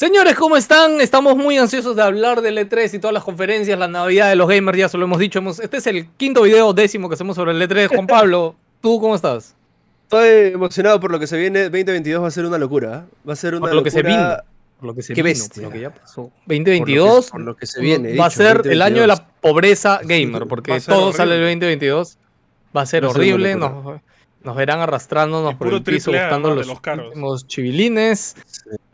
Señores, ¿cómo están? Estamos muy ansiosos de hablar del E3 y todas las conferencias, la Navidad de los gamers, ya se lo hemos dicho. Este es el quinto video décimo que hacemos sobre el E3. Juan Pablo, ¿tú cómo estás? Estoy emocionado por lo que se viene. 2022 va a ser una locura. ¿eh? Va a ser una por lo que se vino. Por lo que se vino, Por lo que ya pasó. 2022 por lo que, se viene, va a ser el año de la pobreza gamer, porque todo sale el 2022. Va a ser horrible. Nos verán arrastrándonos por el piso buscando los, los chivilines.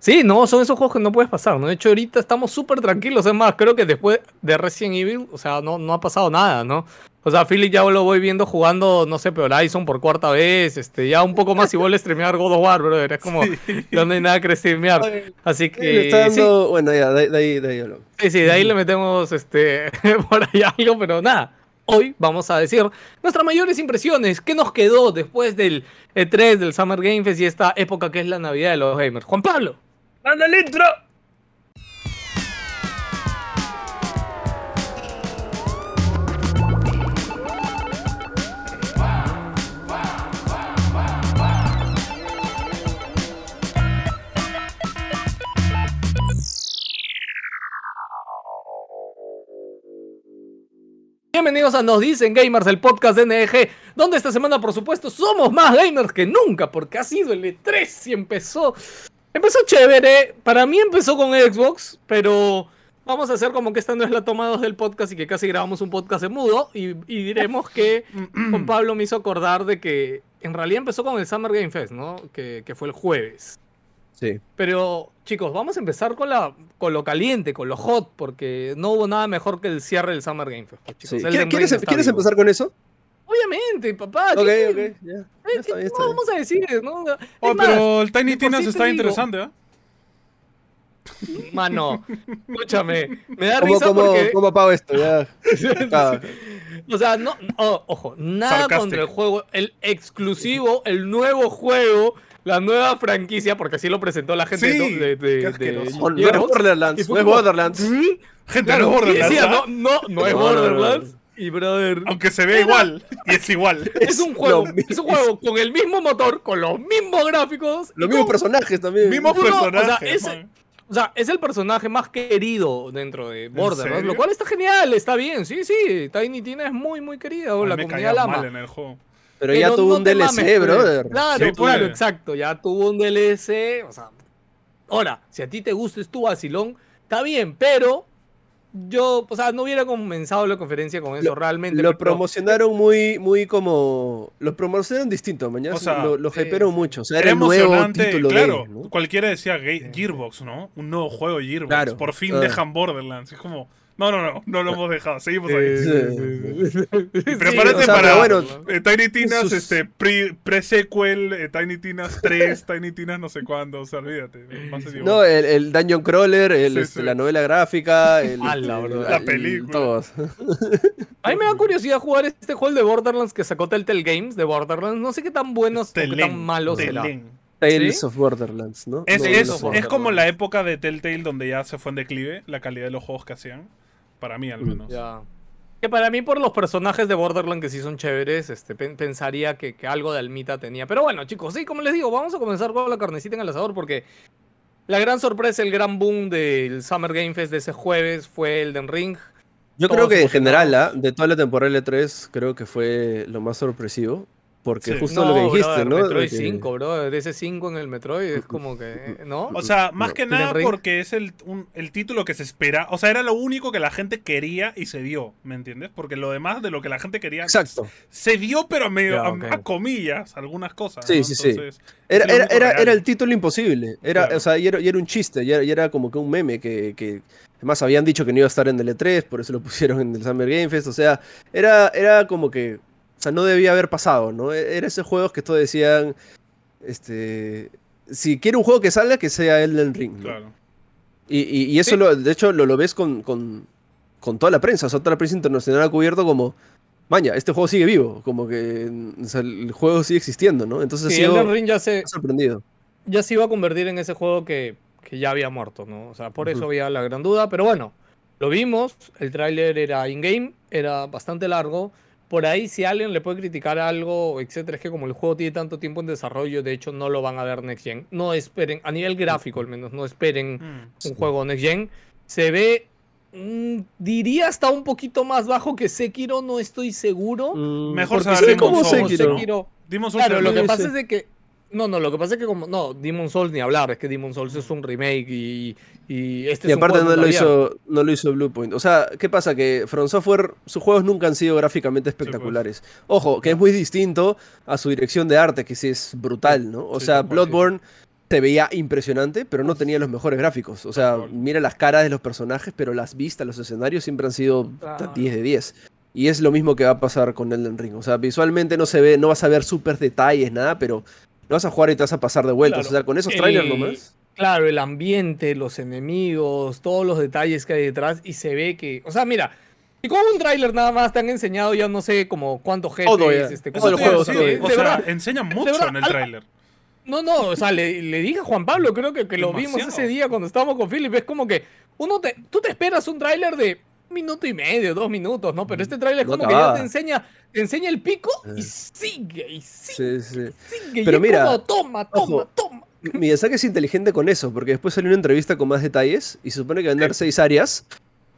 Sí. no, son esos juegos que no puedes pasar, ¿no? De hecho, ahorita estamos súper tranquilos. Es más, creo que después de Resident Evil, o sea, no, no ha pasado nada, ¿no? O sea, Philip ya lo voy viendo jugando, no sé, pero Horizon por cuarta vez, este, ya un poco más y vuelve a streamear God of War, brother. Es como, ya no hay nada que streamear. Así que. Está dando, Bueno, ya, de, ahí, de ahí, Sí, sí, de ahí le metemos este, por ahí algo, pero nada hoy vamos a decir nuestras mayores impresiones. ¿Qué nos quedó después del E3, del Summer Game Fest y esta época que es la Navidad de los gamers? Juan Pablo, anda el intro. Bienvenidos a Nos Dicen Gamers, el podcast de NG, donde esta semana, por supuesto, somos más gamers que nunca, porque ha sido el E3 y empezó. Empezó chévere. Para mí empezó con Xbox, pero vamos a hacer como que esta no es la toma 2 del podcast y que casi grabamos un podcast en mudo. Y, diremos que Juan Pablo me hizo acordar de que en realidad empezó con el Summer Game Fest, ¿no? Que, que fue el jueves. Sí. Pero, chicos, vamos a empezar con, la, con lo caliente, con lo hot, porque no hubo nada mejor que el cierre del Summer Game Fest. ¿Quieres, empezar con eso? Obviamente, papá. Ok, ok, ya. ¿Qué vamos a decir? ¿no? Oh, pero el Tiny Tinas está interesante, ¿eh? Mano, escúchame, me da risa ¿cómo, porque... ¿Cómo apago esto? Ya. o sea, no, ojo, nada contra el juego, el exclusivo, el nuevo juego la nueva franquicia, porque así lo presentó la gente de, de, de, Borderlands, no es Borderlands. Gente, no es Borderlands. ¿ah? no, no, no es Borderlands. Y brother. Aunque se ve igual, y es igual. Es un juego, es un juego con el mismo motor, con los mismos gráficos. Los mismos personajes también. Mismos personajes. O sea, es, o sea, es el personaje más querido dentro de Borderlands, lo cual está genial, está bien, sí, sí. Tiny Tina es muy, muy querido, la comunidad la ama. en el juego. Pero, ya tuvo un DLC, brother. Claro, claro, exacto. Ya tuvo un DLC. O sea, ahora, si a ti te gusta tu vacilón, está bien, pero yo, o sea, no hubiera comenzado la conferencia con eso realmente. Lo promocionaron muy, muy como. Lo promocionaron distinto, mañana. O sea, lo, lo mucho. O sea, era, nuevo título claro, cualquiera decía Gearbox, ¿no? Un nuevo juego de Gearbox. Claro, Por fin dejan Borderlands. Es como. No, no, no, no lo hemos dejado, seguimos ahí. Prepárate para bueno, eh, Tiny Tinas, este, pre-sequel, eh, Tiny Tinas 3, Tiny Tinas no sé cuándo, o sea, olvídate. no, el, el, Dungeon Crawler, el, este, la novela gráfica, el, la película. Todos. A mí me da curiosidad jugar este juego de Borderlands que sacó Telltale Games de Borderlands. No sé qué tan buenos o qué tan malos será. Tales of Borderlands, ¿no? Es, es, es, como la época de Telltale donde ya se fue en declive la calidad de los juegos que hacían. Para mí, al mm, menos. Que para mí, por los personajes de Borderlands que sí son chéveres, este, pensaría que, algo de almita tenía. Pero bueno, chicos, sí, como les digo, vamos a comenzar con la carnecita en el asador porque la gran sorpresa, el gran boom del Summer Game Fest de ese jueves fue el Den Ring. Yo creo que en general, ¿ah? de toda la temporada L3, creo que fue lo más sorpresivo. Porque justo lo que dijiste, ¿no? Metroid 5, bro. De ese 5 en el Metroid es como que. ¿No? O sea, más que nada porque es el, el título que se espera. O sea, era lo único que la gente quería y se dio, ¿me entiendes? Porque lo demás de lo que la gente quería. Exacto. Se dio, pero medio a, comillas, algunas cosas. Sí, sí, sí. Era, era, era, el título imposible. Era, O sea, y era, era, un chiste, y era, como que un meme que, que. Además, habían dicho que no iba a estar en el E3, por eso lo pusieron en el Summer Game Fest. O sea, era, era como que o sea, no debía haber pasado, ¿no? E-, era ese juego que todos decían, este, si quiere un juego que salga, que sea Elden Ring. Claro. Y, y, eso, lo, de hecho, lo, lo ves con, con, con, toda la prensa. O sea, toda la prensa internacional ha cubierto como, maña, este juego sigue vivo. Como que o sea, el juego sigue existiendo, ¿no? Entonces, sí, Elden Ring ya se... Sorprendido. Ya se iba a convertir en ese juego que, que ya había muerto, ¿no? O sea, por eso había la gran duda. Pero bueno, lo vimos. El tráiler era in-game, era bastante largo por ahí si alguien le puede criticar algo, etcétera, es que como el juego tiene tanto tiempo en desarrollo, de hecho no lo van a ver Next Gen. No esperen, a nivel gráfico al menos, no esperen mm, un juego Next Gen. Se ve, mm, diría hasta un poquito más bajo que Sekiro, no estoy seguro. Mm, mejor se como Sekiro. claro, lo que pasa es de que no, no, lo que pasa es que como. No, Demon Souls ni hablar, es que Demon Souls es un remake y. Y, este y aparte no, lo hizo, no lo hizo Bluepoint. O sea, ¿qué pasa? Que From Software, sus juegos nunca han sido gráficamente pues. espectaculares. Ojo, que es muy distinto a su dirección de arte, que sí es brutal, ¿no? O sea, Bloodborne se veía impresionante, pero no tenía los mejores gráficos. O sea, mira las caras de los personajes, pero las vistas, los escenarios siempre han sido 10 de 10. Y es lo mismo que va a pasar con Elden Ring. O sea, visualmente no se ve, no vas a ver súper detalles, nada, pero no vas a jugar y te vas a pasar de vuelta. O sea, con esos trailers nomás. Claro, el ambiente, los enemigos, todos los detalles que hay detrás y se ve que. O sea, mira. Y como un tráiler nada más te han enseñado ya no sé como cuántos jefes, Todo este, cuántos juegos. o sea, enseñan mucho en el tráiler. No, no, o sea, le, dije a Juan Pablo, creo que, que lo vimos ese día cuando estábamos con Philip, es como que uno te, tú te esperas un tráiler de minuto y medio, dos minutos, ¿no? Pero este tráiler como que ya te enseña, te enseña el pico y sigue, y sigue. Sí, sí. sigue Pero mira, como, toma, toma, toma. Miyazaki es inteligente con eso, porque después salió una entrevista con más detalles y se supone que van a dar seis áreas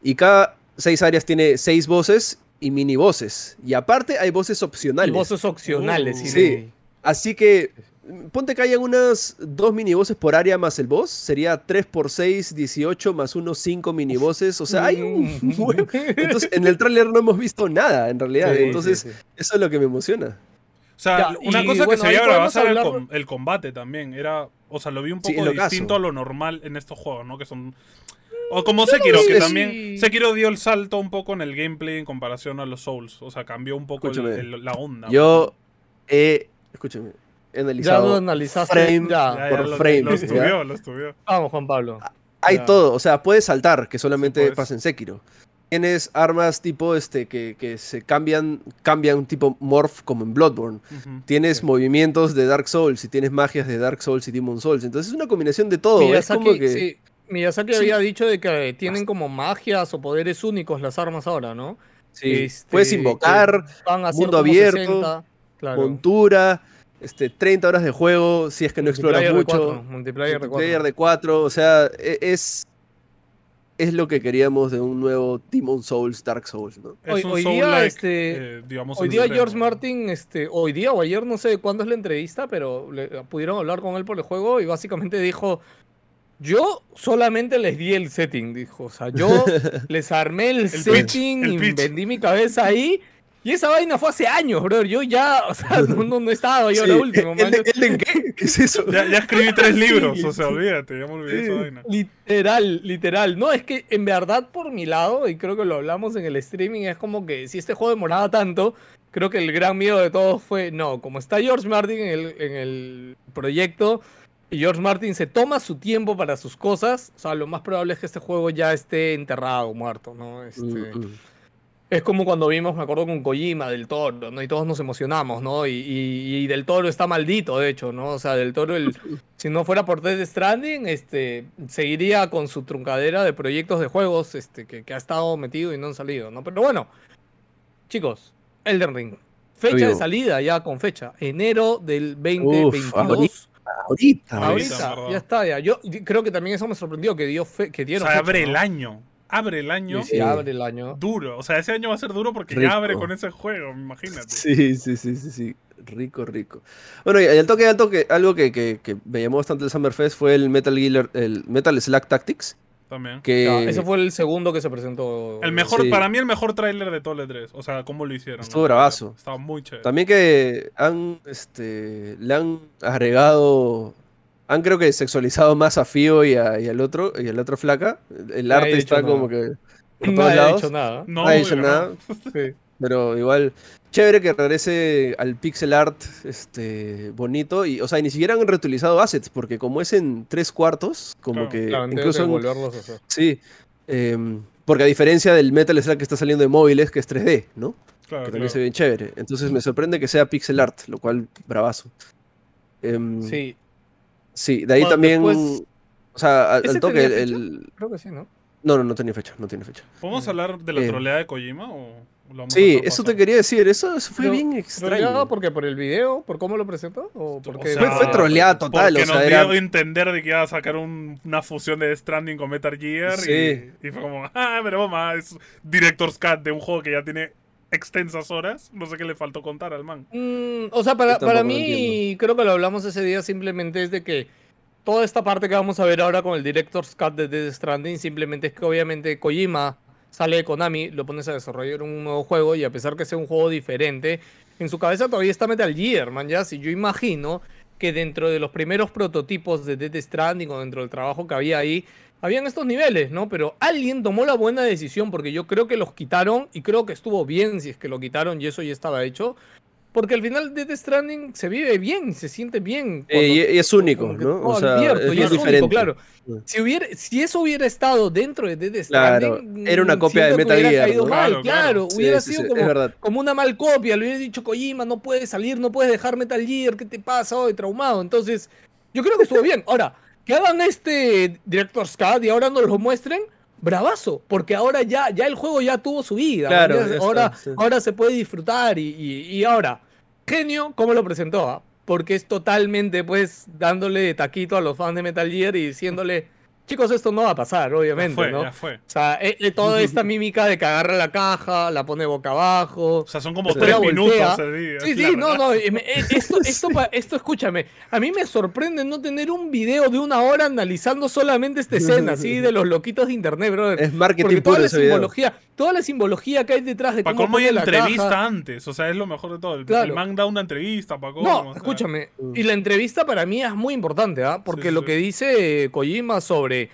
y cada seis áreas tiene seis voces y mini voces. Y aparte hay voces opcionales. Y voces opcionales, sí. Así que Ponte que haya unas dos minivoces por área más el boss. Sería 3 por 6, 18 más unos 5 minivoces. O sea, hay un. Entonces, en el tráiler no hemos visto nada, en realidad. Entonces, eso es lo que me emociona. O sea, una cosa que se había grabado era el, combate también. Era. O sea, lo vi un poco distinto a lo normal en estos juegos, ¿no? Que son. O como Sekiro, que también. Sekiro dio el salto un poco en el gameplay en comparación a los Souls. O sea, cambió un poco la onda. Yo he. Escúchame analizado. Ya lo analizaste. Frame por frame. Lo, estudió, lo estudió. Vamos, Juan Pablo. Hay todo, o sea, puedes saltar, que solamente pasa en Sekiro. Tienes armas tipo este que, que, se cambian, cambian tipo morph como en Bloodborne. Tienes movimientos de Dark Souls y tienes magias de Dark Souls y Demon Souls. Entonces es una combinación de todo. Miyazaki, es como que... sí. Miyazaki había dicho de que tienen como magias o poderes únicos las armas ahora, ¿no? Sí. Este, puedes invocar, mundo abierto, montura este, 30 horas de juego, si es que no exploras mucho. multiplayer, de 4. O sea, e, es, es lo que queríamos de un nuevo Demon Souls, Dark Souls, ¿no? Hoy, día, este, eh, hoy día George Martin, este, hoy día o ayer, no sé cuándo es la entrevista, pero pudieron hablar con él por el juego y básicamente dijo, yo solamente les di el setting, dijo. O sea, yo les armé el, setting y vendí mi cabeza ahí y esa vaina fue hace años, bro. Yo ya, o sea, no, no, estaba yo lo último, man. ¿El, qué? ¿Qué es eso? Ya, escribí tres libros, o sea, olvídate, ya me olvidé esa vaina. Literal, literal. No, es que en verdad, por mi lado, y creo que lo hablamos en el streaming, es como que si este juego demoraba tanto, creo que el gran miedo de todos fue, no, como está George Martin en el, en el proyecto, y George Martin se toma su tiempo para sus cosas, o sea, lo más probable es que este juego ya esté enterrado, muerto, ¿no? Este, mm, mm. Es como cuando vimos, me acuerdo con Kojima del Toro, ¿no? Y todos nos emocionamos, ¿no? Y, del Toro está maldito, de hecho, ¿no? O sea, del Toro, el, si no fuera por Death Stranding, este, seguiría con su truncadera de proyectos de juegos este, que, ha estado metido y no han salido, ¿no? Pero bueno, chicos, Elden Ring. Fecha de salida ya con fecha, enero del 2022. ahorita, ahorita, ya está, ya. Yo creo que también eso me sorprendió que dio fe, que dieron. O sea, abre el año abre el año. Sí, abre el año. Duro. O sea, ese año va a ser duro porque ya abre con ese juego, imagínate. Sí, sí, sí, sí, sí. Rico, rico. Bueno, y al toque, al toque, algo que, que, que me llamó bastante el Summerfest fue el Metal Gear, el Metal Slack Tactics. También. Que... ese fue el segundo que se presentó. El mejor, para mí, el mejor tráiler de todo el 3. O sea, cómo lo hicieron. Estuvo bravazo. Estaba muy chévere. También que han, este, le han agregado han creo que sexualizado más a Fío y, al otro, y al otro flaca. El arte está como que por no ha dicho nada. No, ha dicho nada. Pero igual, chévere que regrese al pixel art este, bonito. Y, o sea, ni siquiera han reutilizado assets, porque como es en tres cuartos, como que. incluso Sí. Em, porque a diferencia del Metal Slug que está saliendo de móviles, que es 3D, ¿no? Claro, que también se ve bien chévere. Entonces me sorprende que sea pixel art, lo cual, bravazo. Em, sí, Sí, de ahí también. o sea, al, toque. El, Creo que sí, ¿no? No, no, no tiene fecha, no tiene fecha. ¿Podemos hablar de la eh, troleada de Kojima o, sí, eso te quería decir, eso, fue bien extraño. porque por el video, por cómo lo presentó, o porque fue, troleada total, porque o sea, nos dio a entender de que iba a sacar una fusión de Stranding con Metal Gear y, fue como, ah, pero mamá, es Director's Cut de un juego que ya tiene extensas horas. No sé qué le faltó contar al man. Mm, o sea, para, para mí, creo que lo hablamos ese día, simplemente es de que toda esta parte que vamos a ver ahora con el Director's Cut de Death Stranding, simplemente es que obviamente Kojima sale de Konami, lo pones a desarrollar un nuevo juego y a pesar que sea un juego diferente, en su cabeza todavía está Metal Gear, man, ya. Si yo imagino que dentro de los primeros prototipos de Death Stranding o dentro del trabajo que había ahí, habían estos niveles, ¿no? Pero alguien tomó la buena decisión porque yo creo que los quitaron y creo que estuvo bien si es que lo quitaron y eso ya estaba hecho. Porque al final de Death Stranding se vive bien, se siente bien. Eh, y es único, ¿no? O sea, es, diferente. claro. Si, hubiera, si eso hubiera estado dentro de Death Stranding. era una copia de Metal Gear. Claro, hubiera sido como, una mal copia. Le hubiera dicho Kojima, no puedes salir, no puedes dejar Metal Gear, ¿qué te pasa hoy? Traumado. Entonces, yo creo que estuvo bien. Ahora, que hagan este Director's Cut y ahora nos lo muestren, bravazo, porque ahora ya, ya el juego ya tuvo su vida. Claro, ahora, ahora se puede disfrutar y, y, ahora, genio, ¿cómo lo presentó? Ah? Porque es totalmente, pues, dándole taquito a los fans de Metal Gear y diciéndole Chicos, esto no va a pasar, obviamente, ¿no? O sea, eh, eh, toda esta mímica de que agarra la caja, la pone boca abajo. O sea, son como tres minutos día. Sí, sí, no, no. Eh, esto, esto, esto, escúchame. A mí me sorprende no tener un video de una hora analizando solamente esta escena, así, de los loquitos de internet, brother. Es marketing Porque toda la simbología, toda la simbología que hay detrás de cómo, cómo hay entrevista antes, o sea, es lo mejor de todo. El, man da una entrevista, para cómo. No, escúchame. Y la entrevista para mí es muy importante, ¿ah? Porque lo que dice Kojima sobre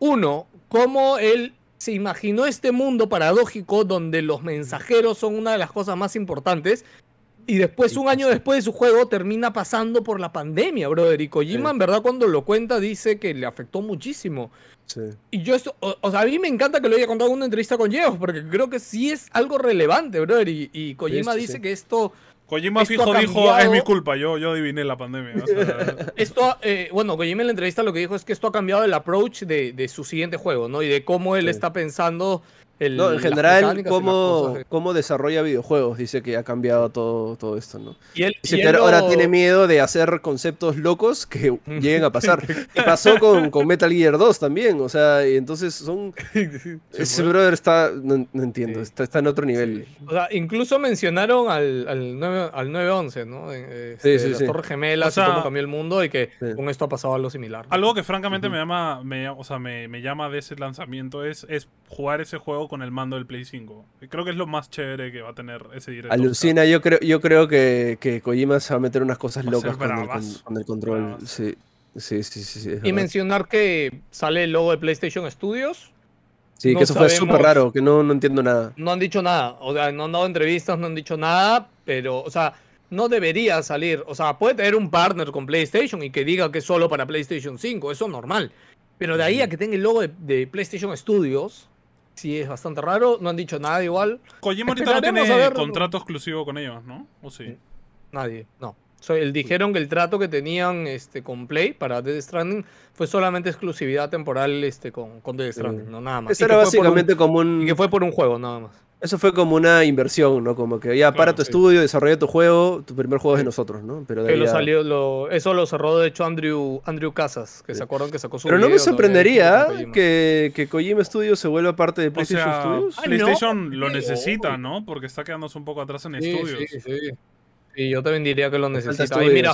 uno, cómo él se imaginó este mundo paradójico donde los mensajeros son una de las cosas más importantes. Y después, un año después de su juego, termina pasando por la pandemia, brother. Y Kojima, en verdad, cuando lo cuenta, dice que le afectó muchísimo. Y yo esto, o, sea, a mí me encanta que lo haya contado en una entrevista con Geoff, porque creo que sí es algo relevante, brother. Y, y Kojima dice que esto Kojima fijo dijo, es mi culpa, yo, yo adiviné la pandemia. esto, eh, bueno, Kojima en la entrevista lo que dijo es que esto ha cambiado el approach de, de su siguiente juego, ¿no? Y de cómo él está pensando no, en general, cómo, cómo, desarrolla videojuegos, dice que ha cambiado todo, todo esto, ¿no? Y él, dice que ahora tiene miedo de hacer conceptos locos que lleguen a pasar. y pasó con, con, Metal Gear 2 también, o sea, y entonces son... Ese brother está, no, entiendo, está, está, en otro nivel. O sea, incluso mencionaron al, al, 9, al 911, ¿no? Este, sí, sí, las Torres Gemelas y cómo cambió el mundo y que con esto ha pasado algo similar. Algo que francamente me llama, me, o sea, me, me llama de ese lanzamiento es, es jugar ese juego con el mando del Play 5. Creo que es lo más chévere que va a tener ese directo. Alucina, yo creo, yo creo que, que Kojima se va a meter unas cosas locas con el, control. Sí, sí, sí, sí, y mencionar que sale el logo de PlayStation Studios. Sí, que eso fue súper raro, que no, no entiendo nada. No han dicho nada, o sea, no han dado entrevistas, no han dicho nada, pero, o sea, no debería salir. O sea, puede tener un partner con PlayStation y que diga que es solo para PlayStation 5, eso es normal. Pero de ahí a que tenga el logo de PlayStation Studios, sí es bastante raro. No han dicho nada igual. Kojima ahorita no tiene contrato exclusivo con ellos, ¿no? ¿O sí? Nadie, no. dijeron que el trato que tenían este, con Play para Death Stranding fue solamente exclusividad temporal este, con, con Death Stranding, no nada más. Eso era básicamente como un... Y que fue por un juego, nada más. Eso fue como una inversión, ¿no? Como que ya para tu estudio, desarrolla tu juego, tu primer juego es de nosotros, ¿no? Pero lo salió, eso lo cerró de hecho Andrew, Andrew Casas, que se acuerdan que sacó su Pero no me sorprendería que, que Kojima Studios se vuelva parte de PlayStation Studios. PlayStation lo necesita, ¿no? Porque está quedándose un poco atrás en estudios. Sí, sí. Y yo también diría que lo necesita. Y mira,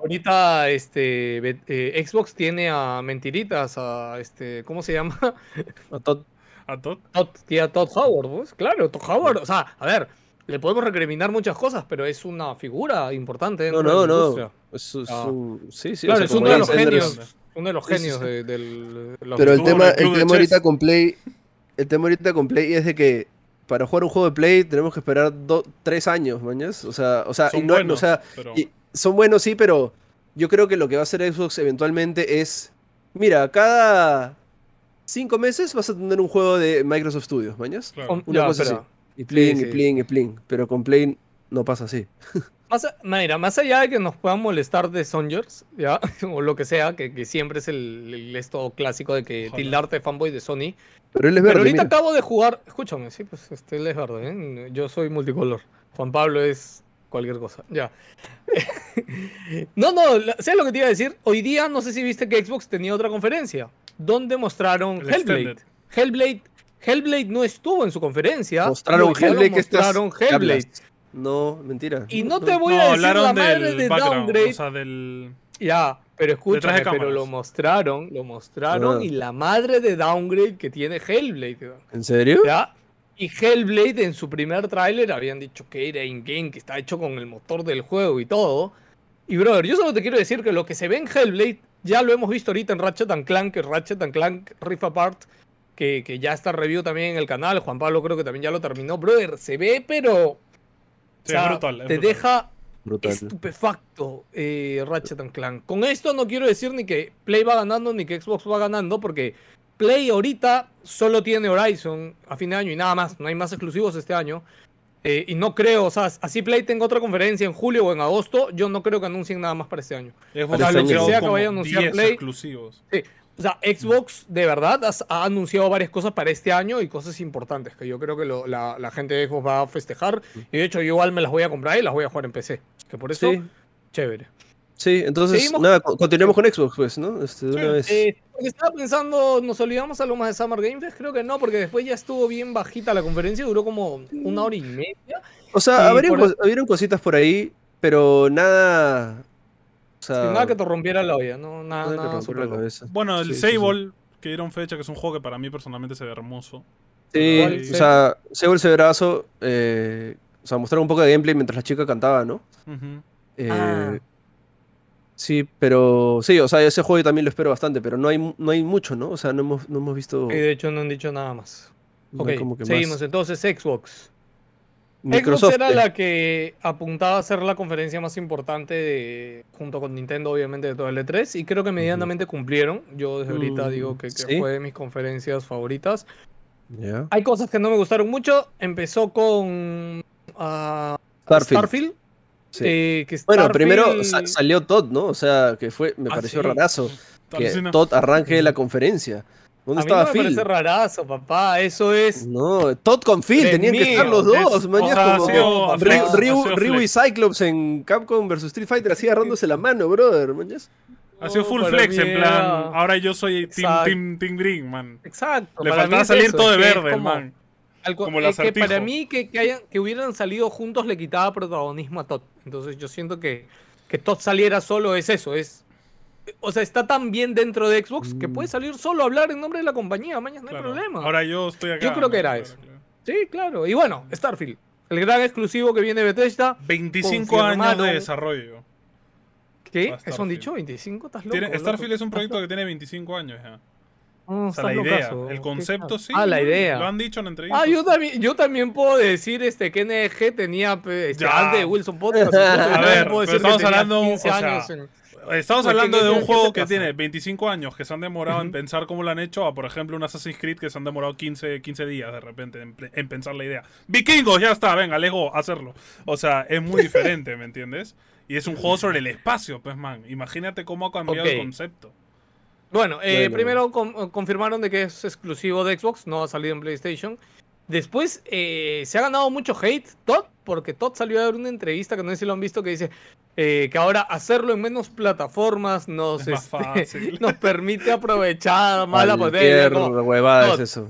ahorita este eh, Xbox tiene a mentiritas, a este, ¿cómo se llama? A Todd ¿A Todd? a Todd Howard, pues. Claro, Todd Howard. O sea, a ver, le podemos recriminar muchas cosas, pero es una figura importante. No, no, no. Es, ah. sí, sí. Claro, es uno de los genios. Uno de los genios del. pero el tema, el tema ahorita con Play. El tema ahorita con Play es de que para jugar un juego de Play tenemos que esperar tres años, mañas. O sea, o sea, son no, buenos, o sea, son buenos, sí, pero yo creo que lo que va a hacer Xbox eventualmente es. Mira, cada cinco meses vas a tener un juego de Microsoft Studios, ¿mañas? Una cosa así. Y pling, y pling, y pling. Pero con Play no pasa así. Más, mira, más allá de que nos puedan molestar de Songers, ¿ya? o lo que sea, que, siempre es el, esto clásico de que tildarte fanboy de Sony. Pero él es verde. Pero ahorita acabo de jugar. Escúchame, sí, pues este, él es verde, ¿eh? Yo soy multicolor. Juan Pablo es cualquier cosa. Ya. no, no, sé lo que te iba a decir? Hoy día no sé si viste que Xbox tenía otra conferencia donde mostraron Hellblade. Hellblade. Hellblade no estuvo en su conferencia. Mostraron Hellblade. Mostraron Hellblade. No, mentira. Y no, te voy a decir la madre de downgrade. O sea, del... Ya, pero escúchame, pero lo mostraron, lo mostraron ah. y la madre de downgrade que tiene Hellblade. ¿En serio? Ya. Y Hellblade en su primer tráiler habían dicho que era in-game, que está hecho con el motor del juego y todo. Y brother, yo solo te quiero decir que lo que se ve en Hellblade ya lo hemos visto ahorita en Ratchet Clank, que Ratchet Clank Rift Apart, que, que ya está review también en el canal. Juan Pablo creo que también ya lo terminó. Brother, se ve, pero te deja estupefacto eh, Ratchet Clank. Con esto no quiero decir ni que Play va ganando ni que Xbox va ganando, porque Play ahorita solo tiene Horizon a fin de año y nada más, no hay más exclusivos este año. Eh, y no creo, o sea, así Play tenga otra conferencia en julio o en agosto, yo no creo que anuncien nada más para este año. o sea, lo que sea que vaya a anunciar Play. Exclusivos. Sí, o sea, Xbox de verdad ha, anunciado varias cosas para este año y cosas importantes que yo creo que la, gente de Xbox va a festejar. Y de hecho, yo igual me las voy a comprar y las voy a jugar en PC. Que por eso, chévere. Sí, entonces, nada, continuemos con Xbox, pues, ¿no? Este, de una vez. Eh, estaba pensando, ¿nos olvidamos algo más de Summer Game Fest? Creo que no, porque después ya estuvo bien bajita la conferencia, duró como una hora y media. O sea, habrían, cositas por ahí, pero nada. O sea, nada que te rompiera la olla, ¿no? Nada, nada, nada Bueno, el Sable, que dieron fecha, que es un juego que para mí personalmente se ve hermoso. Sí, o sea, Sable se verazo. Eh, o sea, mostraron un poco de gameplay mientras la chica cantaba, ¿no? eh, ah. Sí, pero sí, o sea, ese juego también lo espero bastante, pero no hay, no hay mucho, ¿no? O sea, no hemos, no hemos visto... Y de hecho no han dicho nada más. ok, seguimos. Entonces, Xbox. Microsoft. Xbox era la que apuntaba a ser la conferencia más importante junto con Nintendo, obviamente, de todo el E3, y creo que medianamente cumplieron. Yo desde ahorita digo que, fue de mis conferencias favoritas. Hay cosas que no me gustaron mucho. Empezó con uh, Starfield bueno, primero salió Todd, ¿no? O sea, que fue, me ah, pareció rarazo que Todd arranque la conferencia. ¿Dónde estaba Phil? Me parece rarazo, papá. Eso es. No, Todd con Phil, tenían que estar los dos. Mañana como Ryu, y Cyclops en Capcom vs Street Fighter así agarrándose la mano, brother. Ha sido full flex, en plan. Ahora yo soy Team, team, Green, man. Exacto. Le faltaba salir todo de verde, man como es que para mí que, hayan, que hubieran salido juntos le quitaba protagonismo a Todd. Entonces yo siento que que Todd saliera solo es eso, es o sea, está tan bien dentro de Xbox que puede mm. salir solo a hablar en nombre de la compañía, mañana no hay problema. Ahora yo estoy acá. Yo creo que era eso. Sí, claro. Y bueno, Starfield, el gran exclusivo que viene de Bethesda. 25 años de desarrollo. ¿Qué? ¿Eso han dicho? ¿25? ¿Estás loco? Starfield es un proyecto que tiene 25 años ya la idea, el concepto sí. Ah, la idea. Lo han dicho en entrevistas. Ah, yo también, yo también puedo decir este, que NG tenía este, antes de Wilson Podcast. A ver, estamos hablando, estamos hablando de un juego que tiene 25 años que se han demorado en pensar cómo lo han hecho a, por ejemplo, un Assassin's Creed que se han demorado 15, 15 días de repente en, pensar la idea. Vikingos, ya está, venga, lego, hacerlo. O sea, es muy diferente, ¿me entiendes? Y es un juego sobre el espacio, pues, man. Imagínate cómo ha cambiado el concepto. Bueno, eh, primero confirmaron de que es exclusivo de Xbox, no ha salido en PlayStation. Después eh, se ha ganado mucho hate Todd, porque Todd salió a dar una entrevista que no sé si lo han visto que dice eh, que ahora hacerlo en menos plataformas nos, este, nos permite aprovechar más la potencia. huevada es eso.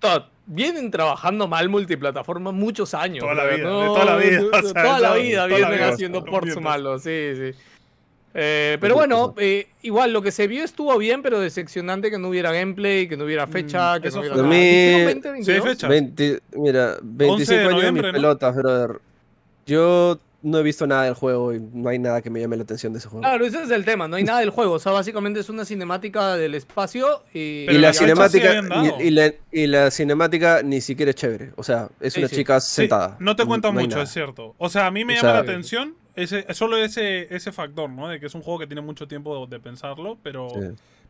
Todd, vienen trabajando mal multiplataforma muchos años. Toda la vida, toda la vida. toda la vida vienen haciendo ports malos, sí, sí. Eh, pero bueno, eh, igual lo que se vio estuvo bien, pero decepcionante que no hubiera gameplay, que no hubiera fecha, mm, que no hubiera nada. Mí... 20, sí, fecha. 20, mira, 25 años de mis pelotas, brother. Yo no he visto nada del juego y no hay nada que me llame la atención de ese juego. Claro, ese es el tema, no hay nada del juego. O sea, básicamente es una cinemática del espacio y. y la cinemática. Y, la, y, la, cinemática ni siquiera es chévere. O sea, es una chica sentada. no te cuenta mucho, es cierto. O sea, a mí me llama la atención ese, solo ese, ese factor, ¿no? De que es un juego que tiene mucho tiempo de, pensarlo, pero.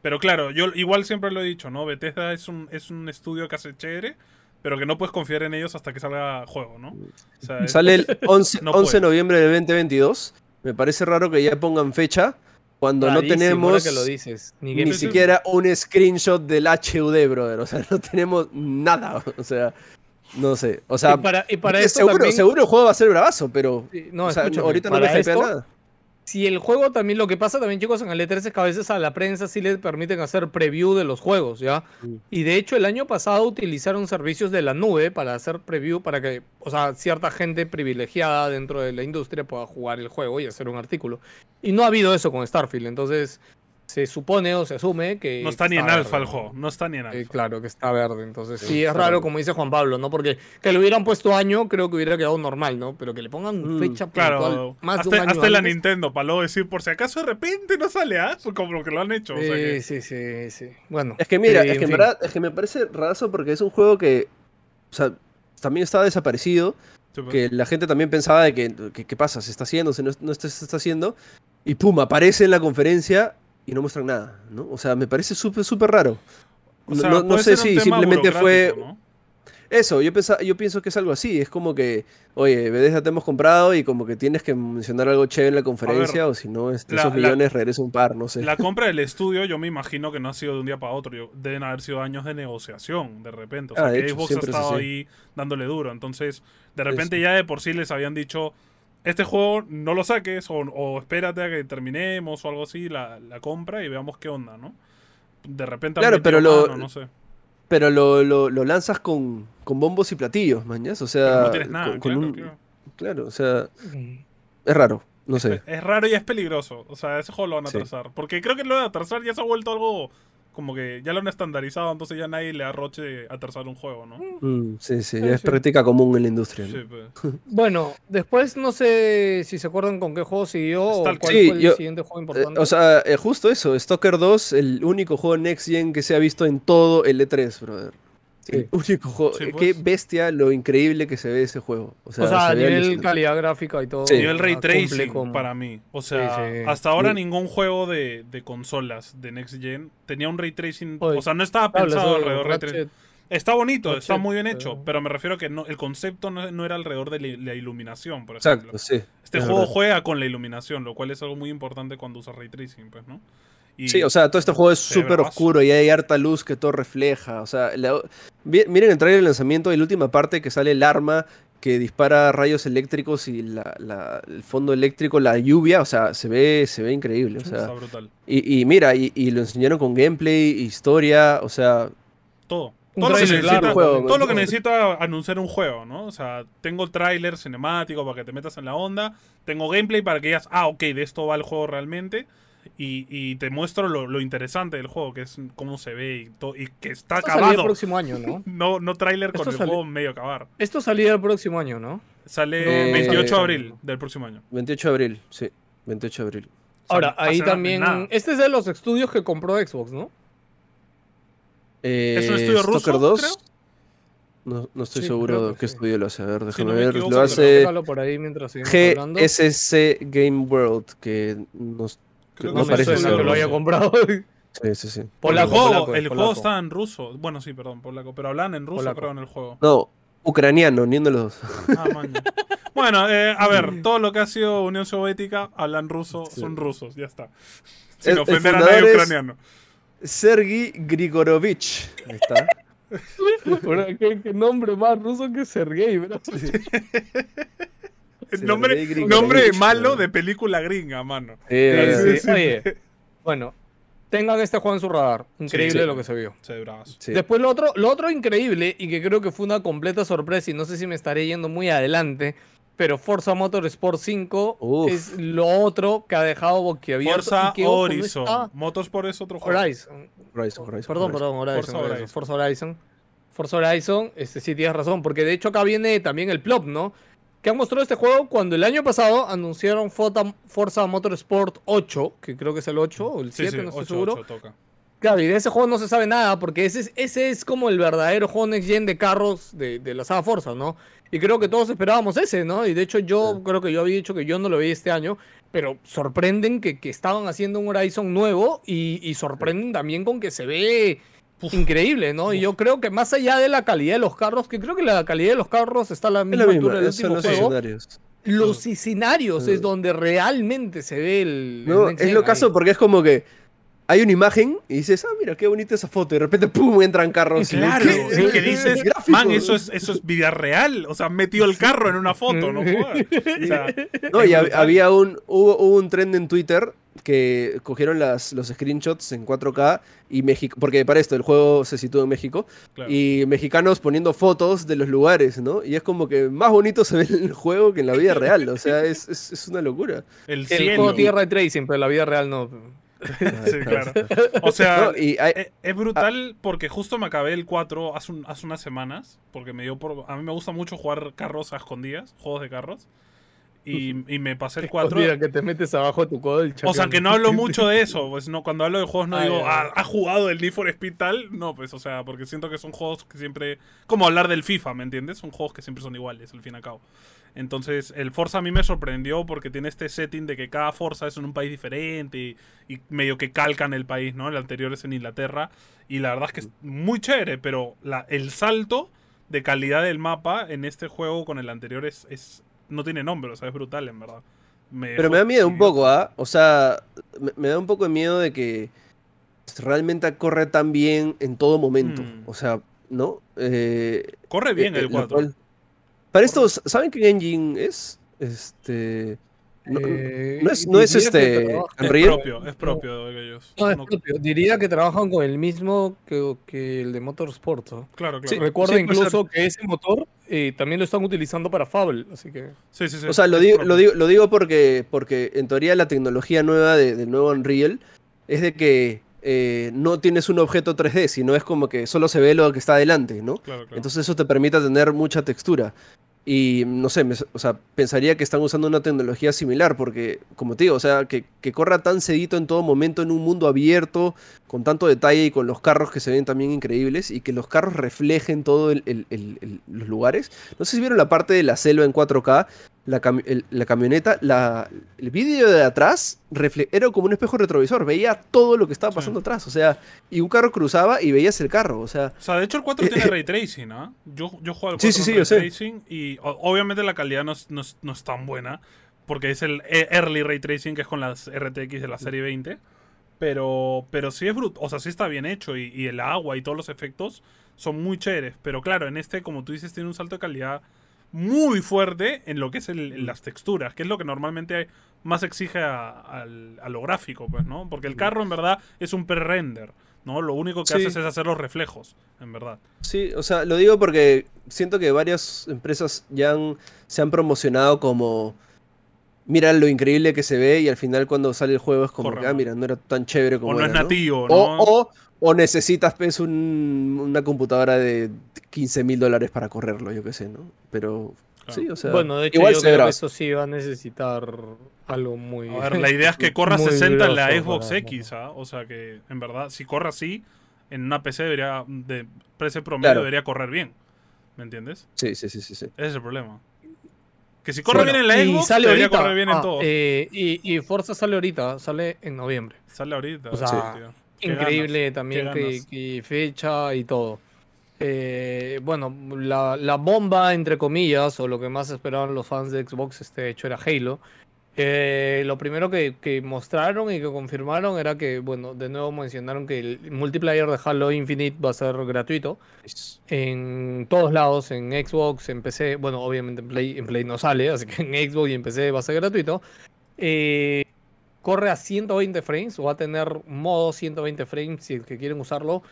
Pero claro, yo igual siempre lo he dicho, ¿no? Bethesda es un, es un estudio que hace chévere, pero que no puedes confiar en ellos hasta que salga juego, ¿no? Sale el 11, 11 de noviembre de 2022. Me parece raro que ya pongan fecha cuando no tenemos ni, siquiera un screenshot del HUD, brother. O sea, no tenemos nada. O sea, no sé. O sea, y para, seguro, seguro el juego va a ser bravazo, pero no, ahorita no me hypea nada si el juego también, lo que pasa también, chicos, en el E3 es que a veces a la prensa sí les permiten hacer preview de los juegos, ¿ya? Y de hecho, el año pasado utilizaron servicios de la nube para hacer preview, para que, o sea, cierta gente privilegiada dentro de la industria pueda jugar el juego y hacer un artículo. Y no ha habido eso con Starfield, entonces se supone o se asume que. No está, ni en alfa el juego, no está ni en alfa. claro, que está verde. Entonces, sí, es raro, como dice Juan Pablo, ¿no? Porque que le hubieran puesto año, creo que hubiera quedado normal, ¿no? Pero que le pongan mm, fecha claro, más hasta, de un año hasta la Nintendo, para luego decir, por si acaso de repente no sale, ¿ah? Como lo que lo han hecho. Sí, sí, sí, sí. Bueno. Es que mira, es que en verdad, es que me parece raso porque es un juego que. O sea, también estaba desaparecido. Pues. que la gente también pensaba de que, ¿qué pasa? ¿Se está haciendo? ¿Se no, no se está haciendo? Y pum, aparece en la conferencia y no muestran nada, ¿no? O sea, me parece súper, súper raro. no, sé si simplemente fue... Eso, yo, yo pienso que es algo así. Es como que, oye, Bethesda te hemos comprado y como que tienes que mencionar algo chévere en la conferencia o si no, este, esos millones regresa un par, no sé. La compra del estudio yo me imagino que no ha sido de un día para otro. Deben haber sido años de negociación, de repente. O sea, ah, que Xbox ha estado ahí dándole duro. Entonces, de repente ya de por sí les habían dicho este juego no lo saques o, espérate a que terminemos o algo así la, compra y veamos qué onda, ¿no? De repente claro, pero lo, no sé. Pero lo, lo, lanzas con, con, bombos y platillos, mañas, o sea, no tienes nada, claro, claro. o sea, es raro, no sé. Es, raro y es peligroso, o sea, ese juego lo van a atrasar, porque creo que lo de atrasar ya se ha vuelto algo como que ya lo han estandarizado, entonces ya nadie le arroche atrasar un juego, ¿no? Mm, sí, sí, es práctica común en la industria. Pues. bueno, después no sé si se acuerdan con qué juego siguió o cuál fue el siguiente juego importante. Eh, o sea, eh, justo eso, Stalker 2, el único juego Next Gen que se ha visto en todo el E3, brother. Sí. único juego. Qué pues. bestia lo increíble que se ve ese juego. O sea, a nivel calidad gráfica y todo. Sí. Nivel ray tracing para mí. O sea, hasta ahora ningún juego de, de, consolas de Next Gen tenía un ray tracing. o sea, no estaba pensado alrededor ray tracing. Está bonito, está muy bien hecho, pero me refiero a que no, el concepto no, era alrededor de la, iluminación, por ejemplo. Exacto, sí. Este juego juega con la iluminación, lo cual es algo muy importante cuando usas ray tracing, pues, ¿no? Sí, o sea, todo este juego es súper oscuro y hay harta luz que todo refleja. O sea, miren el trailer de lanzamiento y la última parte que sale el arma que dispara rayos eléctricos y el fondo eléctrico, la lluvia, o sea, se ve, se ve increíble. O sea, Está brutal. Y, mira, y, lo enseñaron con gameplay, historia, o sea. Todo. Todo lo, que necesita, todo lo que necesita anunciar un juego, ¿no? O sea, tengo el tráiler cinemático para que te metas en la onda, tengo gameplay para que digas, ah, ok, de esto va el juego realmente y, te muestro lo, interesante del juego, que es cómo se ve y, y que está Esto acabado. el próximo año, ¿no? no, no tráiler con el juego medio acabar. Esto salía el próximo año, ¿no? Sale 28 de abril del próximo año. 28 de abril, sí. 28 de abril. Ahora, ahí también. Este es de los estudios que compró Xbox, ¿no? Eh, ¿Es un estudio ruso? 2? No, no, estoy seguro de qué estudio lo hace. A ver, déjame ver. lo hace por ahí mientras GSC Game World, que nos no, parece que lo haya comprado. Sí, sí, sí. el juego, el juego está en ruso. Bueno, sí, perdón, polaco. Pero hablan en ruso, creo, en el juego. No, ucraniano, ni uno de los dos. Ah, bueno, eh, a ver, todo lo que ha sido Unión Soviética hablan ruso, son rusos, ya está. Sin ofender a nadie ucraniano. Sergi Grigorovich. Ahí está. ¿Qué, nombre más ruso que Sergei, bro. Nombre, nombre malo de película gringa, mano. bueno, tengan este juego en su radar. Increíble lo que se vio. Después lo otro, lo otro increíble y que creo que fue una completa sorpresa y no sé si me estaré yendo muy adelante, pero Forza Motorsport 5 es lo otro que ha dejado boquiabierto. Forza Horizon. Motorsport es otro juego. Horizon. Perdón, perdón, Horizon. Forza Horizon. Forza Horizon. este sí tienes razón, porque de hecho acá viene también el plop, ¿no? Que han mostrado este juego cuando el año pasado anunciaron Forza Motorsport 8, que creo que es el 8 o el 7, no estoy seguro. Claro, y de ese juego no se sabe nada, porque ese es, ese es como el verdadero juego Next Gen de carros de, la saga Forza, ¿no? Y creo que todos esperábamos ese, ¿no? Y de hecho yo creo que yo había dicho que yo no lo vi este año, pero sorprenden que, estaban haciendo un Horizon nuevo y, sorprenden también con que se ve increíble, ¿no? Y yo creo que más allá de la calidad de los carros, que creo que la calidad de los carros está a la misma, altura del último los juego. Escenarios. Los escenarios es donde realmente se ve el. No, es lo caso porque es como que hay una imagen y dices, ah, mira, qué bonita esa foto. Y de repente, pum, entran carros. Claro, es que dices, man, eso es, eso es vida real. O sea, metió el carro en una foto, no O sea, no, y había un, hubo, un trend en Twitter que cogieron las, los screenshots en 4K y México, porque para esto el juego se sitúa en México, y mexicanos poniendo fotos de los lugares, ¿no? Y es como que más bonito se ve en el juego que en la vida real, o sea, es, es, una locura. El, el juego Tierra Tracing, pero en la vida real no. sí, claro. O sea, es, brutal porque justo me acabé el 4 hace, hace unas semanas, porque me dio por... A mí me gusta mucho jugar carros a escondidas, juegos de carros. Y, me pasé el 4. Mira, que te metes abajo tu codo O sea, que no hablo mucho de eso. Pues no, cuando hablo de juegos no digo, ah, ¿ha jugado el Need for Speed tal? No, pues, o sea, porque siento que son juegos que siempre. Como hablar del FIFA, ¿me entiendes? Son juegos que siempre son iguales, al fin y al cabo. Entonces, el Forza a mí me sorprendió porque tiene este setting de que cada Forza es en un país diferente y, medio que calcan el país, ¿no? El anterior es en Inglaterra. Y la verdad es que es muy chévere, pero la, el salto de calidad del mapa en este juego con el anterior es, es no tiene nombre, o sea, es brutal, en verdad. pero me da miedo un poco, ¿ah? O sea, me, da un poco de miedo de que realmente corre tan bien en todo momento. Mm. O sea, ¿no? Eh, corre bien eh, el 4. Para esto, ¿saben qué engine es? Este. No, eh, no es, este. Es propio, es propio de ellos. No, es propio. Diría que trabajan con el mismo que, que el de Motorsport. Claro, claro. recuerda incluso que ese motor eh, también lo están utilizando para Fable, así que. Sí, sí, sí. O sea, lo digo, lo digo, lo digo, porque, porque en teoría la tecnología nueva del nuevo Unreal es de que eh, no tienes un objeto 3D, sino es como que solo se ve lo que está adelante, ¿no? Entonces eso te permite tener mucha textura. Y no sé, o sea, pensaría que están usando una tecnología similar, porque, como te digo, o sea, que, corra tan cedito en todo momento en un mundo abierto, con tanto detalle y con los carros que se ven también increíbles, y que los carros reflejen todos los lugares. No sé si vieron la parte de la selva en 4K, la, camioneta, la, el vídeo de atrás era como un espejo retrovisor, veía todo lo que estaba pasando atrás, o sea, y un carro cruzaba y veías el carro, o sea... O sea, de hecho el 4 tiene ray tracing, ¿no? Yo, yo juego al 4 sí, ray tracing y obviamente la calidad no es, tan buena, porque es el early ray tracing que es con las RTX de la serie 20, pero, pero sí es bruto, o sea, sí está bien hecho y, y el agua y todos los efectos son muy chéveres, pero claro, en este, como tú dices, tiene un salto de calidad muy fuerte en lo que es el, las texturas, que es lo que normalmente más exige a, lo gráfico, pues, ¿no? Porque el carro en verdad es un pre-render, ¿no? Lo único que haces es hacer los reflejos, en verdad. Sí, o sea, lo digo porque siento que varias empresas ya se han promocionado como mira lo increíble que se ve y al final cuando sale el juego es como que, ah, mira, no era tan chévere como O no es nativo, ¿no? O, o, necesitas pues, una computadora de 15 mil dólares para correrlo, yo qué sé, ¿no? Pero sí, o sea. Bueno, de hecho, igual yo creo que eso sí va a necesitar algo muy. A ver, la idea es que corra 60 en la Xbox X, ¿ah? O sea que, en verdad, si corre así, en una PC debería, de precio promedio, debería correr bien. ¿Me entiendes? Sí, sí, sí, sí. sí. Ese es el problema. Que si corre bien en la Xbox, sale debería correr bien en ah, todo. Eh, y, y, Forza sale ahorita, sale en noviembre. Sale ahorita. O sea, increíble también que, fecha y todo. Eh, bueno, la, bomba, entre comillas, o lo que más esperaban los fans de Xbox, este hecho era Halo. Eh, lo primero que, mostraron y que confirmaron era que, bueno, de nuevo mencionaron que el multiplayer de Halo Infinite va a ser gratuito en todos lados, en Xbox, en PC, bueno, obviamente en Play, en Play no sale, así que en Xbox y en PC va a ser gratuito. Eh, corre a 120 frames o va a tener modo 120 frames si es que quieren usarlo.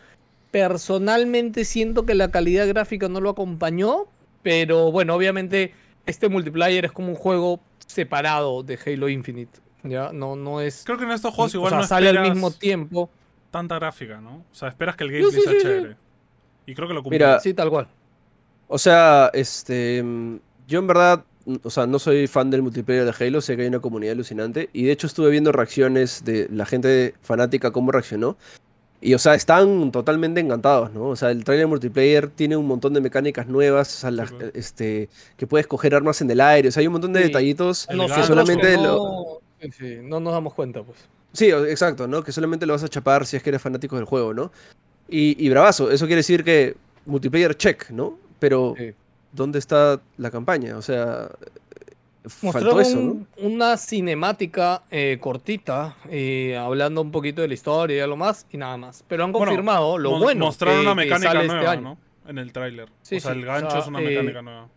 Personalmente siento que la calidad gráfica no lo acompañó, pero bueno, obviamente este multiplayer es como un juego separado de Halo Infinite. Ya, no, no es. Creo que en estos juegos igual no sale al mismo tiempo. Tanta gráfica, ¿no? O sea, esperas que el gameplay sea chévere. Y creo que lo cumple. sí, tal cual. O sea, este. Yo en verdad. O sea, no soy fan del multiplayer de Halo, sé que hay una comunidad alucinante. Y de hecho estuve viendo reacciones de la gente fanática, cómo reaccionó. Y, o sea, están totalmente encantados, ¿no? O sea, el trailer multiplayer tiene un montón de mecánicas nuevas, o sea, este, que puedes coger armas en el aire, o sea, hay un montón de detallitos que solamente no, no nos damos cuenta, pues. Sí, exacto, ¿no? Que solamente lo vas a chapar si es que eres fanático del juego, ¿no? Y, bravazo, eso quiere decir que multiplayer check, ¿no? Pero, ¿dónde está la campaña? O sea, faltó eso, una cinemática eh, cortita, eh, hablando un poquito de la historia y lo más, y nada más. Pero han confirmado lo bueno. Mostraron una mecánica este nueva, ¿no? En el tráiler. o sea, el gancho es una mecánica eh, nueva.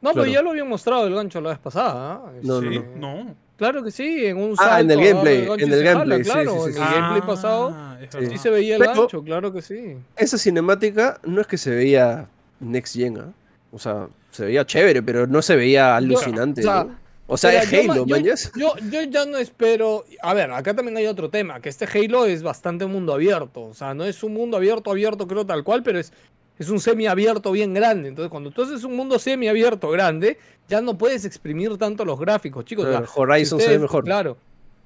No, pero ya lo habían mostrado el gancho la vez pasada. No, no, no. Claro que sí, en un salto, Ah, en el gameplay, en el gameplay, claro, sí, sí, En el gameplay pasado ah, sí. se veía el gancho, claro que sí. Esa cinemática no es que se veía next gen, ¿eh? O sea, se veía chévere, pero no se veía alucinante, o sea, O sea, es Halo, yo, yo, yo, ya no espero. A ver, acá también hay otro tema: que este Halo es bastante mundo abierto. O sea, no es un mundo abierto, abierto, creo tal cual, pero es es un semiabierto bien grande. Entonces, cuando tú haces un mundo semiabierto grande, ya no puedes exprimir tanto los gráficos, chicos. Horizon se ve mejor. Claro.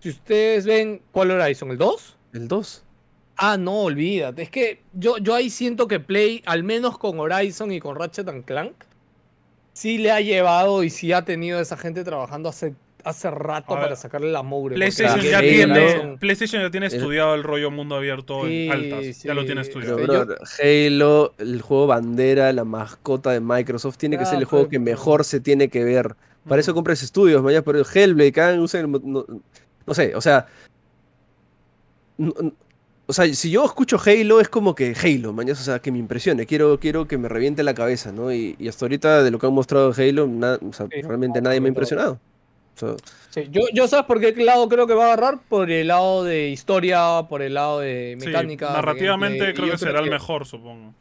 Si ustedes ven, ¿cuál Horizon? ¿El 2? El 2. Ah, no, olvídate. Es que yo, yo ahí siento que Play, al menos con Horizon y con Ratchet Clank, sí le ha llevado y sí ha tenido esa gente trabajando hace hace rato para sacarle la mugre. PlayStation ya, tiene, PlayStation ya tiene estudiado el rollo mundo abierto en altas. ya lo tiene estudiado. Halo, el juego bandera, la mascota de Microsoft, tiene que ser el juego que mejor se tiene que ver. Para eso compras estudios, vaya, pero Hellblade, cada usen, no, no, sé, o sea. O sea, si yo escucho Halo es como que Halo, mañana, o sea, que me impresione, quiero, quiero que me reviente la cabeza, ¿no? Y, hasta ahorita de lo que han mostrado Halo, realmente nadie me ha impresionado yo, yo sabes por qué lado creo que va a agarrar, por el lado de historia, por el lado de mecánica. narrativamente creo que será el mejor, supongo.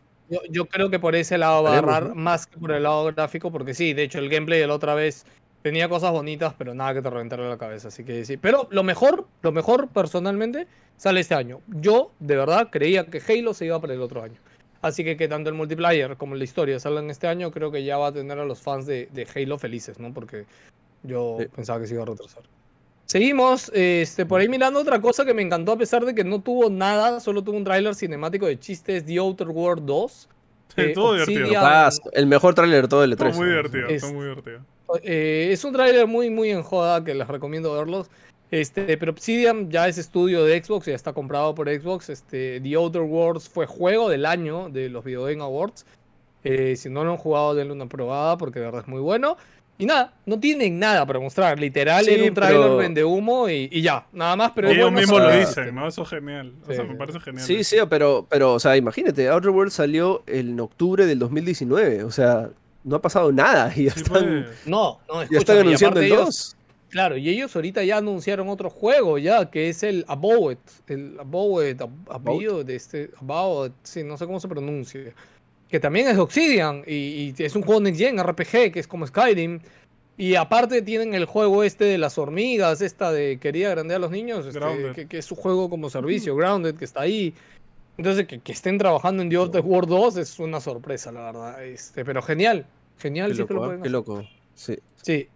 Yo, creo que por ese lado va a agarrar más que por el lado gráfico, porque sí, de hecho el gameplay de la otra vez tenía cosas bonitas, pero nada que te reventara la cabeza, así que sí. Pero lo mejor, lo mejor personalmente sale este año. Yo de verdad creía que Halo se iba para el otro año. Así que que tanto el multiplayer como la historia salgan este año, creo que ya va a tener a los fans de, de Halo felices, ¿no? Porque yo pensaba que se iba a retrasar. Seguimos, este, por ahí mirando otra cosa que me encantó a pesar de que no tuvo nada, solo tuvo un tráiler cinemático de chistes, The Outer World 2. Sí, todo divertido. el mejor tráiler de todo el E3. muy divertido, es, muy divertido. Eh, es un tráiler muy, muy en joda que les recomiendo verlos. Este, pero Obsidian ya es estudio de Xbox, ya está comprado por Xbox. Este, The Outer Worlds fue juego del año de los Video Game Awards. Eh, si no lo han jugado, denle una probada porque de verdad es muy bueno. Y nada, no tienen nada para mostrar. Literal, en un trailer vende humo y, ya, nada más. Pero ellos mismos lo dicen, ¿no? Eso es genial. O sea, me parece genial. Sí, sí, pero, pero, o sea, imagínate, Outer Worlds salió en octubre del 2019. O sea, no ha pasado nada y ya están. Pues. No, no, ya están anunciando el 2. Claro, y ellos ahorita ya anunciaron otro juego ya, que es el Abowet. El Abowet, Abowet, de este, Abowet, sí, no sé cómo se pronuncia que también es Obsidian y, es un juego Next Gen RPG que es como Skyrim. Y aparte tienen el juego este de las hormigas, esta de Quería Grandear a los Niños, este, que, es un juego como servicio, Grounded, que está ahí. Entonces, que, estén trabajando en The Old War 2 es una sorpresa, la verdad. Este, pero genial, genial. Qué loco, ¿eh? qué loco. Sí. Sí.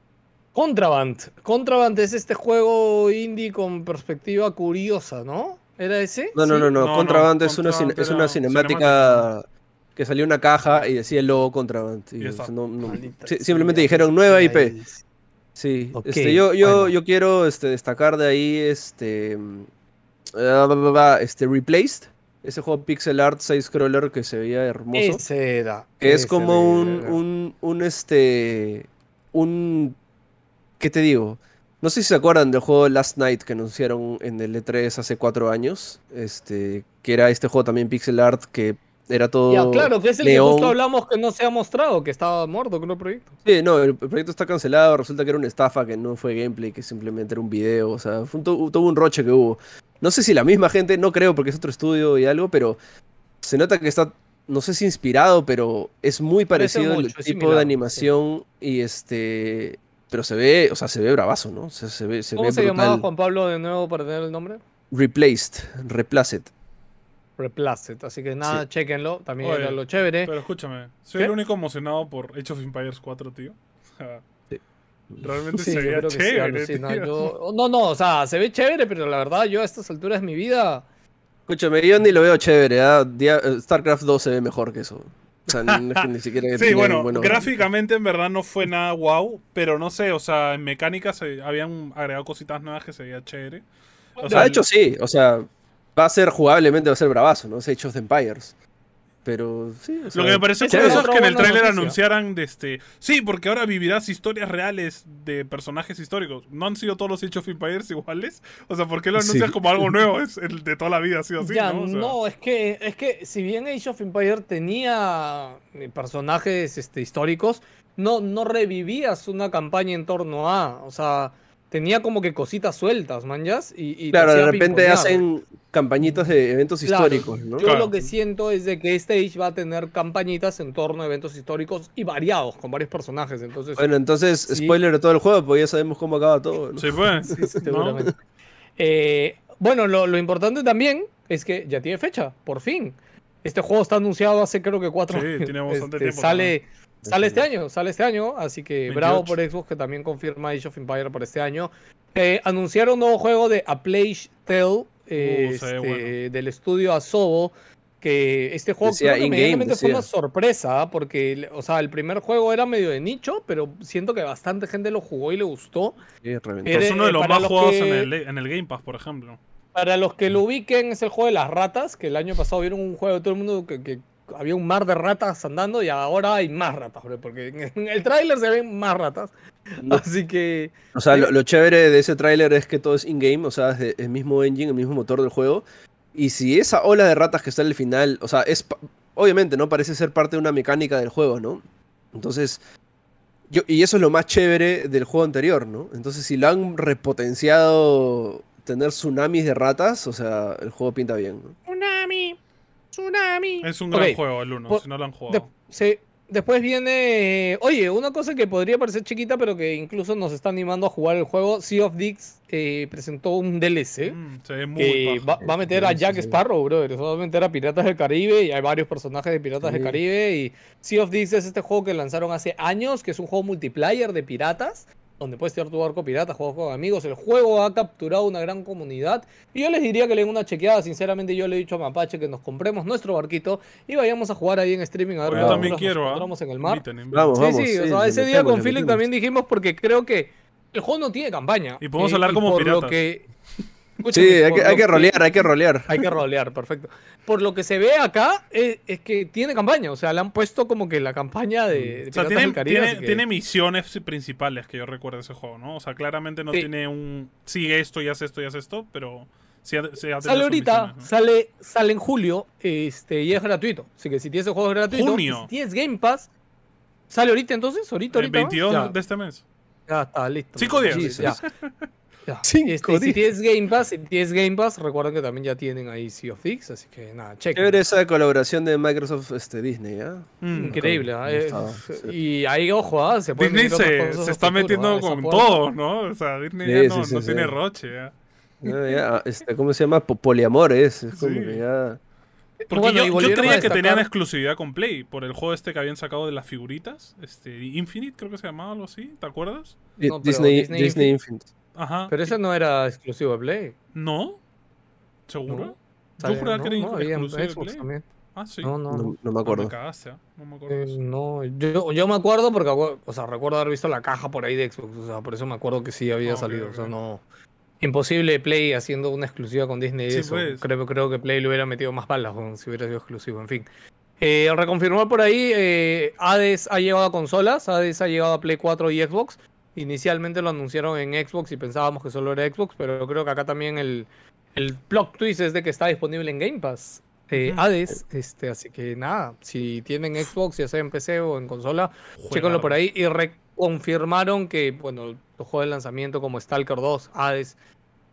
Contraband. Contraband es este juego indie con perspectiva curiosa, ¿no? ¿Era ese? No, no, no, no. Contraband, es, una, es una cinemática que salió una caja y decía el logo Contraband. simplemente dijeron nueva IP. Sí, este, yo, yo, yo quiero este, destacar de ahí este, este Replaced, ese juego pixel art side scroller que se veía hermoso. Ese era. Que es como un, un, un, este, un, ¿qué te digo? No sé si se acuerdan del juego Last Night que anunciaron en el E3 hace cuatro años, este, que era este juego también pixel art que era todo. Ya, claro, que es el que justo hablamos que no se ha mostrado, que estaba muerto con el proyecto. Sí, no, el proyecto está cancelado. Resulta que era una estafa, que no fue gameplay, que simplemente era un video. O sea, fue un, todo un roche que hubo. No sé si la misma gente, no creo porque es otro estudio y algo, pero se nota que está, no sé si inspirado, pero es muy parecido el tipo de animación y este. Pero se ve, o sea, se ve bravazo, ¿no? se ve, ¿Cómo se llamaba Juan Pablo de nuevo para tener el nombre? Replaced, Replaced. Replaced. Así que nada, chequenlo. También era lo chévere. Pero escúchame, soy el único emocionado por Age of Empires 4, tío. Realmente se ve chévere. no, no, o sea, se ve chévere, pero la verdad, yo a estas alturas de mi vida. Escúchame, yo ni lo veo chévere. ¿ah? ¿eh? StarCraft 2 se ve mejor que eso. O sea, ni siquiera. sí, bueno, gráficamente en verdad no fue nada wow, pero no sé, o sea, en mecánica se habían agregado cositas nuevas que se veía chévere. O sea, de hecho sí, o sea, va a ser jugablemente, va a ser bravazo, ¿no? Es Age of Empires. Pero sí. Lo que me parece curioso es que en el tráiler anunciaran de este. Sí, porque ahora vivirás historias reales de personajes históricos. ¿No han sido todos los Age of Empires iguales? O sea, ¿por qué lo anuncias como algo nuevo? Es el de toda la vida ha sido así. ¿no? no, es que, es que si bien Age of Empires tenía eh, personajes este, históricos, no, no revivías una campaña en torno a. O sea tenía como que cositas sueltas, manjas. Y, claro, de repente hacen campañitas de eventos históricos, ¿no? Yo lo que siento es de que Stage va a tener campañitas en torno a eventos históricos y variados, con varios personajes. Entonces, bueno, entonces, spoiler de todo el juego, pues ya sabemos cómo acaba todo. ¿no? Sí, pues. sí, seguramente. Eh, bueno, lo, importante también es que ya tiene fecha, por fin. Este juego está anunciado hace creo que cuatro años. Sí, tiene bastante este, tiempo. Sale. Sale este año, sale este año, así que bravo por Xbox que también confirma Age of Empire por este año. Eh, anunciaron un nuevo juego de A Plague Tale uh, este, del estudio Asobo. Que este juego creo que fue una sorpresa, porque, o sea, el primer juego era medio de nicho, pero siento que bastante gente lo jugó y le gustó. es uno de los más jugados en, el, en el Game Pass, por ejemplo. Para los que lo ubiquen, es el juego de las ratas, que el año pasado vieron un juego de todo el mundo que había un mar de ratas andando y ahora hay más ratas, porque en el tráiler se ven más ratas. Así que... O sea, lo, chévere de ese tráiler es que todo es in-game, o sea, es el mismo engine, el mismo motor del juego. Y si esa ola de ratas que está en el final, o sea, es... Obviamente, ¿no? Parece ser parte de una mecánica del juego, ¿no? Entonces... Yo, y eso es lo más chévere del juego anterior, ¿no? Entonces, si lo han repotenciado tener tsunamis de ratas, o sea, el juego pinta bien. ¿no? Tsunami. Es un gran juego el 1, si no lo han jugado. sí. Después viene. Oye, una cosa que podría parecer chiquita, pero que incluso nos está animando a jugar el juego. Sea of Dicks eh, presentó un DLC. Mm, va, a meter a Jack Sparrow, brother. Va a meter a Piratas del Caribe. Y hay varios personajes de Piratas del Caribe. Y Sea of Dicks es este juego que lanzaron hace años, que es un juego multiplayer de piratas donde puedes tirar tu barco pirata, juegos con amigos. El juego ha capturado una gran comunidad. Y yo les diría que le den una chequeada. Sinceramente, yo le he dicho a Mapache que nos compremos nuestro barquito y vayamos a jugar ahí en streaming. A ver yo también quiero, ¿ah? en el mar. Vamos, sí, sí, o sea, ese día con Philip también dijimos porque creo que el juego no tiene campaña. Y podemos hablar como piratas. que sí, hay que, hay que, rolear, hay que rolear. Hay que rolear, perfecto. Por lo que se ve acá, es, que tiene campaña. O sea, le han puesto como que la campaña de. o sea, tiene, tiene, misiones principales que yo recuerdo de ese juego, ¿no? O sea, claramente no tiene un. Sigue esto y hace esto y hace esto, pero. Sí, sale ahorita, sale, sale en julio este, y es gratuito. Así que si tienes el juego es gratuito, Junio. si tienes Game Pass, ¿sale ahorita entonces? ¿Ahorita, ahorita? El 22 de este mes. Ya está, listo. Cinco días. ya. Este, si tienes Game Pass, si tienes Game Pass, recuerden que también ya tienen ahí Sea of Thieves, así que nada, check. ver esa colaboración de Microsoft este, Disney, ¿ah? Mm, increíble, ¿eh? Y ahí, ojo, ¿ah? se Disney se, se está metiendo ¿ah? con todo, ¿no? O sea, Disney ya no, no tiene roche, ya. ya este, ¿Cómo se llama? Poliamor es, es como que ya... Porque yo, yo, creía que tenían exclusividad con Play por el juego este que habían sacado de las figuritas, este Infinite creo que se llamaba algo así, ¿te acuerdas? Disney, Disney, Disney Infinite. Ajá. Pero ese no era exclusivo de Play. ¿No? ¿Seguro? Yo juraba que era no, exclusivo de Play. También. Ah, sí. No, no, no, me acuerdo. No me, cagaste, ¿eh? no me acuerdo. Eh, no, yo, yo me acuerdo porque, o sea, recuerdo haber visto la caja por ahí de Xbox. O sea, por eso me acuerdo que sí había salido. O sea, no. Imposible Play haciendo una exclusiva con Disney. Sí, eso. Pues. Creo, creo que Play le hubiera metido más balas si hubiera sido exclusivo. En fin. Eh, reconfirmar por ahí, eh, Hades ha llegado a consolas. Hades ha llegado a Play 4 y Xbox. Inicialmente lo anunciaron en Xbox y pensábamos que solo era Xbox, pero creo que acá también el, el plot twist es de que está disponible en Game Pass. Eh, Hades, este, así que nada, si tienen Xbox, ya sea en PC o en consola, chequenlo por ahí y reconfirmaron que, bueno, los juegos de lanzamiento como Stalker 2, Hades,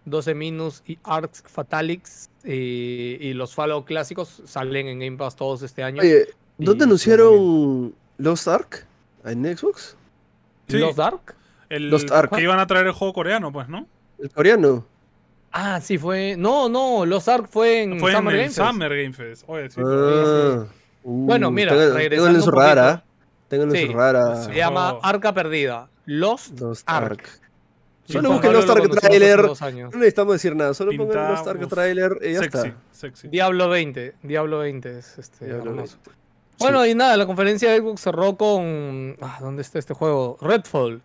12 Minus y Arcs Fatalix eh, y los Fallout clásicos salen en Game Pass todos este año. Oye, ¿dónde anunciaron Lost Ark? ¿En Xbox? ¿Lost Ark? Los Que iban a traer el juego coreano, pues, ¿no? ¿El coreano? Ah, sí, fue. No, no, Los Ark fue en fue Summer en Game Summer Game Fest. Oye, sí, ah, uh, bueno, mira, tengo, regresando. Tengo en su rara. Tengo en su rara. Se llama Arca Perdida. Lost, Lost Ark. Solo busquen Lost Ark Trailer. No necesitamos decir nada, solo pongan Lost Ark Trailer y ya sexy, está. Sexy. Diablo 20. Diablo 20 es este. Diablo 20. Bueno, y nada, la conferencia de Xbox cerró con. Ah, ¿Dónde está este juego? Redfall.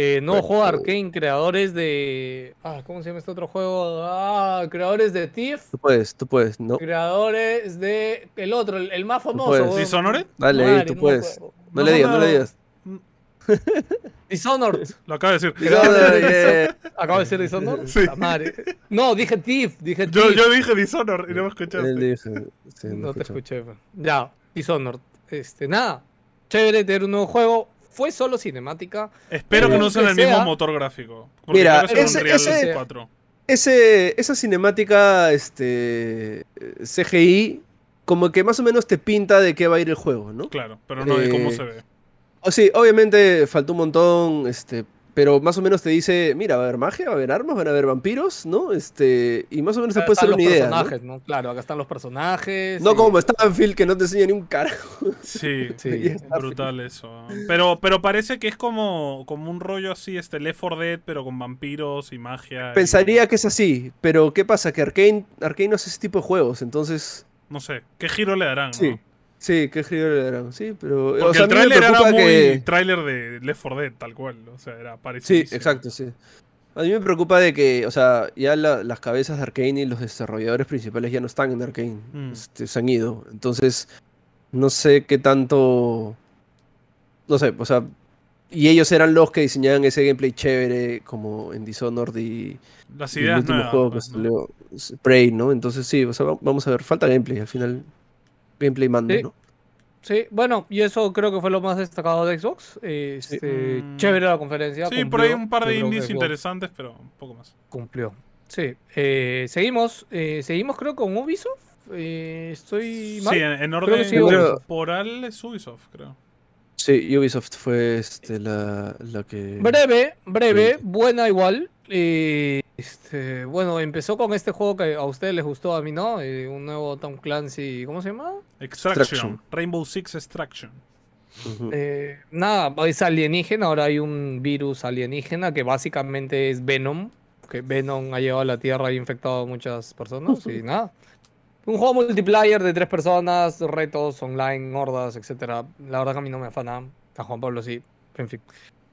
Eh, no juego Arkane, creadores de. Ah, ¿cómo se llama este otro juego? Ah, creadores de Thief. Tú puedes, tú puedes, ¿no? Creadores de. El otro, el, más famoso. ¿Dishonored? Dale, tú puedes. No, le digas, no le digas. Dishonored. Lo acabo de decir. Dishonored, ¿Acabo de decir Dishonored? Sí. No, dije Thief. Dije Yo, yo dije Dishonored y no me escuchaste. no, te escuché. Ya, Dishonored. Este, nada. Chévere tener un nuevo juego fue solo cinemática. Espero que no sea el mismo motor gráfico. Mira, ese, ese, ese, esa cinemática este, CGI, como que más o menos te pinta de qué va a ir el juego, ¿no? Claro, pero no de cómo eh, se ve. Sí, obviamente faltó un montón, este, pero más o menos te dice, mira, va a haber magia, va a haber armas, van a haber vampiros, ¿no? Este, y más o menos se puede hacer una idea. ¿no? Claro, acá están los personajes. No como Stanfield que no te enseña ni un carajo. Sí, sí brutal eso. Pero, pero parece que es como, como un rollo así, este Left 4 Dead, pero con vampiros y magia. Pensaría que es así, pero ¿qué pasa? Que Arkane, Arkane no hace ese tipo de juegos, entonces. No sé, ¿qué giro le darán? Sí. Sí, qué giro le darán, sí, pero... Porque o sea, el tráiler era muy que... tráiler de Left 4 Dead, tal cual, o sea, era parecido. Sí, exacto, sí. A mí me preocupa de que, o sea, ya las cabezas de Arkane y los desarrolladores principales ya no están en Arkane, mm. este, se han ido, entonces no sé qué tanto... No sé, o sea, y ellos eran los que diseñaban ese gameplay chévere, como en Dishonored y... Las ideas el último juego que salió, Prey, ¿no? Entonces sí, o sea, vamos a ver, falta gameplay al final gameplay mando, sí. ¿no? Sí, bueno, y eso creo que fue lo más destacado de Xbox. Este, mm. Chévere la conferencia. Sí, por ahí un par de indies interesantes, pero un poco más. Cumplió. Sí. Eh, seguimos, eh, seguimos creo con Ubisoft. Eh, estoy mal. Sí, en, orden temporal es Ubisoft, creo. Sí, Ubisoft fue este, la, la que... Breve, breve, buena igual. Eh, este, bueno, empezó con este juego que a ustedes les gustó, a mí no. Eh, un nuevo Tom Clancy, ¿cómo se llama? Extraction. Rainbow Six Extraction. Eh, nada, es alienígena. Ahora hay un virus alienígena que básicamente es Venom. Que Venom ha llegado a la Tierra y ha infectado a muchas personas. y nada. Un juego multiplayer de tres personas, retos online, hordas, etcétera. La verdad que a mí no me afana. A Juan Pablo sí. En fin.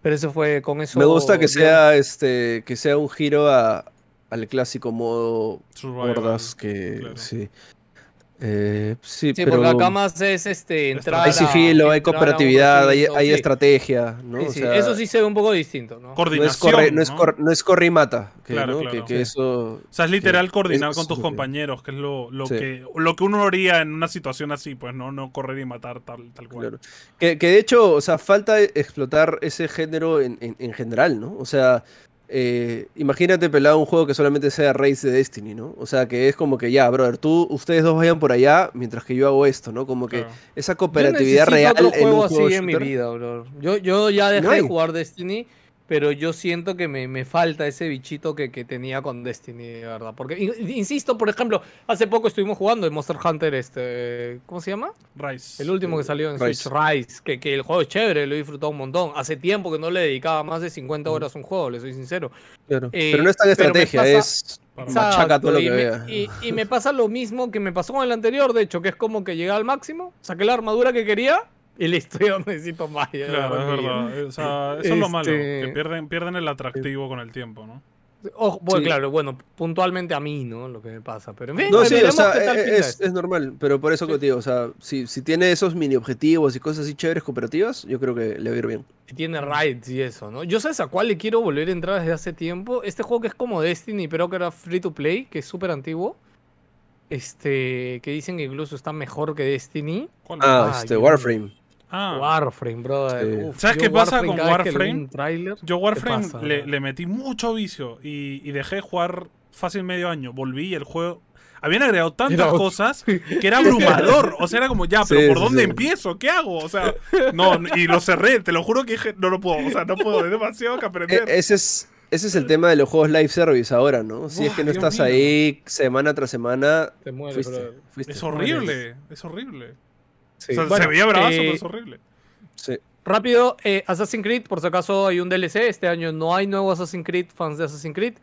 Pero eso fue con eso. Me gusta que sea este que sea un giro a, al clásico modo hordas que sí. Eh, sí, sí porque acá más es este, entrar Hay sigilo, hay cooperatividad, hay, hay estrategia, ¿no? eso sí se ve un poco distinto, ¿no? Coordinación. No es, corre, no es, corre, y mata. claro, claro. Que, eso, o sea, es literal coordinar con tus compañeros, que es lo, lo que, lo que uno haría en una situación así, pues no, no correr y matar tal, tal cual. Que, que, de hecho, o sea, falta explotar ese género en, en, en general, ¿no? O sea, eh, imagínate pelado un juego que solamente sea Race de Destiny, ¿no? O sea, que es como que ya, brother, tú, ustedes dos vayan por allá mientras que yo hago esto, ¿no? Como que esa cooperatividad real. Otro juego así en mi vida, bro. Yo, yo ya dejé de jugar Destiny pero yo siento que me, me falta ese bichito que, que, tenía con Destiny, de verdad. Porque, insisto, por ejemplo, hace poco estuvimos jugando en Monster Hunter, este, ¿cómo se llama? Rise. El último que salió en Switch, Rise, que, que, el juego es chévere, lo he disfrutado un montón. Hace tiempo que no le dedicaba más de 50 horas a un juego, le soy sincero. Claro. Eh, pero no es tan estrategia, es machaca todo lo que y vea. Me, y, y me pasa lo mismo que me pasó con el anterior, de hecho, que es como que llegué al máximo, saqué la armadura que quería y listo, yo necesito más. Claro, es verdad. O sea, eso es lo malo, que este, pierden, pierden el atractivo con el tiempo, ¿no? bueno, claro, bueno, puntualmente a mí, ¿no? Lo que me pasa. Pero en no, sí, o sea, es, es, normal, pero por eso que te digo, o sea, si, si tiene esos mini objetivos y cosas así chéveres cooperativas, yo creo que le va a ir bien. Si tiene raids y eso, ¿no? Yo sabes a cuál le quiero volver a entrar desde hace tiempo. Este juego que es como Destiny, pero que era free to play, que es súper antiguo. Este, que dicen que incluso está mejor que Destiny. Ah, este, Warframe. Ah. Warframe, bro. ¿Sabes qué pasa con Warframe? yo Warframe le, metí mucho vicio y, dejé de jugar fácil medio año. Volví y el juego. Habían agregado tantas cosas que era abrumador. O sea, era como, ya, pero ¿por dónde empiezo? ¿Qué hago? O sea, no, y lo cerré. Te lo juro que dije, no lo puedo. O sea, no puedo. Es demasiado que aprender. E, ese es, ese es el tema de los juegos live service ahora, ¿no? Si es que no estás ahí semana tras semana. Te mueres, es horrible. Es horrible se veía bravazo, pero eh, es horrible. Sí. Rápido, eh, Assassin's Creed, por si acaso hay un DLC. Este año no hay nuevo Assassin's Creed, fans de Assassin's Creed.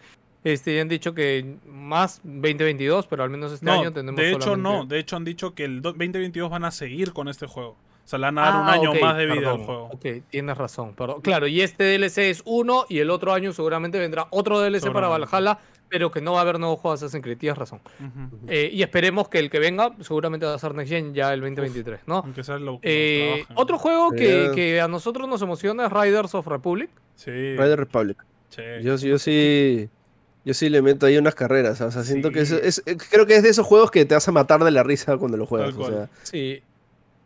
Este, ya han dicho que más 2022, pero al menos este año tenemos. De hecho, no. De hecho, han dicho que el 2022 van a seguir con este juego. O sea, le van a dar un ah, año más de vida al juego. Ok, tienes razón. Pero, claro, y este DLC es uno y el otro año seguramente vendrá otro DLC para Valhalla, pero que no va a haber nuevos juegos de Assassin's Creed. Tienes razón. Eh, y esperemos que el que venga seguramente va a ser Next Gen ya el 2023, ¿no? Aunque sea lo eh, otro juego que, que, a nosotros nos emociona es Riders of Republic. Sí. Riders Republic. Sí. Yo, yo sí... Yo sí le meto ahí unas carreras, o sea, siento que es, creo que es de esos juegos que te vas a matar de la risa cuando lo juegas. O sea. Sí,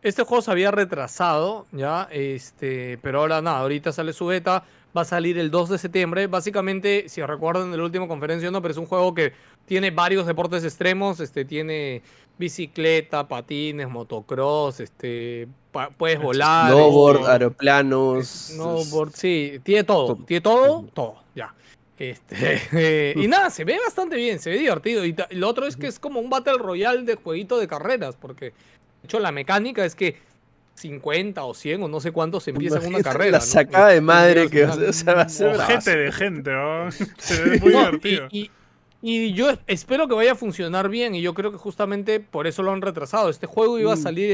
este juego se había retrasado, ya, este, pero ahora nada, ahorita sale su beta, va a salir el 2 de septiembre. Básicamente, si recuerdan de la última conferencia, no, pero es un juego que tiene varios deportes extremos, este, tiene bicicleta, patines, motocross, este, puedes volar. Snowboard, este, aeroplanos. Snowboard, sí, tiene todo, tiene todo, todo, ya. Este, y nada, se ve bastante bien, se ve divertido. Y lo otro es que es como un Battle Royale de jueguito de carreras, porque hecho, la mecánica es que 50 o 100 o no sé cuántos empiezan una carrera. La sacada de madre que o sea, va a ser. Gente de gente, Se ve muy divertido. Y, yo espero que vaya a funcionar bien y yo creo que justamente por eso lo han retrasado. Este juego iba a mm. salir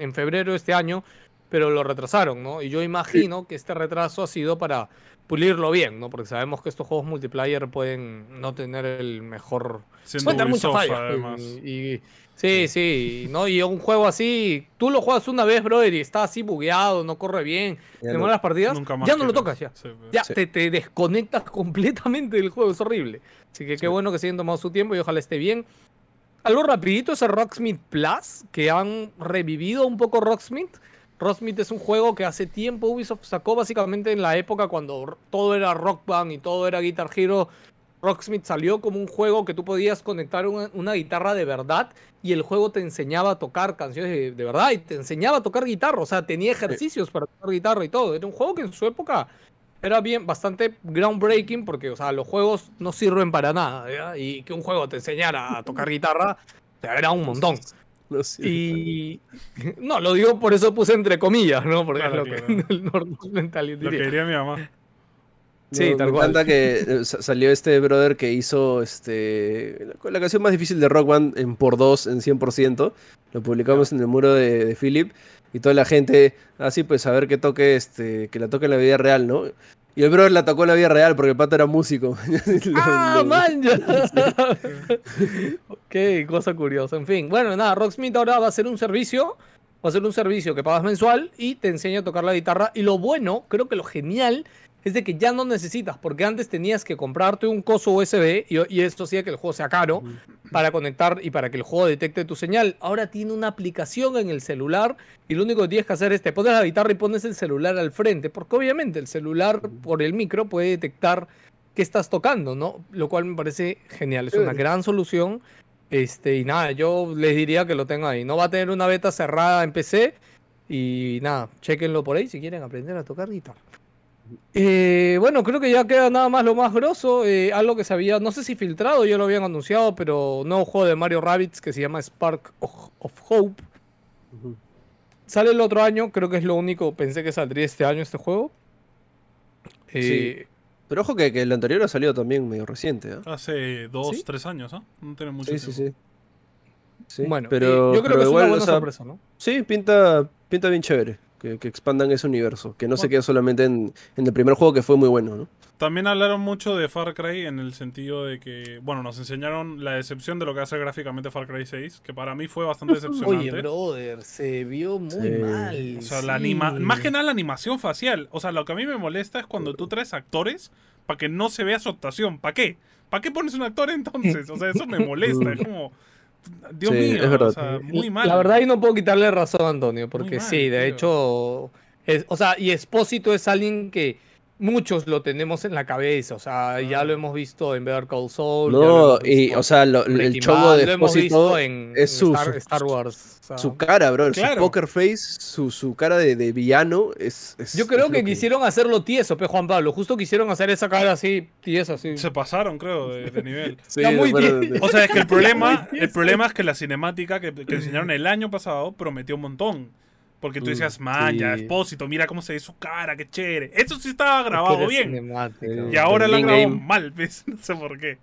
en febrero de este año, pero lo retrasaron, ¿no? Y yo imagino que este retraso ha sido para pulirlo bien, ¿no? Porque sabemos que estos juegos multiplayer pueden no tener el mejor... pueden tener muchas fallas. Además. y Sí, sí, ¿no? Y un juego así, tú lo juegas una vez, brother, y está así bugueado, no corre bien, te no, las partidas, ya no lo tocas ya. Pues. ya te, te, desconectas completamente del juego, es horrible. Así que qué bueno que se hayan tomado su tiempo y ojalá esté bien. Algo rapidito es el Rocksmith Plus, que han revivido un poco Rocksmith. Rocksmith es un juego que hace tiempo Ubisoft sacó básicamente en la época cuando todo era Rock Band y todo era Guitar Hero Rocksmith salió como un juego que tú podías conectar una, guitarra de verdad y el juego te enseñaba a tocar canciones de, verdad y te enseñaba a tocar guitarra, o sea, tenía ejercicios para tocar guitarra y todo. Era un juego que en su época era bien, bastante groundbreaking porque, o sea, los juegos no sirven para nada, y que un juego te enseñara a tocar guitarra, te era un montón. y no, lo digo por eso puse entre comillas, ¿no? Porque es lo que Lo que diría mi mamá. Sí, tal me encanta que eh, salió este brother que hizo este la canción más difícil de Rock Band en por dos en 100%. Lo publicamos en el muro de, Philip y toda la gente, así ah, pues a ver que toque este que la toque en la vida real, ¿no? Y el brother la tocó en la vida real porque el pato era músico. ¡Ah, man! ok, cosa curiosa. En fin, bueno, nada, Rocksmith ahora va a ser un servicio. Va a ser un servicio que pagas mensual y te enseña a tocar la guitarra. Y lo bueno, creo que lo genial es de que ya no necesitas, porque antes tenías que comprarte un coso USB y, esto hacía que el juego sea caro para conectar y para que el juego detecte tu señal. Ahora tiene una aplicación en el celular y lo único que tienes que hacer es te pones la guitarra y pones el celular al frente, porque obviamente el celular por el micro puede detectar qué estás tocando, ¿no? Lo cual me parece genial, es una gran solución. Este, y nada, yo les diría que lo tengo ahí. No va a tener una beta cerrada en PC. Y nada, chequenlo por ahí si quieren aprender a tocar guitarra. Eh, bueno, creo que ya queda nada más lo más grosso. Eh, algo que se había, no sé si filtrado, ya lo habían anunciado, pero nuevo juego de Mario Rabbits que se llama Spark of, Hope. Sale el otro año, creo que es lo único. Pensé que saldría este año este juego. Eh, pero ojo que, el anterior ha salido también medio reciente. Hace dos, tres años, ¿ah? No tiene mucho sí, Sí, sí. Bueno, pero, yo creo que es una buena sorpresa, ¿no? Sí, pinta, pinta bien chévere que, expandan ese universo, que no se quede solamente en, el primer juego que fue muy bueno, ¿no? También hablaron mucho de Far Cry en el sentido de que, bueno, nos enseñaron la decepción de lo que hace gráficamente Far Cry 6, que para mí fue bastante decepcionante. Oye, brother, se vio muy mal. O sea, la anima más que nada la animación facial. O sea, lo que a mí me molesta es cuando tú traes actores para que no se vea su actuación. ¿Para qué? ¿Para qué pones un actor entonces? O sea, eso me molesta. es como Dios mío, muy mal. La verdad, y no puedo quitarle razón a Antonio, porque sí, de hecho. o sea, y Espósito es alguien que muchos lo tenemos en la cabeza, o sea, ya lo hemos visto en Better Call Saul. No, y, o sea, el chogo de es su, Star, Wars. Su cara, bro, su poker face, su, su cara de, de villano es, Yo creo que, quisieron hacerlo tieso, pe Juan Pablo, justo quisieron hacer esa cara así, tiesa, así. Se pasaron, creo, de, nivel. sí, muy o sea, es que el problema, el problema es que la cinemática que, que enseñaron el año pasado prometió un montón. Porque tú decías, man, ya, expósito, mira cómo se ve su cara, qué chévere. Eso sí estaba grabado bien. Y ahora lo han grabado mal, ¿ves? No sé por qué.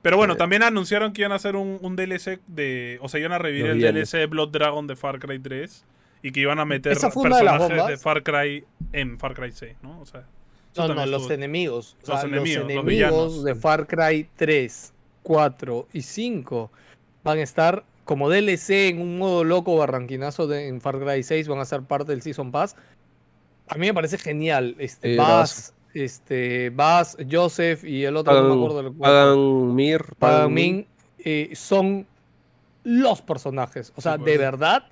Pero bueno, también anunciaron que iban a hacer un, DLC de. O sea, iban a revivir el DLC de Blood Dragon de Far Cry 3. y que iban a meter personajes de, Far Cry en Far Cry 6, ¿no? O sea, no, no, los enemigos. los enemigos, de Far Cry 3, 4 y 5 van a estar como DLC en un modo loco barranquinazo de, en Far Cry 6, van a ser parte del Season Pass. A mí me parece genial. Este, Bass, este, Bass, Joseph y el otro, no me acuerdo del Pagan Mir. Pagan Min, eh, son los personajes. O sea, de verdad,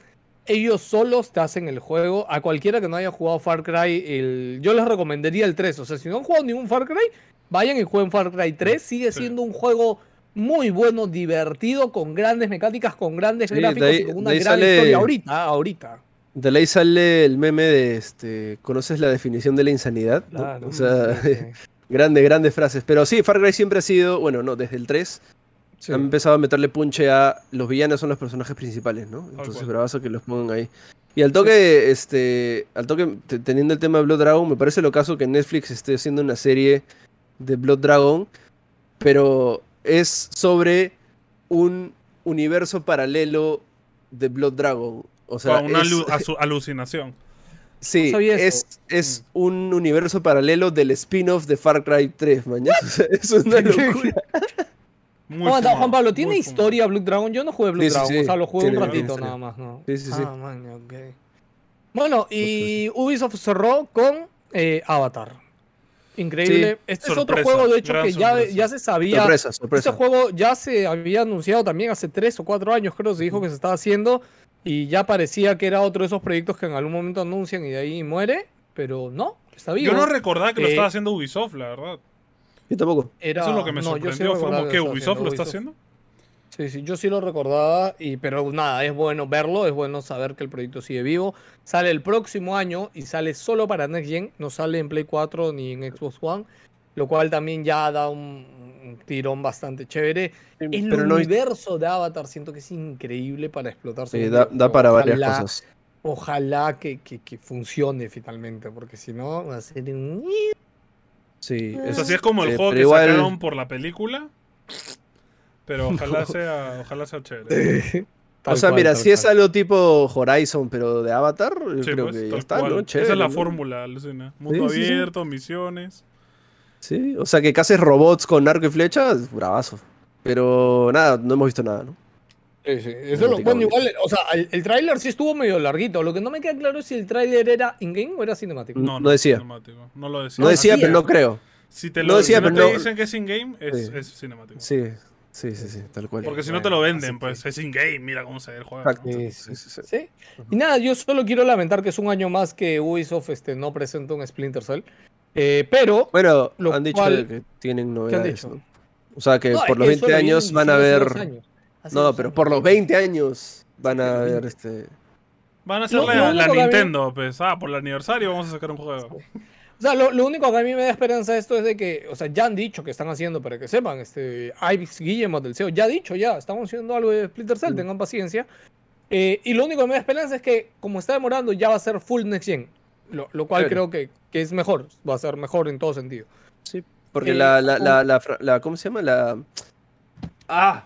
ellos solos te hacen el juego. A cualquiera que no haya jugado Far Cry, el... yo les recomendaría el 3. O sea, si no han jugado ningún Far Cry, vayan y jueguen Far Cry 3. Sigue siendo un juego muy bueno, divertido, con grandes mecánicas, con grandes gráficos y con una gran historia ahorita, ahorita. De ahí sale el meme de este. ¿Conoces la definición de la insanidad? o sea, grandes, grandes frases. Pero sí, Far Cry siempre ha sido, bueno, no, desde el 3 han empezado a meterle punche a los villanos son los personajes principales, ¿no? Entonces, bravazo que los pongan ahí. Y al toque, este, al toque, teniendo el tema de Blood Dragon, me parece lo caso que Netflix esté haciendo una serie de Blood Dragon, pero es sobre un universo paralelo de Blood Dragon. O sea, una alucinación. Sí, es, es mm. un universo paralelo del spin-off de Far Cry 3, mañana. es una locura. Juan Pablo, ¿tiene historia Blue Dragon? Yo no jugué Blue Dragon, o sea, lo jugué un ratito nada más, ¿no? Sí, sí, sí. Ah, bueno, y Ubisoft cerró con eh, Avatar. Increíble. este es otro juego, de hecho, que ya, ya, se sabía. Sorpresa, sorpresa. Este juego ya se había anunciado también hace tres o cuatro años, creo, se dijo que se estaba haciendo. Y ya parecía que era otro de esos proyectos que en algún momento anuncian y de ahí muere. Pero no, está vivo. Yo no recordaba que lo estaba haciendo Ubisoft, la verdad. Yo tampoco. Eso es lo que me sorprendió. Fue como que Ubisoft lo está haciendo. Sí, sí, yo sí lo recordaba, y, pero nada, es bueno verlo, es bueno saber que el proyecto sigue vivo. Sale el próximo año y sale solo para Next Gen, no sale en Play 4 ni en Xbox One, lo cual también ya da un, tirón bastante chévere. el universo de Avatar siento que es increíble para explotar. Sí, da, para varias cosas. Ojalá que, que, funcione finalmente, porque si no va a ser un... Sí, es, así es como el juego que sacaron por la película. Pero ojalá sea, ojalá sea chévere. o sea, mira, si es algo tipo Horizon, pero de Avatar, yo creo pues, que ya está, ¿no? Esa es la fórmula, Lucina. Mundo abierto, misiones. Sí, o sea, que cases robots con arco y flecha, bravazo. Pero nada, no hemos visto nada, ¿no? Sí, sí. Eso lo, bueno, igual, o sea, el, el tráiler sí estuvo medio larguito. Lo que no me queda claro es si el tráiler era in-game o era cinemático. No, no, decía. No lo decía. No decía, pero no creo. Si te lo decía, pero te dicen que es in-game, es, es, cinemático. Sí, sí, sí, sí, tal cual. Porque si no te lo venden, pues es in-game, mira cómo se ve el juego. Sí, sí, sí, Y nada, yo solo quiero lamentar que es un año más que Ubisoft este, no presenta un Splinter Cell. Eh, pero. Bueno, han dicho que tienen novedades. ¿no? O sea, que por los 20 años van a ver. No, pero por los 20 años van a ver este. Van a hacer la, Nintendo, pues. Ah, por el aniversario vamos a sacar un juego. O sea, lo, único que a mí me da esperanza esto es de que, o sea, ya han dicho que están haciendo, para que sepan, este, Ives Guillermo del CEO, ya ha dicho, ya, estamos haciendo algo de Splinter Cell, mm. tengan paciencia. Eh, y lo único que me da esperanza es que, como está demorando, ya va a ser full next gen. Lo, cual creo que, que, es mejor, va a ser mejor en todo sentido. Sí, porque la, la, la, la, ¿cómo se llama? La... Ah,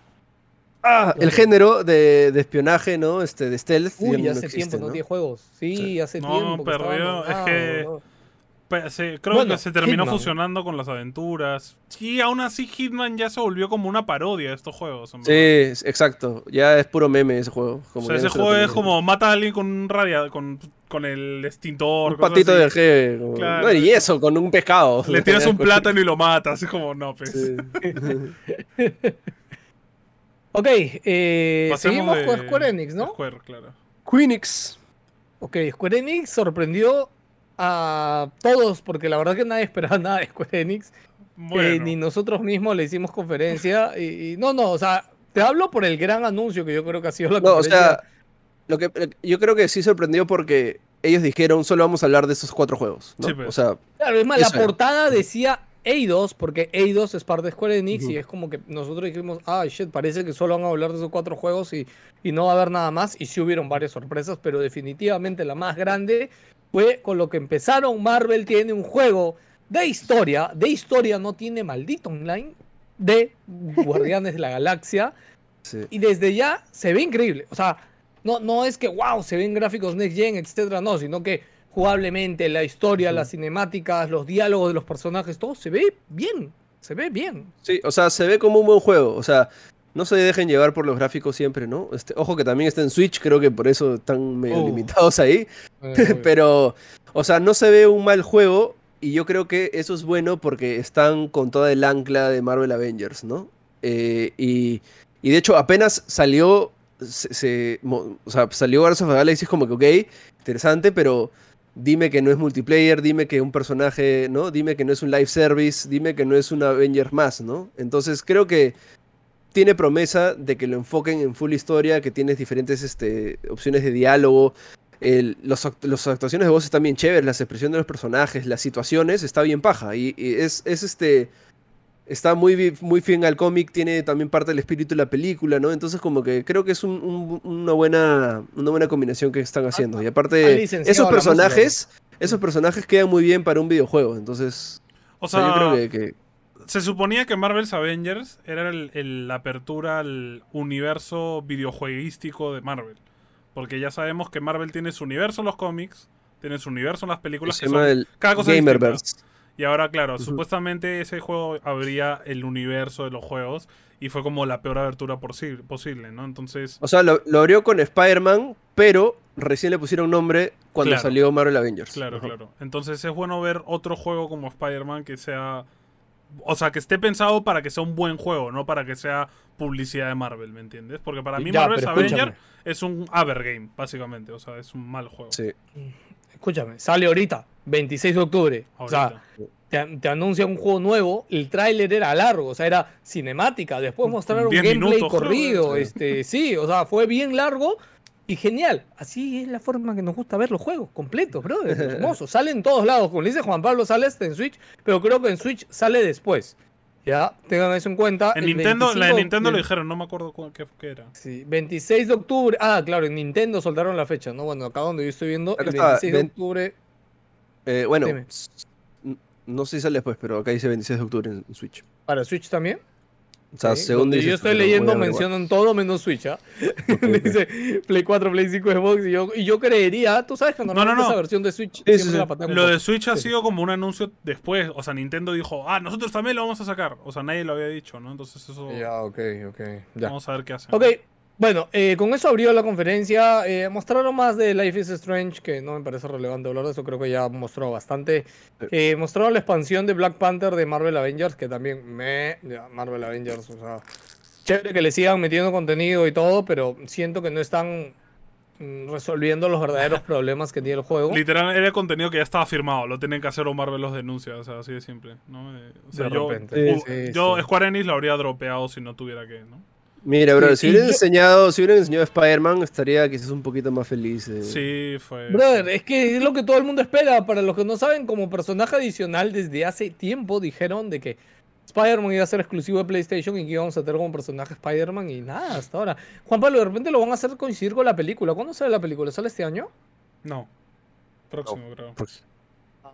Ah, el género de, de, espionaje, ¿no? Este, de stealth. Uy, hace tiempo, ¿no? 10 juegos. Sí, hace tiempo. No, perdió. Es que. Creo que se terminó fusionando con las aventuras. Sí, aún así Hitman ya se volvió como una parodia de estos juegos. Sí, exacto. Ya es puro meme ese juego. o sea, ese juego es como mata a alguien con un radio, con, con el extintor. Un patito de G. Claro. y eso, con un pescado. Le tiras un plátano y lo matas. Es como, no, pues. Sí. Ok, eh, seguimos con Square Enix, ¿no? Square, claro. Queenix. Ok, Square Enix sorprendió a todos, porque la verdad que nadie esperaba nada de Square Enix. Eh, ni nosotros mismos le hicimos conferencia. Y, no, no, o sea, te hablo por el gran anuncio que yo creo que ha sido la no, conferencia. O sea, lo que, yo creo que sí sorprendió porque ellos dijeron solo vamos a hablar de esos cuatro juegos. ¿no? Pues. O sea, claro, es más, la portada decía Eidos, porque Eidos es parte de Square Enix y es como que nosotros dijimos, ah, shit, parece que solo van a hablar de esos cuatro juegos y, y no va a haber nada más. Y sí hubieron varias sorpresas, pero definitivamente la más grande fue con lo que empezaron. Marvel tiene un juego de historia, de historia no tiene maldito online, de Guardianes de la Galaxia. Y desde ya se ve increíble. O sea, no, no es que, wow, se ven gráficos next gen, etcétera, no, sino que jugablemente la historia, las cinemáticas, los diálogos de los personajes, todo se ve bien, se ve bien. Sí, o sea, se ve como un buen juego, o sea, no se dejen llevar por los gráficos siempre, ¿no? Este, ojo que también está en Switch, creo que por eso están medio uh. limitados ahí, pero, o sea, no se ve un mal juego, y yo creo que eso es bueno porque están con toda el ancla de Marvel Avengers, ¿no? Eh, y, y, de hecho, apenas salió. Se, o sea, salió Guardians of the Galaxy como que, ok, interesante, pero dime que no es multiplayer, dime que un personaje, ¿no? Dime que no es un live service, dime que no es un Avenger más, ¿no? Entonces creo que tiene promesa de que lo enfoquen en full historia, que tienes diferentes este, opciones de diálogo, los, actuaciones de voz están bien chéveres, las expresiones de los personajes, las situaciones, está bien paja. Y, es, este. Está muy, muy fiel al cómic, tiene también parte del espíritu de la película, ¿no? Entonces, como que creo que es una, buena, una buena combinación que están haciendo. Y aparte, esos personajes, esos personajes quedan muy bien para un videojuego. Entonces, o sea, yo creo que, se suponía que Marvel's Avengers era la apertura al universo videojueguístico de Marvel. Porque ya sabemos que Marvel tiene su universo en los cómics, tiene su universo en las películas. Que son, cada cosa Gamerverse. Y ahora, claro, supuestamente ese juego abría el universo de los juegos y fue como la peor abertura posible, ¿no? Entonces... O sea, lo, abrió con Spider-Man, pero recién le pusieron nombre cuando salió Marvel Avengers. Claro, claro. Entonces es bueno ver otro juego como Spider-Man que sea o sea, que esté pensado para que sea un buen juego, no para que sea publicidad de Marvel, ¿me entiendes? Porque para mí Marvel's Avenger es un Avergame, básicamente. O sea, es un mal juego. Sí. Escúchame, sale ahorita, 26 de octubre. O sea, te, anuncia un juego nuevo. El tráiler era largo, o sea, era cinemática. Después mostraron un gameplay corrido. Este, sí, o sea, fue bien largo. Y genial, así es la forma que nos gusta ver los juegos completos, bro. hermoso. sale en todos lados. Como dice Juan Pablo, sale hasta en Switch, pero creo que en Switch sale después. Ya, tengan eso en cuenta. En Nintendo, la de Nintendo lo dijeron, no me acuerdo qué, era. Sí, 26 de octubre. Ah, claro, en Nintendo soltaron la fecha, ¿no? Bueno, acá donde yo estoy viendo, el 26 de octubre. Eh, bueno, no sé si sale después, pero acá dice 26 de octubre en Switch. ¿Para Switch también? O sea, según yo estoy leyendo, mencionan todo menos Switch, ¿ah? Dice Play 4, Play 5, Xbox. Y yo, y yo creería, tú sabes que normalmente no, no, esa versión de Switch Lo de Switch ha sido como un anuncio después. O sea, Nintendo dijo, ah, nosotros también lo vamos a sacar. O sea, nadie lo había dicho, ¿no? Entonces eso. Ya, ok, ok. Vamos a ver qué hacen. Ok, bueno, eh, con eso abrió la conferencia. Eh, mostraron más de Life is Strange, que no me parece relevante hablar de eso, creo que ya mostró bastante. Eh, mostraron la expansión de Black Panther de Marvel Avengers, que también me. Marvel Avengers, o sea. Chévere que le sigan metiendo contenido y todo, pero siento que no están mm, resolviendo los verdaderos problemas que tiene el juego. Literal, era contenido que ya estaba firmado, lo tienen que hacer o Marvel los denuncia, o sea, así de simple. ¿no? o sea, yo, yo Square Enix lo habría dropeado si no tuviera que, ¿no? Mira, bro, si hubieran enseñado, si hubieran enseñado Spider-Man, estaría quizás un poquito más feliz. Eh. Sí, fue. Brother, es que es lo que todo el mundo espera. Para los que no saben, como personaje adicional, desde hace tiempo dijeron de que Spider-Man iba a ser exclusivo de PlayStation y que íbamos a tener como personaje Spider-Man y nada, hasta ahora. Juan Pablo, de repente lo van a hacer coincidir con la película. ¿Cuándo sale la película? ¿Sale este año? No. Próximo, creo. Pues,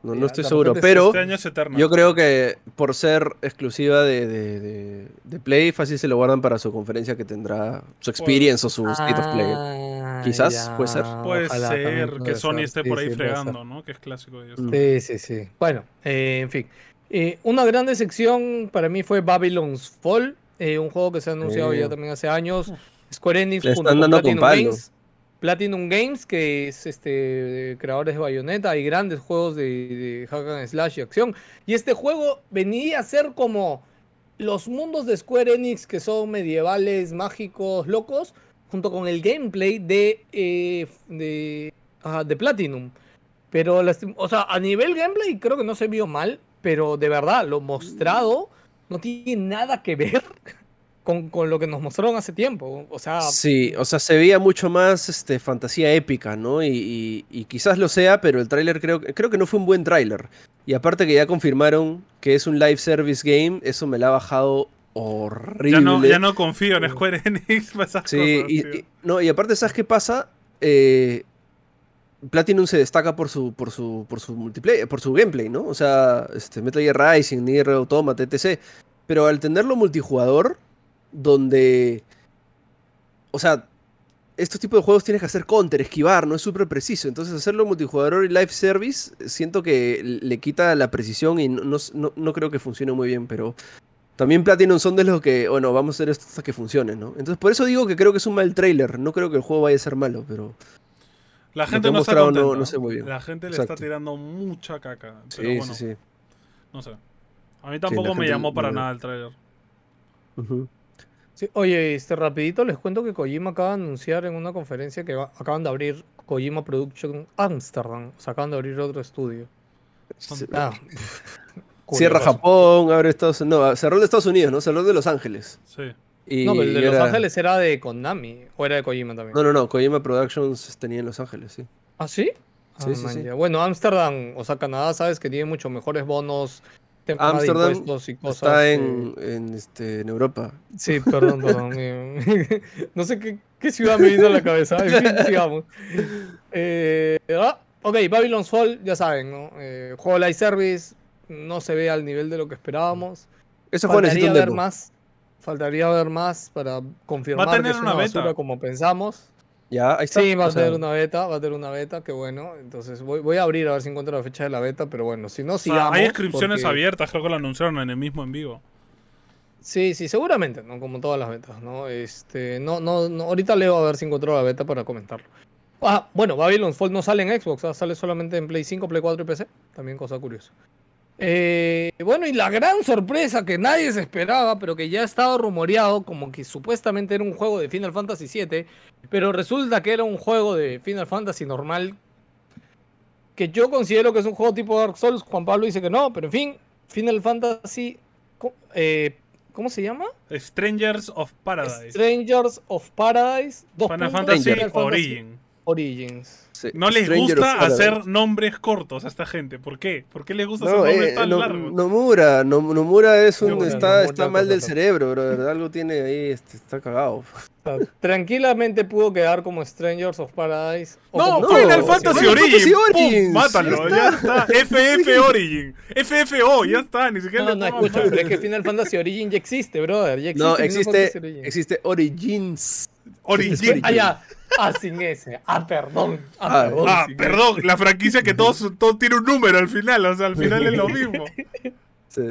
no, estoy seguro, pero este yo creo que por ser exclusiva de, Play, fácil se lo guardan para su conferencia que tendrá su experience o su state of play. Ah, Quizás, puede ser. Puede ser que Sony esté por ahí fregando, ¿no? Que es clásico de ellos. Sí, sí, sí. Bueno, eh, en fin. Eh, una grande sección para mí fue Babylon's Fall, eh, un juego que se ha anunciado ya también hace años. Square Enix junto con Platinum Games. Platinum Games, que es este creadores de Bayonetta y grandes juegos de, hack and slash y acción. Y este juego venía a ser como los mundos de Square Enix que son medievales, mágicos, locos, junto con el gameplay de, eh, de, de Platinum. Pero, o sea, a nivel gameplay creo que no se vio mal, pero de verdad, lo mostrado no tiene nada que ver con, lo que nos mostraron hace tiempo. O sea. Sí, o sea, se veía mucho más este, fantasía épica, ¿no? Y, quizás lo sea, pero el tráiler creo, creo que no fue un buen tráiler. Y aparte que ya confirmaron que es un live service game, eso me la ha bajado horrible. Ya no, ya no confío en Square Enix sí, y, no, y aparte, ¿sabes qué pasa? Eh, Platinum se destaca por su, por su, por su multiplayer, por su gameplay, ¿no? O sea, este, Metal Gear Rising, Nier Automata, etc. Pero al tenerlo multijugador, donde, o sea, estos tipos de juegos tienes que hacer counter, esquivar, no es súper preciso. Entonces hacerlo multijugador y live service, siento que le quita la precisión y no, no, creo que funcione muy bien, pero también Platinum son de los que, bueno, vamos a hacer esto hasta que funcione, ¿no? Entonces por eso digo que creo que es un mal trailer, no creo que el juego vaya a ser malo, pero... La gente no está contenta. No, sé muy bien. La gente le está tirando mucha caca. Pero sí, sí, sí. No sé. A mí tampoco me llamó para nada el trailer. Oye, este rapidito les cuento que Kojima acaba de anunciar en una conferencia que acaban de abrir Kojima Production Amsterdam. O sea, acaban de abrir otro estudio. Ah, Cierra Japón, abre Estados Unidos. No, cerró el de Estados Unidos, ¿no? Cerró el de Los Ángeles. Sí. no, pero el de Los Ángeles era de Konami, o era de Kojima también. No, no, no, Kojima Productions tenía en Los Ángeles, sí. ¿Ah, sí? Sí, sí, ah, sí. Bueno, Amsterdam, o sea, Canadá, sabes que tiene mucho mejores bonos Amsterdam está en, en, este, en Europa. Sí, perdón, perdón. no sé qué, qué, ciudad me vino a la cabeza. En fin, sigamos. Eh, ah, ok, Babylon's Fall, ya saben, ¿no? Eh, juego live service, no se ve al nivel de lo que esperábamos. Eso fue Faltaría ver más. Faltaría ver más para confirmar que es una, basura como pensamos. Ya, ahí está. Sí, va a tener una beta, va a tener una beta, qué bueno. Entonces voy, voy a abrir a ver si encuentro la fecha de la beta, pero bueno, si no, sigamos. hay inscripciones abiertas, creo que lo anunciaron en el mismo en vivo. Sí, sí, seguramente, ¿no? Como todas las betas, ¿no? Este, no, no, no ahorita leo a ver si encuentro la beta para comentarlo. Ah, bueno, Babylon's Fall no sale en Xbox, sale solamente en Play 5, Play 4 y PC. También cosa curiosa. Eh, bueno, y la gran sorpresa que nadie se esperaba, pero que ya estaba rumoreado como que supuestamente era un juego de Final Fantasy VII, pero resulta que era un juego de Final Fantasy normal, que yo considero que es un juego tipo Dark Souls. Juan Pablo dice que no, pero en fin, Final Fantasy... Eh, ¿Cómo se llama? Strangers of Paradise. Strangers of Paradise. Final Fantasy Origin. Origins. no les gusta hacer nombres cortos a esta gente. ¿Por qué? ¿Por qué les gusta hacer nombres eh, tan largos? Nomura, Nomura es un está, está mal del cerebro, bro. Algo tiene ahí, este, está cagado. tranquilamente pudo quedar como Strangers of Paradise. No, Final Fantasy Origin. Origins. mátalo, ya está. FF Origin. FFO, ya está. Ni siquiera no, no, escucha, es que Final Fantasy Origin ya existe, brother. Ya existe no, existe, existe Origins. Origin. Ah, ya. Ah, sin ese. Ah, perdón. Ah, ah perdón. Ah, perdón. La franquicia que todos, todo tiene un número al final. O sea, al final es lo mismo. Sí.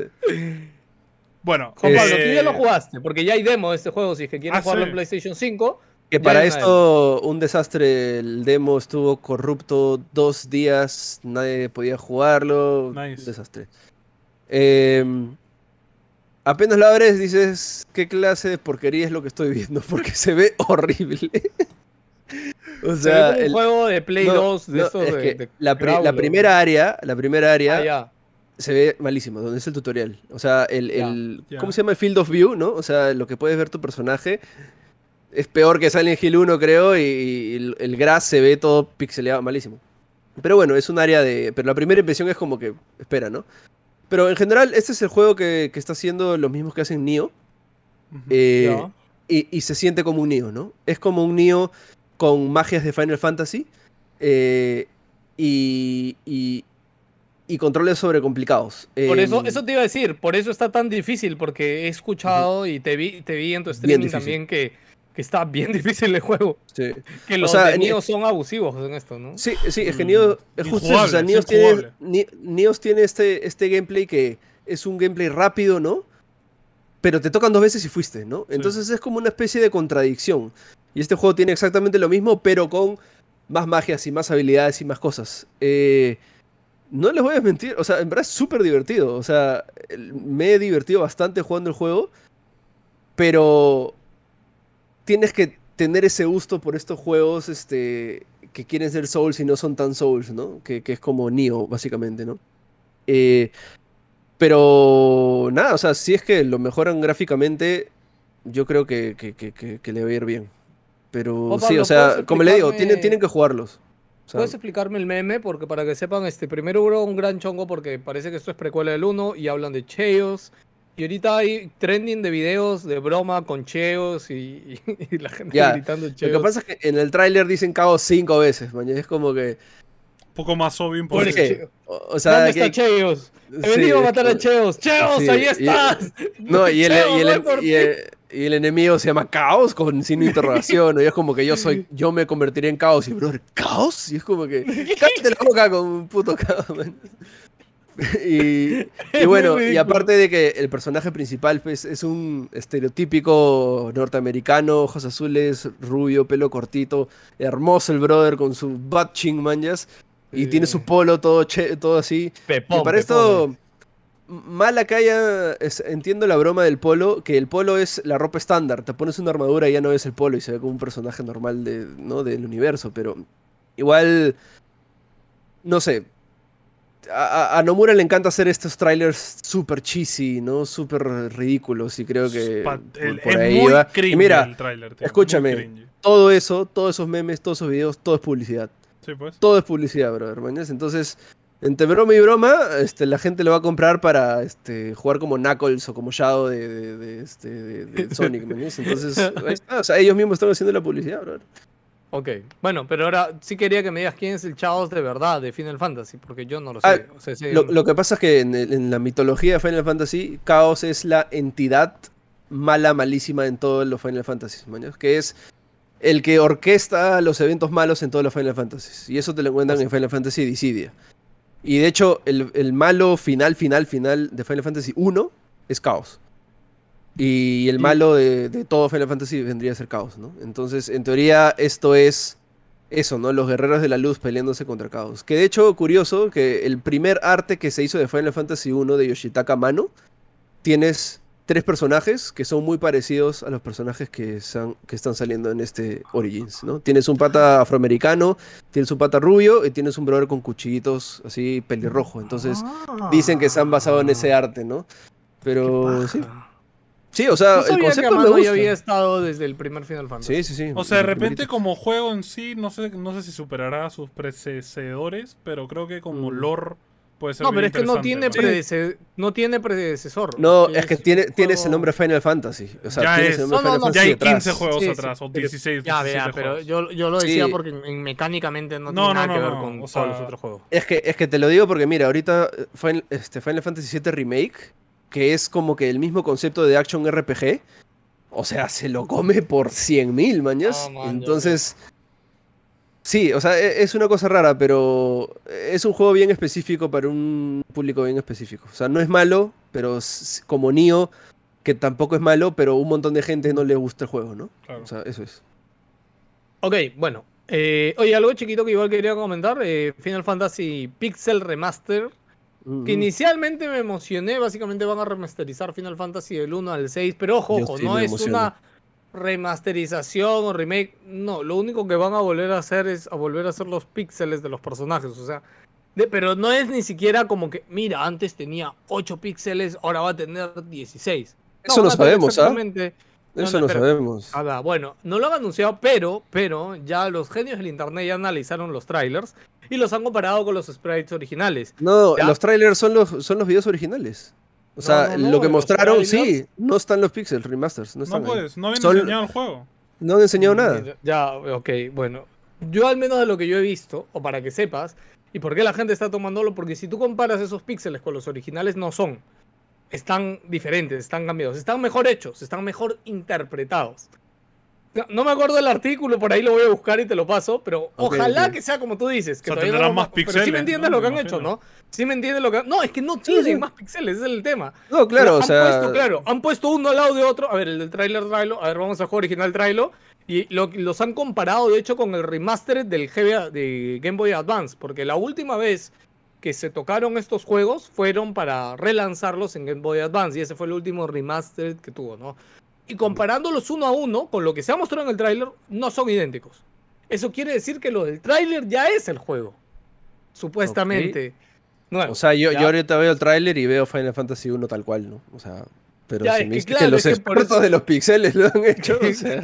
Bueno. Juan Pablo, tú ya lo eh, jugaste. Porque ya hay demo de este juego. Si es que quieres ah, jugarlo en PlayStation 5. Que para esto, un desastre. El demo estuvo corrupto dos días. Nadie podía jugarlo. Nice. Un desastre. Em, apenas lo abres, dices, ¿qué clase de porquería es lo que estoy viendo? Porque se ve horrible. O sea, el juego de Play 2 de estos de, la, primera área, la primera área ah, se ve malísimo, donde es el tutorial. O sea, el, ¿cómo se llama? El Field of View, ¿no? O sea, lo que puedes ver tu personaje es peor que Silent Hill 1, creo, y, el, grass se ve todo pixeleado, malísimo. Pero bueno, es un área de... Pero la primera impresión es como que, espera, ¿no? Pero en general, este es el juego que, está haciendo los mismos que hacen Nioh. Eh, y, y, se siente como un Nioh, ¿no? Es como un Nioh con magias de Final Fantasy eh, y, y, controles sobre complicados. Por eso, em, eso te iba a decir, por eso está tan difícil, porque he escuchado y te vi, te vi en tu streaming también que, que, está bien difícil el juego. Sí. Que los o son abusivos en esto, ¿no? Sí, sí, es que Nioh, es justo eso, o sea, tiene, tiene este, este gameplay que es un gameplay rápido, ¿no? Pero te tocan dos veces y fuiste, ¿no? Entonces es como una especie de contradicción. Y este juego tiene exactamente lo mismo, pero con más magias y más habilidades y más cosas. Eh, no les voy a mentir, o sea, en verdad es súper divertido. O sea, me he divertido bastante jugando el juego, pero tienes que tener ese gusto por estos juegos este, que quieren ser Souls y no son tan Souls, ¿no? Que, es como Nioh, básicamente, ¿no? Eh, pero nada, o sea, si es que lo mejoran gráficamente, yo creo que, que le va a ir bien. Pero sí, o sea, como le digo, tienen, tienen que jugarlos. ¿Puedes explicarme el meme? Porque para que sepan, este primero hubo un gran chongo porque parece que esto es precuela del 1 y hablan de Cheos. Y ahorita hay trending de videos de broma con Cheos y, la gente gritando Cheos. Lo que pasa es que en el tráiler dicen cago cinco veces, man. Es como que... Un poco más obvio imposible. O, sea, ¿Dónde está Cheos? He venido a matar a Cheos. ¡Cheos, ahí estás! No, y el, y el, y el enemigo se llama Caos con sin interrogación. y es como que yo soy, yo me convertiré en Caos. Y brother, ¿Caos? Y es como que, cállate la boca con un puto Caos, y, bueno, y aparte de que el personaje principal pues, es un estereotípico norteamericano, ojos azules, rubio, pelo cortito, hermoso el brother con su butt ching manjas. Y tiene su polo todo, todo así. y para esto mala que haya, entiendo la broma del polo, que el polo es la ropa estándar, te pones una armadura y ya no es el polo y se ve como un personaje normal de, ¿no? del universo, pero igual, no sé, a, Nomura le encanta hacer estos trailers super cheesy, ¿no? Súper ridículos y creo que por, ahí muy cringe mira, el trailer, escúchame, todo eso, todos esos memes, todos esos videos, todo es publicidad. Sí, pues. Todo es publicidad, brother, Entonces, entre broma y broma, este, la gente lo va a comprar para este, jugar como Knuckles o como Shadow de, de, este, Sonic, Entonces, o sea, ellos mismos están haciendo la publicidad, bro. Ok, bueno, pero ahora sí quería que me digas quién es el Chaos de verdad de Final Fantasy, porque yo no lo sé. Ah, lo, que pasa es que en, la mitología de Final Fantasy, Chaos es la entidad mala, malísima en todos los Final Fantasy, que es el que orquesta los eventos malos en todos los Final Fantasy. Y eso te lo encuentran en Final Fantasy Dissidia. Y de hecho, el, malo final, final, final de Final Fantasy 1 es Caos. Y el malo de, todo Final Fantasy vendría a ser Caos, ¿no? Entonces, en teoría, esto es eso, ¿no? Los guerreros de la luz peleándose contra Caos. Que de hecho, curioso, que el primer arte que se hizo de Final Fantasy 1 de Yoshitaka Mano, tienes tres personajes que son muy parecidos a los personajes que, que están saliendo en este Origins, ¿no? Tienes un pata afroamericano, tienes un pata rubio y tienes un brother con cuchillitos así pelirrojo. Entonces dicen que se han basado en ese arte, ¿no? Pero sí. Sí, o sea, el concepto me gusta. había estado desde el primer Final Fantasy. Sí, sí, sí. O sea, de repente como juego en sí, no sé, no sé si superará a sus predecesores, pero creo que como mm. lore no, pero es que no tiene, no tiene predecesor. No, es, que tiene, tienes el nombre Final Fantasy. O sea, ya, es. ya hay 15 juegos atrás, o 16. Ya, vea, pero yo, yo, lo decía porque mecánicamente no, tiene nada que ver con todos los otros juegos. Es que, es que te lo digo porque, mira, ahorita Final, este, Final Fantasy VII Remake, que es como que el mismo concepto de Action RPG, o sea, se lo come por 100.000, mañas. Entonces. Sí, o sea, e, es una cosa rara, pero es un juego bien específico para un público bien específico. O sea, no es malo, pero como Nio, que tampoco es malo, pero un montón de gente no le gusta el juego, ¿no? O sea, eso es. Ok, bueno. Eh, oye, algo chiquito que igual quería comentar. Eh, Final Fantasy Pixel Remaster. Que inicialmente me emocioné. Básicamente van a remasterizar Final Fantasy del 1 al 6. Pero ojo, ojo, no es una remasterización o remake. No, lo único que van a volver a hacer es a volver a hacer los píxeles de los personajes. O sea, pero no es ni siquiera como que, mira, antes tenía 8 píxeles, ahora va a tener 16. Eso lo sabemos, ¿ah? Eso lo sabemos. bueno, no lo han anunciado, pero, pero ya los genios del internet ya analizaron los trailers y los han comparado con los sprites originales. No, los trailers son los, son los videos originales. O sea, lo que mostraron, sí, no están los pixels remasters. No, están no puedes, no habían enseñado el juego. No han enseñado nada. Ya, ok, bueno. Yo al menos de lo que yo he visto, o para que sepas, y por qué la gente está tomándolo, porque si tú comparas esos píxeles con los originales, no son. Están diferentes, están cambiados, están mejor hechos, están mejor interpretados. No, me acuerdo del artículo, por ahí lo voy a buscar y te lo paso, pero ojalá que sea como tú dices. Que o más píxeles. Pero sí me entiendes lo que han hecho, ¿no? Sí me entiendes lo que No, es que no tienen más píxeles, ese es el tema. No, claro, o sea... Puesto, claro, han puesto uno al lado de otro. A ver, el del trailer Trailer, a ver, vamos a jugar original Trailer. Y los han comparado, de hecho, con el remaster del de Game Boy Advance. Porque la última vez que se tocaron estos juegos fueron para relanzarlos en Game Boy Advance. Y ese fue el último remaster que tuvo, ¿no? y comparándolos uno a uno con lo que se ha mostrado en el tráiler, no son idénticos. Eso quiere decir que lo del tráiler ya es el juego. Supuestamente. o sea, yo, yo, ahorita veo el tráiler y veo Final Fantasy 1 tal cual, ¿no? O sea, pero si me que, que los expertos de los pixeles lo han hecho. O sea...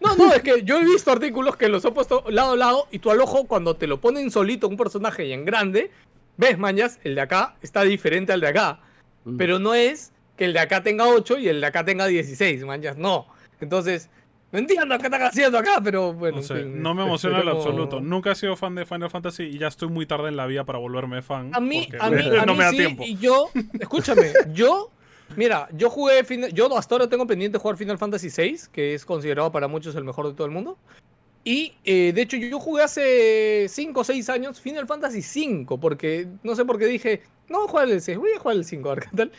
No, no, es que yo he visto artículos que los he puesto lado a lado y tú al ojo, cuando te lo ponen solito un personaje y en grande, ves, mañas, el de acá está diferente al de acá. Mm. Pero no es que el de acá tenga 8 y el de acá tenga 16, manchas, no. Entonces, no entiendo qué están haciendo acá, pero bueno. No, me emociona en absoluto. Nunca he sido fan de Final Fantasy y ya estoy muy tarde en la vida para volverme fan. A mí, a mí, no me da tiempo. Y yo, escúchame, yo Mira, yo jugué. Yo hasta ahora tengo pendiente jugar Final Fantasy VI, que es considerado para muchos el mejor de todo el mundo. Y eh, de hecho, yo jugué hace 5 o 6 años Final Fantasy V, porque no sé por qué dije, no voy a jugar el 6, voy a jugar el 5, a ver qué tal.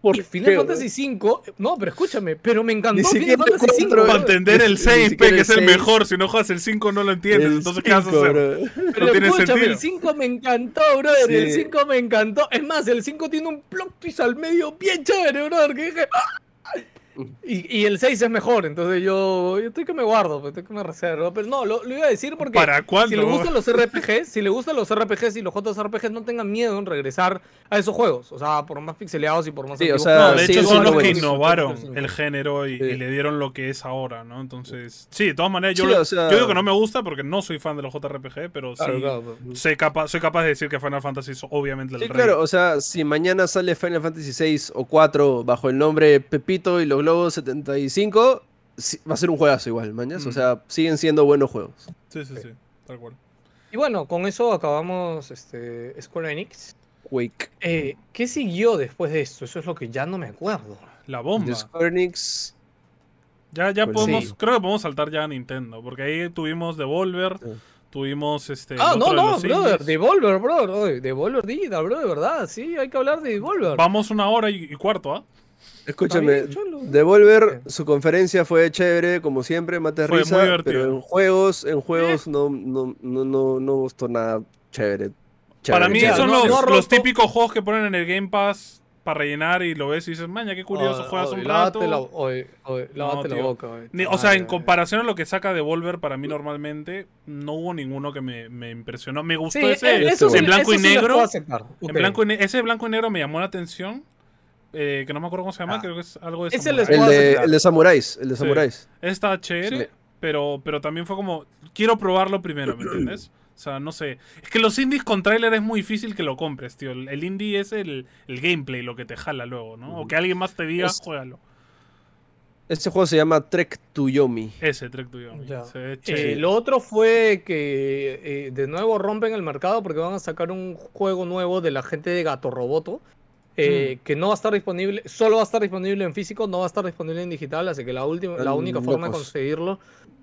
Por Final Fantasy V, no, pero escúchame, pero me encantó Final Fantasy V. Para entender el 6, que es el mejor, si no juegas el 5 no lo entiendes, entonces ¿qué vas a hacer? Pero no tiene escúchame, el 5 me encantó, brother, el 5 me encantó. Es más, el 5 tiene un plot twist al medio bien chévere, brother, que dije, ¡Ah! Y, el 6 es mejor, entonces yo, yo estoy que me guardo, estoy que me reservo. Pero no, lo, iba a decir porque ¿Para si le gustan los RPGs, si le gustan los RPGs y los JRPGs, no tengan miedo en regresar a esos juegos. O sea, por más pixeleados y por más. Sí, o sea, de hecho son los que innovaron el género y, le dieron lo que es ahora, ¿no? Entonces, sí, de todas maneras, yo, yo digo que no me gusta porque no soy fan de los JRPG, pero sí soy, capaz, soy capaz de decir que Final Fantasy es obviamente el sí, claro, o sea, si mañana sale Final Fantasy 6 o 4 bajo el nombre Pepito y los 75 va a ser un juegazo igual, mañas. O mm. sea, siguen siendo buenos juegos. Sí, sí, sí, tal cual. Y bueno, con eso acabamos este, Square Enix. Quake. Eh, ¿Qué siguió después de esto? Eso es lo que ya no me acuerdo. La bomba. Square Enix. Ya, ya pues podemos, creo que podemos saltar ya a Nintendo, porque ahí tuvimos Devolver, tuvimos este. Ah, no, no, brother, Devolver, brother, Devolver Digital, bro, de verdad, sí, hay que hablar de Devolver. Vamos una hora y, y cuarto, ¿ah? Escúchame, Devolver, su conferencia fue chévere, como siempre, mate risa, pero en juegos, en juegos no, no, no, no, gustó nada chévere. Para mí son los, típicos juegos que ponen en el Game Pass para rellenar y lo ves y dices, maña, qué curioso, juegas un rato. La, la boca. o sea, en comparación a lo que saca Devolver, para mí normalmente no hubo ninguno que me, me impresionó. Me gustó ese en blanco y negro. En blanco y ese blanco y negro me llamó la atención. Eh, que no me acuerdo cómo se llama, ah. creo que es algo de es el, de, el de Samuráis, el de Samuráis. Está chévere, pero, pero también fue como, quiero probarlo primero, ¿me entiendes? O sea, no sé. Es que los indies con trailer es muy difícil que lo compres, tío. El, indie es el, el, gameplay, lo que te jala luego, ¿no? O que alguien más te diga, juégalo. Este juego se llama Trek to Yomi. Ese, Trek to Yomi. Eh, lo otro fue que eh, de nuevo rompen el mercado porque van a sacar un juego nuevo de la gente de Gato Roboto eh, que no va a estar disponible, solo va a estar disponible en físico, no va a estar disponible en digital, así que la, última, la única forma de conseguirlo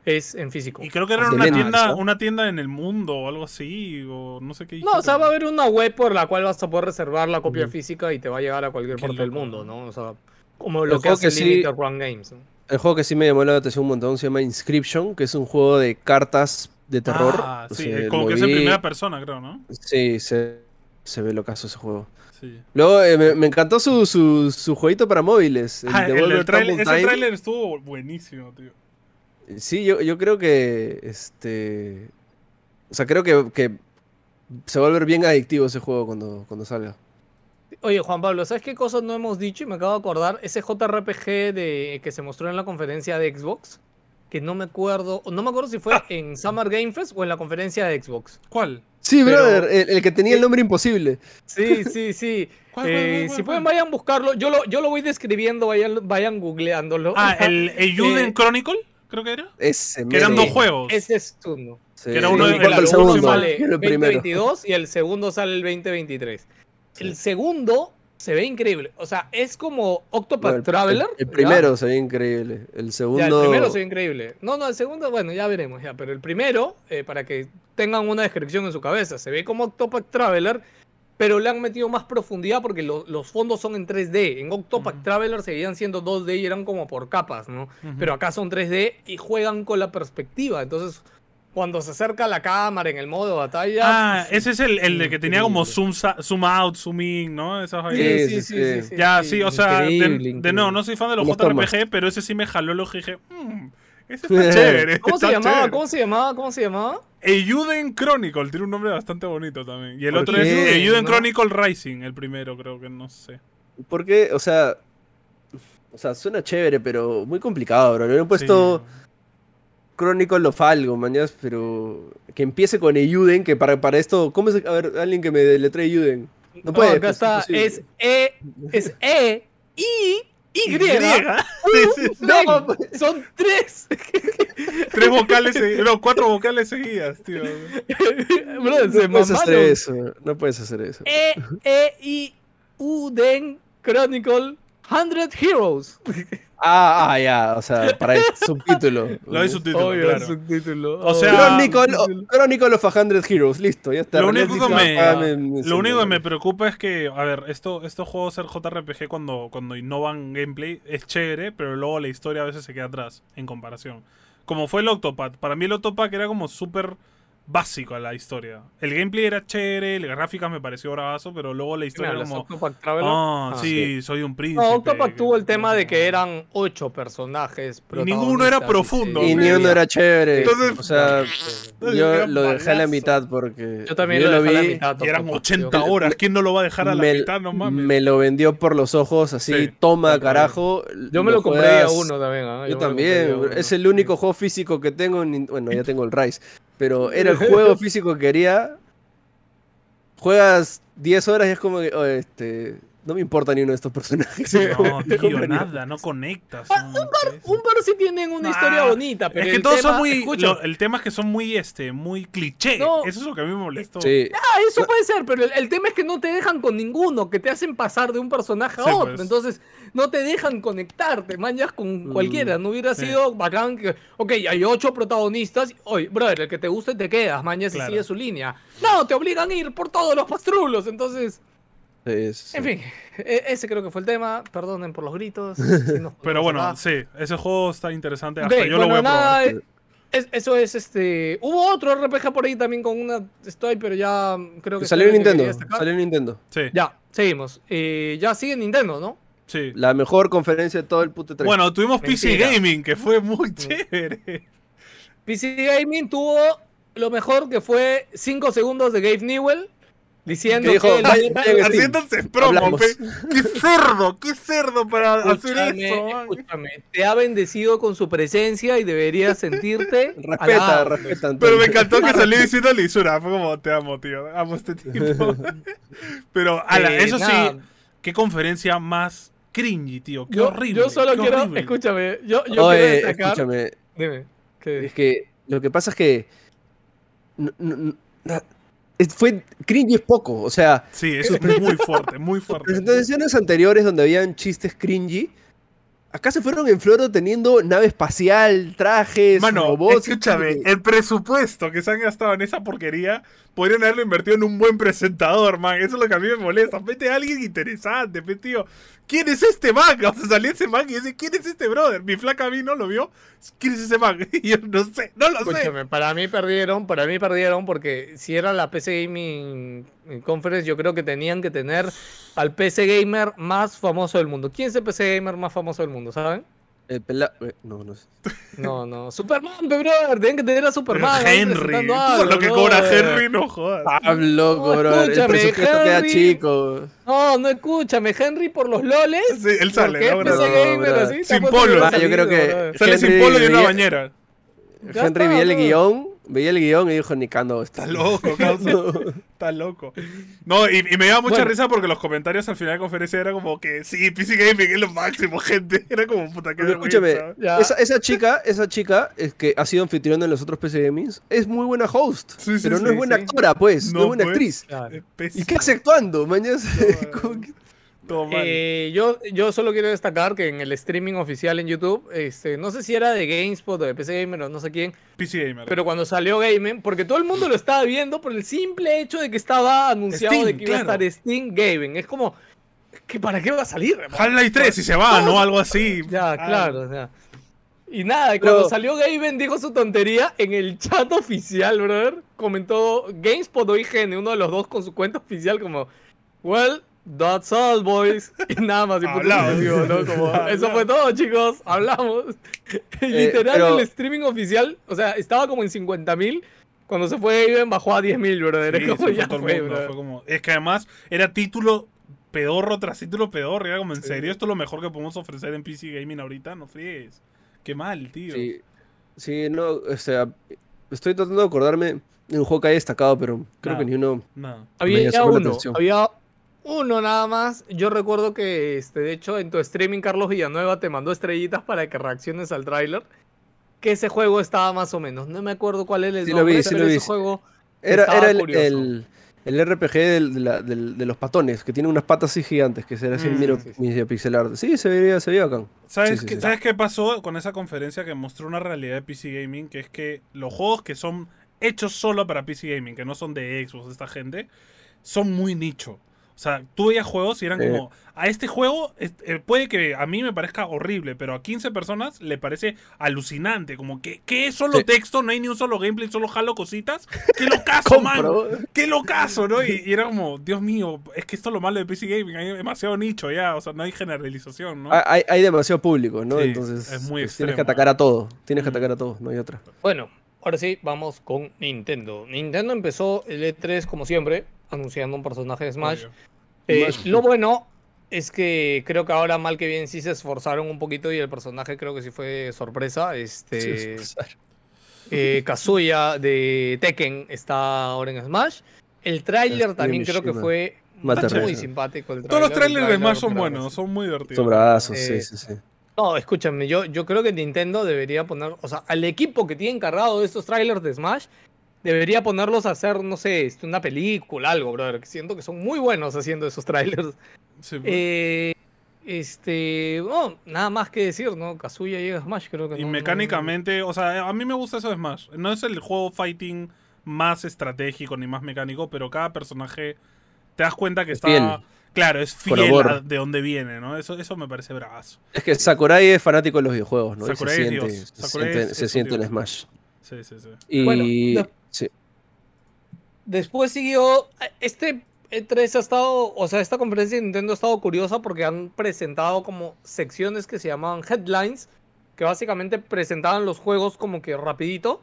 es en físico. Y creo que era una tienda, una tienda en el mundo o algo así, o no sé qué. No, o sea, va a haber una web por la cual vas a poder reservar la copia física y te va a llegar a cualquier parte del mundo, ¿no? O sea, como lo que hace Limited Run Games. El juego que sí me llamó la atención un montón se llama Inscription, que es un juego de cartas de terror. Ah, sí, como que es en primera persona, creo, ¿no? Sí, se, se ve lo caso ese juego. Luego eh, me, encantó su, su, su, jueguito para móviles. El ah, ese trailer estuvo buenísimo, tío. Sí, yo, yo creo que. Este. O sea, creo que, que se va a volver bien adictivo ese juego cuando, cuando salga. Oye, Juan Pablo, ¿sabes qué cosas no hemos dicho? Y me acabo de acordar, ese JRPG de, que se mostró en la conferencia de Xbox, que no me acuerdo, no me acuerdo si fue ah. en Summer Game Fest o en la conferencia de Xbox. ¿Cuál? Sí, brother, el, que tenía el nombre imposible. Sí, sí, sí. Eh, si pueden, vayan a buscarlo. Yo lo, yo lo voy describiendo, vayan, vayan googleándolo. Ah, el, el eh, Chronicle, creo que era. Ese, que eran dos juegos. Ese es uno. Sí. Que era uno el, el segundo sale el 2022 y el segundo sale el 2023. El segundo se ve increíble. O sea, es como Octopath Traveler. El, primero se ve increíble. El segundo. el primero se ve increíble. No, no, el segundo, bueno, ya veremos ya. Pero el primero, eh, para que tengan una descripción en su cabeza, se ve como Octopath Traveler, pero le han metido más profundidad porque los fondos son en 3D. En Octopath Traveler seguían siendo 2D y eran como por capas, ¿no? Pero acá son 3D y juegan con la perspectiva. Entonces cuando se acerca la cámara en el modo de batalla. Ah, ese es el, el de que tenía como zoom, zoom out, zoom in, ¿no? Esas sí, sí, sí, Ya, sí, o sea, de, no, no soy fan de los JRPG, pero ese sí me jaló el ojo y dije, mmm, ese está chévere. ¿Cómo se llamaba? ¿Cómo se llamaba? ¿Cómo se llamaba? Euden Chronicle, tiene un nombre bastante bonito también. Y el otro es Euden Chronicle Rising, el primero, creo que no sé. ¿Por qué? O sea, o sea, suena chévere, pero muy complicado, bro. Le he puesto Chronicle of algo, mañas, pero que empiece con Euden, que para, para esto, ¿cómo es? A ver, alguien que me letre Euden. No puede. acá pues, está, es, E, es E, I, Y. y. no, son tres. tres vocales, no, cuatro vocales seguidas, tío. Bro, no puedes hacer eso, no puedes hacer eso. E, E, I, Uden, Chronicle, 100 Heroes. Ah, ah, ya, o sea, para el subtítulo. Lo hay subtítulo, claro. Subtítulo. O sea, Chronicle, of 100 Heroes, listo, ya está. Lo único, que me, lo único que me preocupa es que, a ver, esto, estos juegos ser JRPG cuando, cuando innovan gameplay es chévere, pero luego la historia a veces se queda atrás en comparación. Como fue el Octopath. Para mí el Octopath era como súper básico a la historia. El gameplay era chévere, la gráfica me pareció bravazo, pero luego la historia era como... Ah, ah, sí, soy un príncipe. No, Octopath tuvo el tema de que eran ocho personajes. Y ninguno era profundo. Y, ni uno era chévere. Entonces, o sea, yo lo dejé a la mitad porque... Yo también lo, dejé a la mitad. Y eran 80 horas, ¿quién no lo va a dejar a la mitad? No mames. Me lo vendió por los ojos, así, toma carajo. Yo me lo, compré a uno también. Yo, también. Es el único juego físico que tengo. Bueno, ya tengo el Rise pero era el juego físico que quería. Juegas 10 horas y es como que, oh, este, no me importa ni uno de estos personajes. No, tío, nada, no conectas. Ah, un, par, un, par, sí tienen una historia ah, bonita, pero. Es que todos son muy. el tema es que son muy, este, muy cliché. eso es lo que a mí me molestó. Sí. Ah, eso puede ser, pero el, tema es que no te dejan con ninguno, que te hacen pasar de un personaje a otro. Pues. Entonces, no te dejan conectarte, manjas con mm, cualquiera. No hubiera sido bacán que. Ok, hay ocho protagonistas. Oye, brother, el que te guste te quedas, mañas y sigue su línea. No, te obligan a ir por todos los pastrulos, entonces. En fin, e, ese creo que fue el tema. Perdonen por los gritos. Pero bueno, sí, ese juego está interesante. Hasta yo lo voy a probar. eso es este. Hubo otro RPG por ahí también con una Estoy, pero ya creo que. Salió en Nintendo. Salió en Nintendo. Sí. Ya, seguimos. Eh, ya sigue Nintendo, ¿no? Sí. La mejor conferencia de todo el puto 3. Bueno, tuvimos PC Gaming, que fue muy chévere. PC Gaming tuvo lo mejor que fue 5 segundos de Gabe Newell Diciendo dijo, que haciéndose promo, qué cerdo, qué cerdo para hacer eso. Escúchame, te ha bendecido con su presencia y deberías sentirte. respeta, respeta. Pero me encantó que salió diciendo lisura, fue como te amo, tío, amo este tipo. Pero, ala, eh, eso sí, qué conferencia más cringy, tío, qué horrible. Yo solo quiero, escúchame, yo, yo quiero destacar. Escúchame. Dime. Es que lo que pasa es que fue cringy es poco, o sea. Sí, eso es muy fuerte, muy fuerte. Presentaciones anteriores donde habían chistes cringy, acá se fueron en floro teniendo nave espacial, trajes, Mano, robots. Escúchame, el presupuesto que se han gastado en esa porquería podrían haberlo invertido en un buen presentador, man. Eso es lo que a mí me molesta. Vete a alguien interesante, tío. ¿Quién es este man? O sea, salió ese man y dice, ¿quién es este brother? Mi flaca a mí no lo vio. ¿Quién es ese man? Y yo no sé, no lo Escúchame, sé. Para mí perdieron, para mí perdieron porque si era la PC Gaming Conference, yo creo que tenían que tener al PC Gamer más famoso del mundo. ¿Quién es el PC Gamer más famoso del mundo, saben? El pela... Eh, no, no sé. No, no. Superman, brother. Tienen que tener a Superman. Henry. Algo, lo que cobra Henry, no jodas. Pablo, no, bro. El presupuesto queda chico. No, no, escúchame. Henry por los loles. Sí, él sale. ¿no, gamer, así, sin polo. Ah, yo creo que. Sale sin polo y una bañera. Henry vi el guion Veía el guion y dijo, Nicando, está loco, está loco. No, y, me dio mucha risa porque los comentarios al final de la conferencia era como que sí, PC Gaming es lo máximo, gente. Era como puta que Escúchame, esa, esa, chica, esa chica es que ha sido anfitrión en los otros PC Gamings, es muy buena host. pero no es buena actora, pues, no, es buena pues. actriz. ¿Y qué hace actuando? Mañana. Eh, yo, yo solo quiero destacar que en el streaming oficial en YouTube, este, no sé si era de GameSpot o de PC Gamer o no sé quién. PC Gamer. Pero cuando salió Gaming, porque todo el mundo lo estaba viendo por el simple hecho de que estaba anunciado de que iba a estar Steam Gaming. Es como, ¿que ¿para qué va a salir? Half-Life 3 si se va, ¿no? Algo así. Ya, ah. claro. Y nada, y cuando salió Gaben dijo su tontería en el chat oficial, brother. Comentó GameSpot o IGN, uno de los dos con su cuenta oficial, como, well, That's all, boys. Y nada más. Y ¿no? Como, eso fue todo, chicos. Hablamos. Eh, literal, el streaming oficial, o sea, estaba como en 50 mil. Cuando se fue Iben bajó a 10 mil, brother. Sí, como, ya fue, fue como... Es que además era título pedorro tras título pedorro. Era como, ¿en serio esto es lo mejor que podemos ofrecer en PC Gaming ahorita? No fríes. Qué mal, tío. Sí, sí no, o sea, estoy tratando de acordarme de un juego que haya destacado, pero creo que ni uno. No. Había uno, había uno nada más. Yo recuerdo que, este, de hecho, en tu streaming Carlos Villanueva te mandó estrellitas para que reacciones al tráiler. Que ese juego estaba más o menos. No me acuerdo cuál era el sí Lo vi, sí lo vi. juego era, era el, el RPG de los patones, que tiene unas patas así gigantes, que será así mm, sí, pixel art. Sí, se veía, se veía acá. ¿Sabes, qué, ¿Sabes qué pasó con esa conferencia que mostró una realidad de PC Gaming? Que es que los juegos que son hechos solo para PC Gaming, que no son de Xbox, de esta gente, son muy nicho. O sea, tú veías juegos y eran como. A este juego eh, puede que a mí me parezca horrible, pero a 15 personas le parece alucinante. Como que, ¿qué es solo texto? No hay ni un solo gameplay, solo jalo cositas. ¡Qué locazo, man! ¡Qué locazo, ¿no? Y, era como, Dios mío, es que esto es lo malo de PC Gaming. Hay demasiado nicho ya, o sea, no hay generalización, ¿no? Hay, hay demasiado público, ¿no? Entonces, es muy tienes que atacar a todo. Tienes que atacar a todo, no hay otra. Bueno, ahora sí, vamos con Nintendo. Nintendo empezó el E3 como siempre anunciando un personaje de Smash. Eh, lo bueno es que creo que ahora mal que bien sí se esforzaron un poquito y el personaje creo que sí fue sorpresa. Este, eh, Kazuya de Tekken está ahora en Smash. El tráiler también creo que fue muy simpático. Todos los trailers de Smash son buenos, son muy divertidos. Son brazos, sí, eh, sí, sí. No, escúchame, yo, yo creo que Nintendo debería poner, o sea, al equipo que tiene encargado de estos trailers de Smash, debería ponerlos a hacer, no sé, este, una película, algo, brother. Siento que son muy buenos haciendo esos trailers. Sí, eh, este, no, nada más que decir, ¿no? Kazuya llega a Smash, creo que Y mecánicamente, o sea, a mí me gusta eso de Smash. No es el juego fighting más estratégico ni más mecánico, pero cada personaje te das cuenta que está. Claro, es fiel de donde viene, ¿no? Eso, eso me parece bravazo. Es que Sakurai es fanático de los videojuegos, ¿no? Sakurai se, siente, se, siente, se siente en Smash. Sí, sí, sí. Y bueno, Después siguió. Este E3 ha estado. O sea, esta conferencia de Nintendo ha estado curiosa porque han presentado como secciones que se llamaban headlines. Que básicamente presentaban los juegos como que rapidito.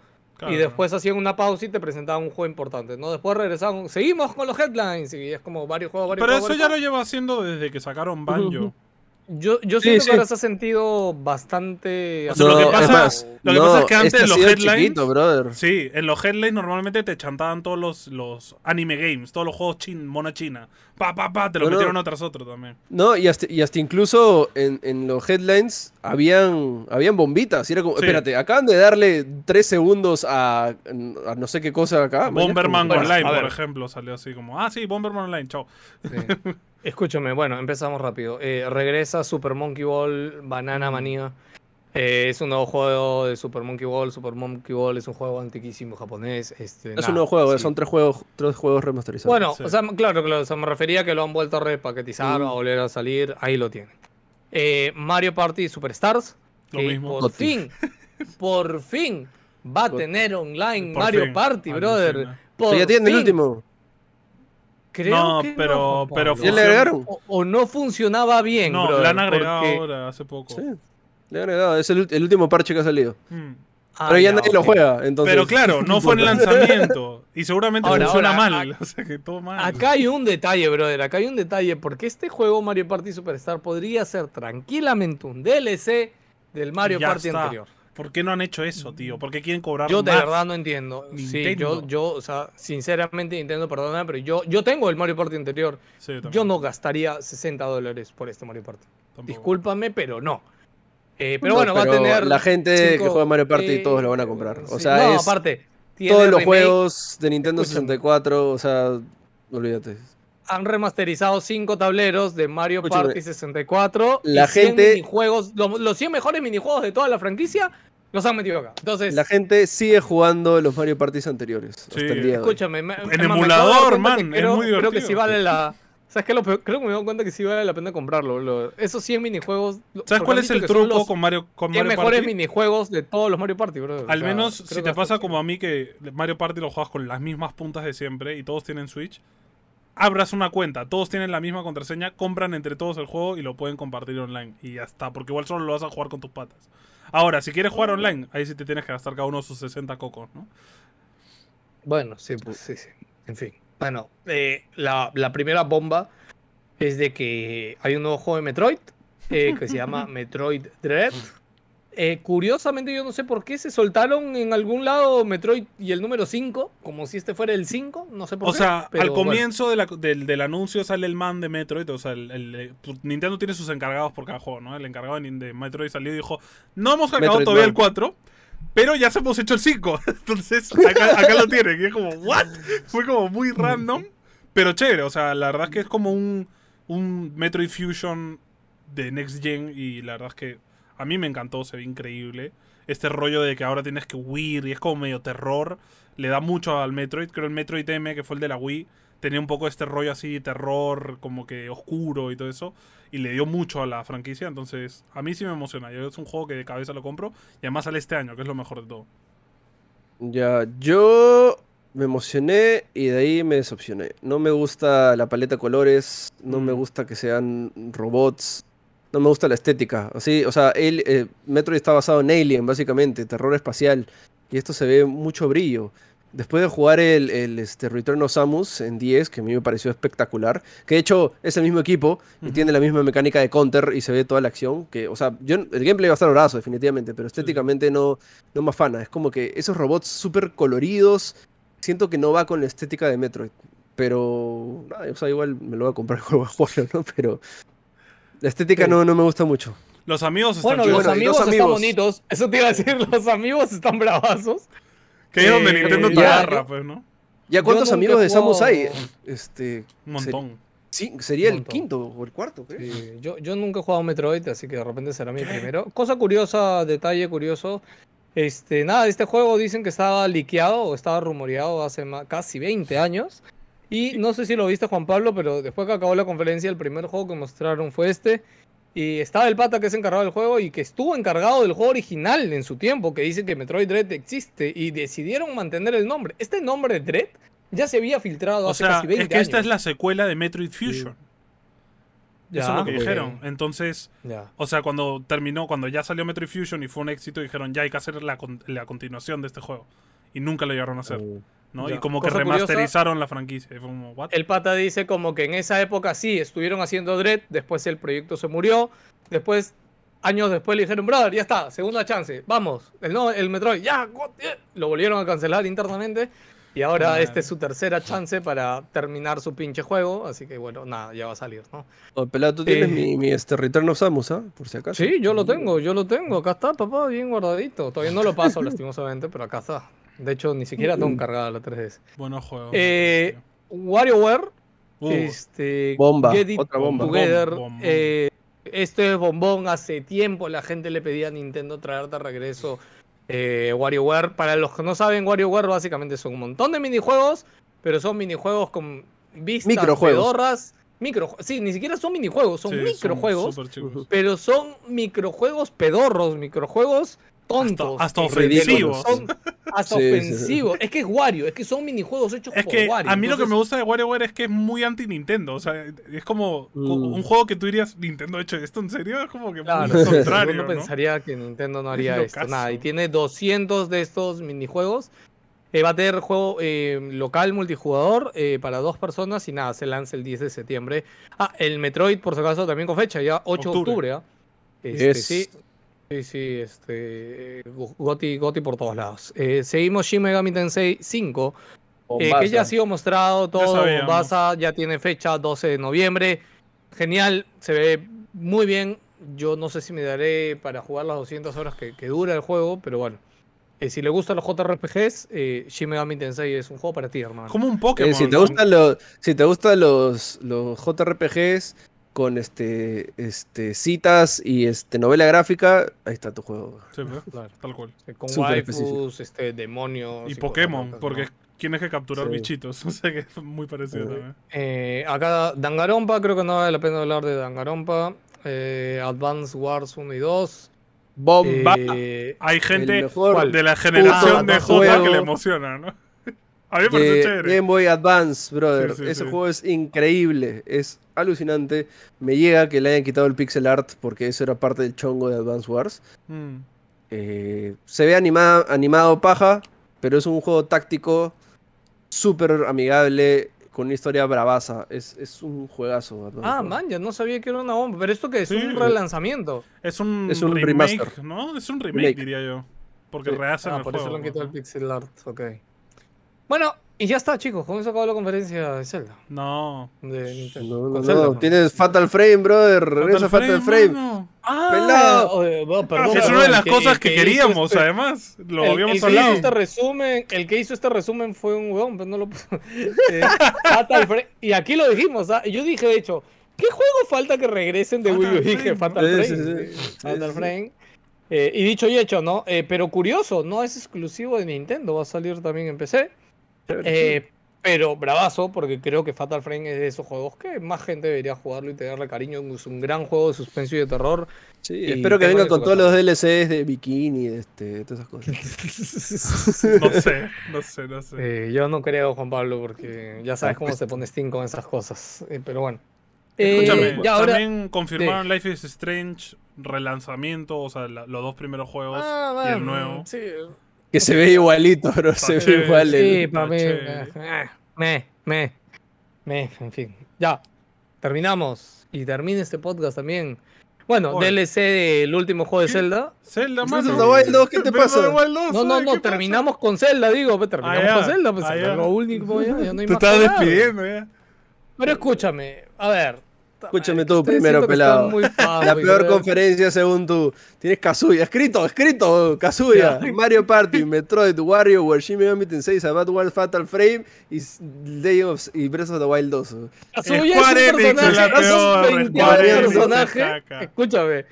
Y después hacían una pausa y te presentaban un juego importante, ¿no? Después regresaban, seguimos con los headlines y es como varios juegos, varios Pero eso ya lo lleva haciendo desde que sacaron Banjo. Yo, yo siento que ahora se ha sentido bastante. lo que pasa, es, lo que pasa es que antes en los headlines. Sí, en los headlines normalmente te chantaban todos los, los anime games, todos los juegos chin, mona china. Pa, pa, pa, te lo metieron uno tras otro también. No, y hasta, y hasta incluso en, en, los headlines habían, habían bombitas. Y era como, espérate, acaban de darle tres segundos a, a, no sé qué cosa acá. Bomberman Online, por ejemplo, salió así como, ah, sí, Bomberman Online, chao. Escúchame, bueno, empezamos rápido. Eh, regresa Super Monkey Ball Banana Manía. Eh, es un nuevo juego de Super Monkey Ball. Super Monkey Ball es un juego antiquísimo japonés. Este, es un nuevo juego, son tres juegos, tres juegos remasterizados. Bueno, o sea, claro, claro me refería a que lo han vuelto a repaquetizar, mm. a volver a salir. Ahí lo tienen. Eh, Mario Party Superstars. Lo mismo. Por fin, por fin va a tener online Mario Party, brother. ya tiene el último. Creo no, que pero, no, pero ¿Ya le agregaron? O, no funcionaba bien. No, bro, le han agregado ahora, hace poco. Sí, le han agregado. Es el, el último parche que ha salido. Hmm. Ah, pero ya, nadie lo juega. Entonces... Pero claro, no fue en el lanzamiento. Y seguramente ahora, funciona mal. o sea que todo mal. Acá hay un detalle, brother. Acá hay un detalle. Porque este juego Mario Party Superstar podría ser tranquilamente un DLC del Mario Party anterior. ¿Por qué no han hecho eso, tío? ¿Por qué quieren cobrar Yo de verdad no entiendo. Sí, yo, yo, o sea, sinceramente Nintendo, perdona, pero yo, yo tengo el Mario Party anterior. yo no gastaría 60 dólares por este Mario Party. Discúlpame, pero no. Eh, pero bueno, va a tener. La gente que juega Mario Party, todos lo van a comprar. O sea, no, aparte. Todos los juegos de Nintendo 64, o sea, olvídate han remasterizado cinco tableros de Mario Party 64. La gente. los, 100 mejores minijuegos de toda la franquicia los han metido acá. Entonces, la gente sigue jugando los Mario Parties anteriores. Sí. Escúchame, en emulador, man. Creo, es muy divertido. Creo que sí vale la. ¿Sabes qué? Creo que me doy cuenta que sí vale la pena comprarlo. Esos 100 minijuegos. ¿Sabes cuál es el truco con Mario, con Mario Party? mejores minijuegos de todos los Mario Party, bro. Al menos si te pasa como a mí que Mario Party lo juegas con las mismas puntas de siempre y todos tienen Switch abras una cuenta, todos tienen la misma contraseña, compran entre todos el juego y lo pueden compartir online. Y ya está, porque igual solo lo vas a jugar con tus patas. Ahora, si quieres jugar online, ahí sí te tienes que gastar cada uno sus 60 cocos, ¿no? Bueno, sí, pues sí, sí. En fin. Bueno, eh, la, la, primera bomba es de que hay un nuevo juego de Metroid eh, que se llama Metroid Dread. Eh, curiosamente, yo no sé por qué se soltaron en algún lado Metroid y el número 5, como si este fuera el 5, no sé por qué. O sea, al comienzo del, anuncio sale el man de Metroid, o sea, el, pues, Nintendo tiene sus encargados por cada juego, ¿no? El encargado de, Metroid salió y dijo, no hemos cargado todavía el 4, pero ya se hemos hecho el 5. Entonces, acá, lo tienen, y es como, ¿what? Fue como muy random. Pero chévere, o sea, la verdad es que es como un, un Metroid Fusion de Next Gen y la verdad es que a mí me encantó, se ve increíble. Este rollo de que ahora tienes que huir y es como medio terror, le da mucho al Metroid. Creo el Metroid M, que fue el de la Wii, tenía un poco este rollo así, terror, como que oscuro y todo eso. Y le dio mucho a la franquicia, entonces a mí sí me emociona. Es un juego que de cabeza lo compro y además sale este año, que es lo mejor de todo. Ya, yo me emocioné y de ahí me decepcioné. No me gusta la paleta de colores, no me mm. gusta que sean robots, no me gusta la estética. Así, o sea, el, eh, Metroid está basado en Alien, básicamente, terror espacial, y esto se ve mucho brillo. Después de jugar el, este, Return of Samus en 10, que a mí me pareció espectacular, que de hecho es el mismo equipo y tiene la misma mecánica de counter y se ve toda la acción, que, o sea, yo, el gameplay va a estar horazo definitivamente, pero estéticamente no, no me afana. Es como que esos robots súper coloridos, siento que no va con la estética de Metroid. Pero, o sea, igual me lo voy a comprar el juego a ¿no? Pero la estética no, no me gusta mucho. Los amigos están Bueno, los amigos, están bonitos. Eso te iba a decir, los amigos están bravazos. Que es donde eh, Nintendo te agarra, pues, ¿no? ¿Ya cuántos amigos de Samus hay? Este, un montón. sí, sería el quinto o el cuarto, creo. yo, yo nunca he jugado Metroid, así que de repente será mi primero. Cosa curiosa, detalle curioso. Este, nada, este juego dicen que estaba liqueado o estaba rumoreado hace casi 20 años. Y no sé si lo viste, Juan Pablo, pero después que acabó la conferencia, el primer juego que mostraron fue este. Y estaba el pata que es encargado del juego y que estuvo encargado del juego original en su tiempo, que dice que Metroid Dread existe y decidieron mantener el nombre. Este nombre Dread ya se había filtrado hace casi 20 es que esta es la secuela de Metroid Fusion. Eso es lo que dijeron. Entonces, o sea, cuando terminó, cuando ya salió Metroid Fusion y fue un éxito, dijeron ya hay que hacer la, la continuación de este juego. Y nunca lo llegaron a hacer. Y como que remasterizaron la franquicia. El pata dice como que en esa época sí, estuvieron haciendo Dread, después el proyecto se murió, después, años después le dijeron, brother, ya está, segunda chance, vamos, el, no, el Metroid, ya, lo volvieron a cancelar internamente. Y ahora este es su tercera chance para terminar su pinche juego, así que bueno, nada, ya va a salir, ¿no? Oh, pelado, tú tienes eh, mi, este Return of Samus, ¿ah? Por si acaso. Sí, yo lo tengo, yo lo tengo, acá está, papá, bien guardadito. Todavía no lo paso, lastimosamente, pero acá está. De hecho, ni siquiera tengo cargada la 3DS. Buenos juegos. Eh, WarioWare. Uh, este, bomba. otra bomba. Eh, este es bombón. Hace tiempo la gente le pedía a Nintendo traer de regreso eh, WarioWare. Para los que no saben, WarioWare básicamente son un montón de minijuegos, pero son minijuegos con vistas microjuegos. pedorras. Micro, sí, ni siquiera son minijuegos, son microjuegos, pero son microjuegos pedorros, microjuegos tontos. Hasta, ofensivos. hasta ofensivos. Es que es Wario, es que son minijuegos hechos es por Wario. A mí lo que me gusta de WarioWare es que es muy anti-Nintendo. O sea, es como mm. un juego que tú dirías, ¿Nintendo ha hecho esto en serio? Es como que claro, muy contrario. Uno pensaría que Nintendo no haría esto. Nada, y tiene 200 de estos minijuegos. Eh, va a tener juego eh, local multijugador eh, para dos personas y nada, se lanza el 10 de septiembre. Ah, el Metroid, por si acaso, también con fecha, ya 8 de octubre. ¿ah? Este, sí, Sí, sí, este. Goti, Goti por todos lados. Eh, seguimos Shin Megami Tensei 5. Eh, que ya ha sido mostrado todo. Ya, ya tiene fecha 12 de noviembre. Genial, se ve muy bien. Yo no sé si me daré para jugar las 200 horas que, dura el juego, pero bueno. Eh, si le gustan los JRPGs, eh, Shin Megami Tensei es un juego para ti, hermano. Como un Pokémon. si te gustan, los, si te gustan los, los JRPGs con este, este citas y este novela gráfica, ahí está tu juego. Sí, claro, tal cual. Con waifus, este, demonios. Y, Pokémon, porque tienes que capturar bichitos. O sea que es muy parecido también. Eh, acá Dangarompa, creo que no vale la pena hablar de Dangarompa. Eh, Advance Wars 1 y 2. Bomba. Eh, Hay gente de la generación de J que le emociona, ¿no? A mí me parece chévere. Game Boy Advance, brother. Ese juego es increíble. Es alucinante. Me llega que le hayan quitado el pixel art porque eso era parte del chongo de Advance Wars. Mm. Eh, se ve animado paja, pero es un juego táctico súper amigable con una historia bravaza. Es, es un juegazo. ah, man, ya no sabía que era una bomba. Pero esto que es un relanzamiento. Es un, es un remake, ¿no? Es un remake, diría yo. Porque rehacen ah, por eso le han quitado el pixel art, ok. Bueno, Y ya está, chicos, con eso acabó la conferencia de Zelda. No. De No, no, Tienes Fatal Frame, brother. Regresa Fatal Frame. Ah, Pelado. es una de las cosas que, queríamos, este- además. Lo habíamos hablado. este resumen, el que hizo este resumen fue un weón, pero no lo eh, Fatal Frame. Y aquí lo dijimos, ¿ah? Yo dije, de hecho, ¿qué juego falta que regresen de Wii U? Dije, Fatal Frame. Fatal Frame. Eh, y dicho y hecho, ¿no? Eh, pero curioso, no es exclusivo de Nintendo, va a salir también en PC. Eh, pero bravazo, porque creo que Fatal Frame es de esos juegos que más gente debería jugarlo y tenerle cariño. Es un gran juego de suspenso y de terror. Sí, espero que venga con todos los DLCs de bikini, este, todas esas cosas. no sé, no sé, no sé. Eh, yo no creo, Juan Pablo, porque ya sabes cómo se pone Steam con esas cosas. Eh, pero bueno. Escúchame, también confirmaron Life is Strange relanzamiento, o sea, los dos primeros juegos ah, y el nuevo. Sí, que se ve igualito, bro. Se ve igual. Sí, para mí. Eh, me, me, me, en fin. Ya. Terminamos. Y termina este podcast también. Bueno, DLC del último juego de Zelda. Zelda, mano. ¿qué te pasa? No, no, no, terminamos con Zelda, digo. Pues, terminamos ah, con Zelda, pues ah, lo único, ya, ya no hay Te estás despidiendo, ya. Pero escúchame, a ver, Escúchame tú primero, pelado. la peor conferencia según tú. Tienes Kazuya. Escrito, escrito. Kazuya. Mario Party, Metroid, Wario, Shin Megami Tensei, Sabat World Fatal Frame y Day of y Breath of the Wild 2. Kazuya es un personaje. Escúchame.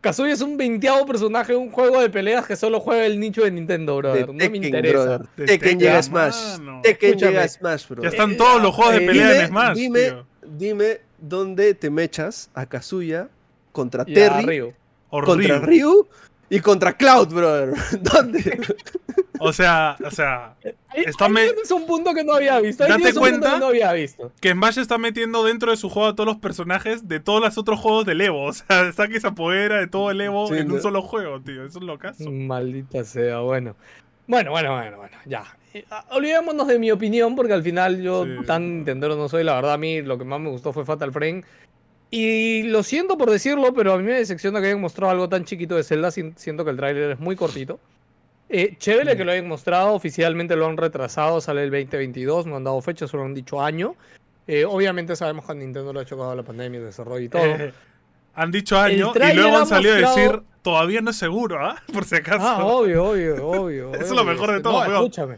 Kazuya es un veinteavo personaje de un juego de peleas que solo juega el nicho de Nintendo, brother. no me interesa. Tekken llega a Smash. Tekken llega a Smash, bro. Ya están todos los juegos de pelea en Smash. Dime, dime donde te mechas a Kazuya contra Terry, contra Ryu y contra Cloud, brother. ¿Dónde? O sea, o sea, está es un punto que no había visto. date cuenta que, no había visto. que Smash está metiendo dentro de su juego a todos los personajes de todos los otros juegos del Evo. O sea, está que se apodera de todo el Evo en un solo juego, tío. Eso es lo caso. Maldita sea, bueno. Bueno, bueno, bueno, bueno, ya. Ah, olvidémonos de mi opinión, porque al final yo tan Nintendo no soy. La verdad, a mí lo que más me gustó fue Fatal Frame. Y lo siento por decirlo, pero a mí me decepciona que hayan mostrado algo tan chiquito de Zelda. Siento que el tráiler es muy cortito. Eh, chévere que lo hayan mostrado, oficialmente lo han retrasado, sale el 2022, no han dado fecha, solo han dicho año. Eh, obviamente sabemos que Nintendo lo ha chocado la pandemia, el desarrollo y todo. Eh, han dicho año y luego han salido a decir todavía no es seguro, ¿ah? Por si acaso. Ah, obvio, obvio, obvio. Eso es lo mejor de todo. escúchame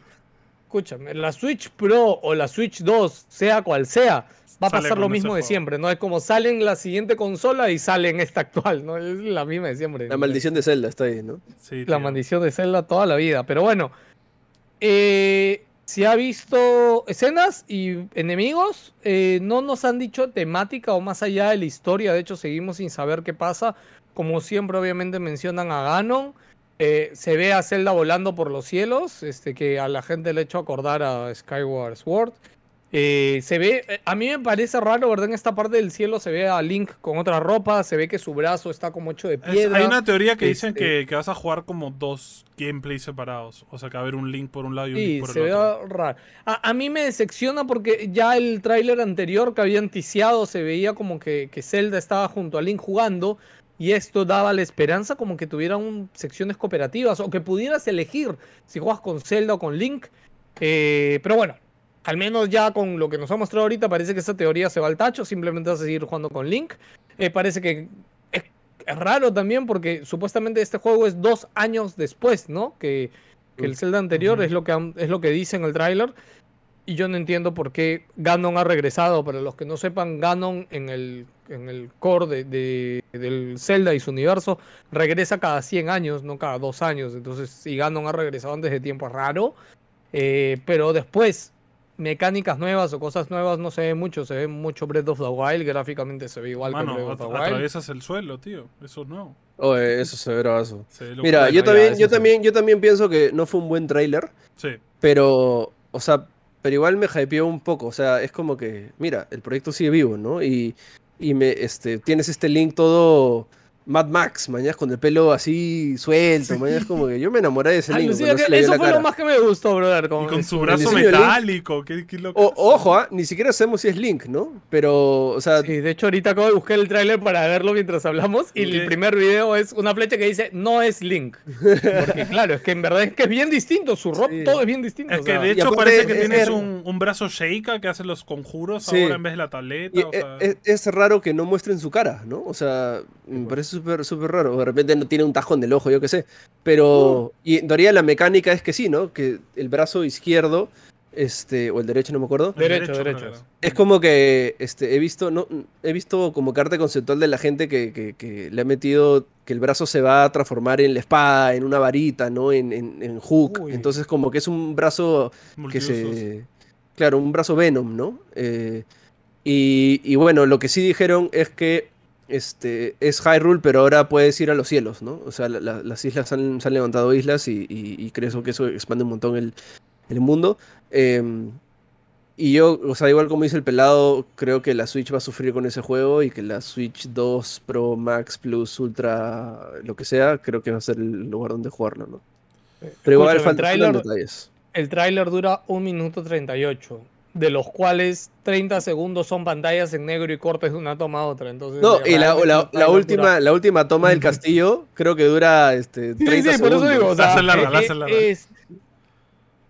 escúchame, la Switch Pro o la Switch 2, sea cual sea, va a pasar lo mismo de siempre, ¿no? Es como salen la siguiente consola y salen esta actual, ¿no? Es la misma de siempre. La maldición de Zelda está ahí, ¿no? Sí, la maldición de Zelda toda la vida. Pero bueno, eh, si ha visto escenas y enemigos, eh, no nos han dicho temática o más allá de la historia. De hecho, seguimos sin saber qué pasa. Como siempre, obviamente mencionan a Ganon. Eh, se ve a Zelda volando por los cielos, este, que a la gente le ha hecho acordar a Skyward Sword. Eh, se ve, eh, a mí me parece raro, ¿verdad? En esta parte del cielo se ve a Link con otra ropa, se ve que su brazo está como hecho de piedra. hay una teoría que dicen este que, vas a jugar como dos gameplays separados. O sea, que va a haber un Link por un lado y un Link por el otro. se ve raro. A, mí me decepciona porque ya el tráiler anterior que habían ticiado se veía como que, que Zelda estaba junto a Link jugando y esto daba la esperanza como que tuvieran secciones cooperativas o que pudieras elegir si juegas con Zelda o con Link. Eh, pero bueno, al menos ya con lo que nos ha mostrado ahorita parece que esa teoría se va al tacho, simplemente vas a seguir jugando con Link. Eh, parece que es, raro también porque supuestamente este juego es dos años después, ¿no? Que, el Zelda anterior, es, lo que, es lo que dice en el tráiler. Y yo no entiendo por qué Ganon ha regresado. Para los que no sepan, Ganon en el, en el core de, del Zelda y su universo regresa cada 100 años, no cada dos años. Entonces, si Ganon ha regresado antes de tiempo es raro. Eh, pero después, mecánicas nuevas o cosas nuevas no se ve mucho. Se ve mucho Breath of the Wild. Gráficamente se ve igual que Breath of the Wild. Atraviesas el suelo, tío. Eso no. eso se ve bravazo. Mira, yo también, yo, también, yo también pienso que no fue un buen trailer. Sí. Pero, o sea pero igual me hypeó un poco, o sea, es como que, mira, el proyecto sigue vivo, ¿no? Y, y me, este, tienes este link todo, Mad Max, mañana con el pelo así suelto, mañana como que yo me enamoré de ese Link. eso fue lo más que me gustó, brother. Con, y con su brazo metálico, qué, loco. ojo, ¿ah? ni siquiera sabemos si es Link, ¿no? Pero, o sea... Sí, de hecho ahorita acabo de buscar el tráiler para verlo mientras hablamos y el primer video es una flecha que dice no es Link. Porque claro, es que en verdad es que es bien distinto, su rock todo es bien distinto. Es que de hecho parece que tienes un, un, brazo Sheikah que hace los conjuros ahora en vez de la tableta. O sea... es, es, raro que no muestren su cara, ¿no? O sea, me parece súper súper raro. De repente no tiene un tajón del ojo, yo qué sé. Pero, y en teoría la mecánica es que sí, ¿no? Que el brazo izquierdo, este, o el derecho, no me acuerdo. Derecho, derecho. Es como que este, he visto, no, he visto como carta conceptual de la gente que, le ha metido que el brazo se va a transformar en la espada, en una varita, ¿no? En, en, hook. Entonces, como que es un brazo que se. Claro, un brazo Venom, ¿no? Eh, y, y bueno, lo que sí dijeron es que este, es Hyrule, pero ahora puedes ir a los cielos, ¿no? O sea, las islas han, se han levantado islas y, creo que eso expande un montón el, mundo. Em, y yo, o sea, igual como dice el pelado, creo que la Switch va a sufrir con ese juego y que la Switch 2 Pro Max Plus Ultra, lo que sea, creo que va a ser el lugar donde jugarlo, ¿no? Pero igual falta detalles. El tráiler dura 1 minuto 38 de los cuales 30 segundos son pantallas en negro y cortes de una toma a otra. Entonces, no, y la, última, la última toma del castillo creo que dura este, 30 sí, sí, Por eso digo, o sea, eh, es,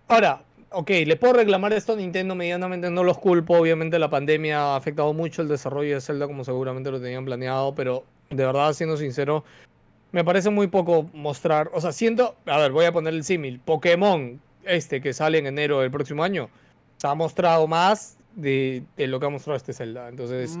Ahora, ok, le puedo reclamar esto a Nintendo medianamente, no los culpo. Obviamente la pandemia ha afectado mucho el desarrollo de Zelda como seguramente lo tenían planeado, pero de verdad, siendo sincero, me parece muy poco mostrar. O sea, siento, a ver, voy a poner el símil. Pokémon, este que sale en enero del próximo año ha mostrado más de, lo que ha mostrado este Zelda. Entonces,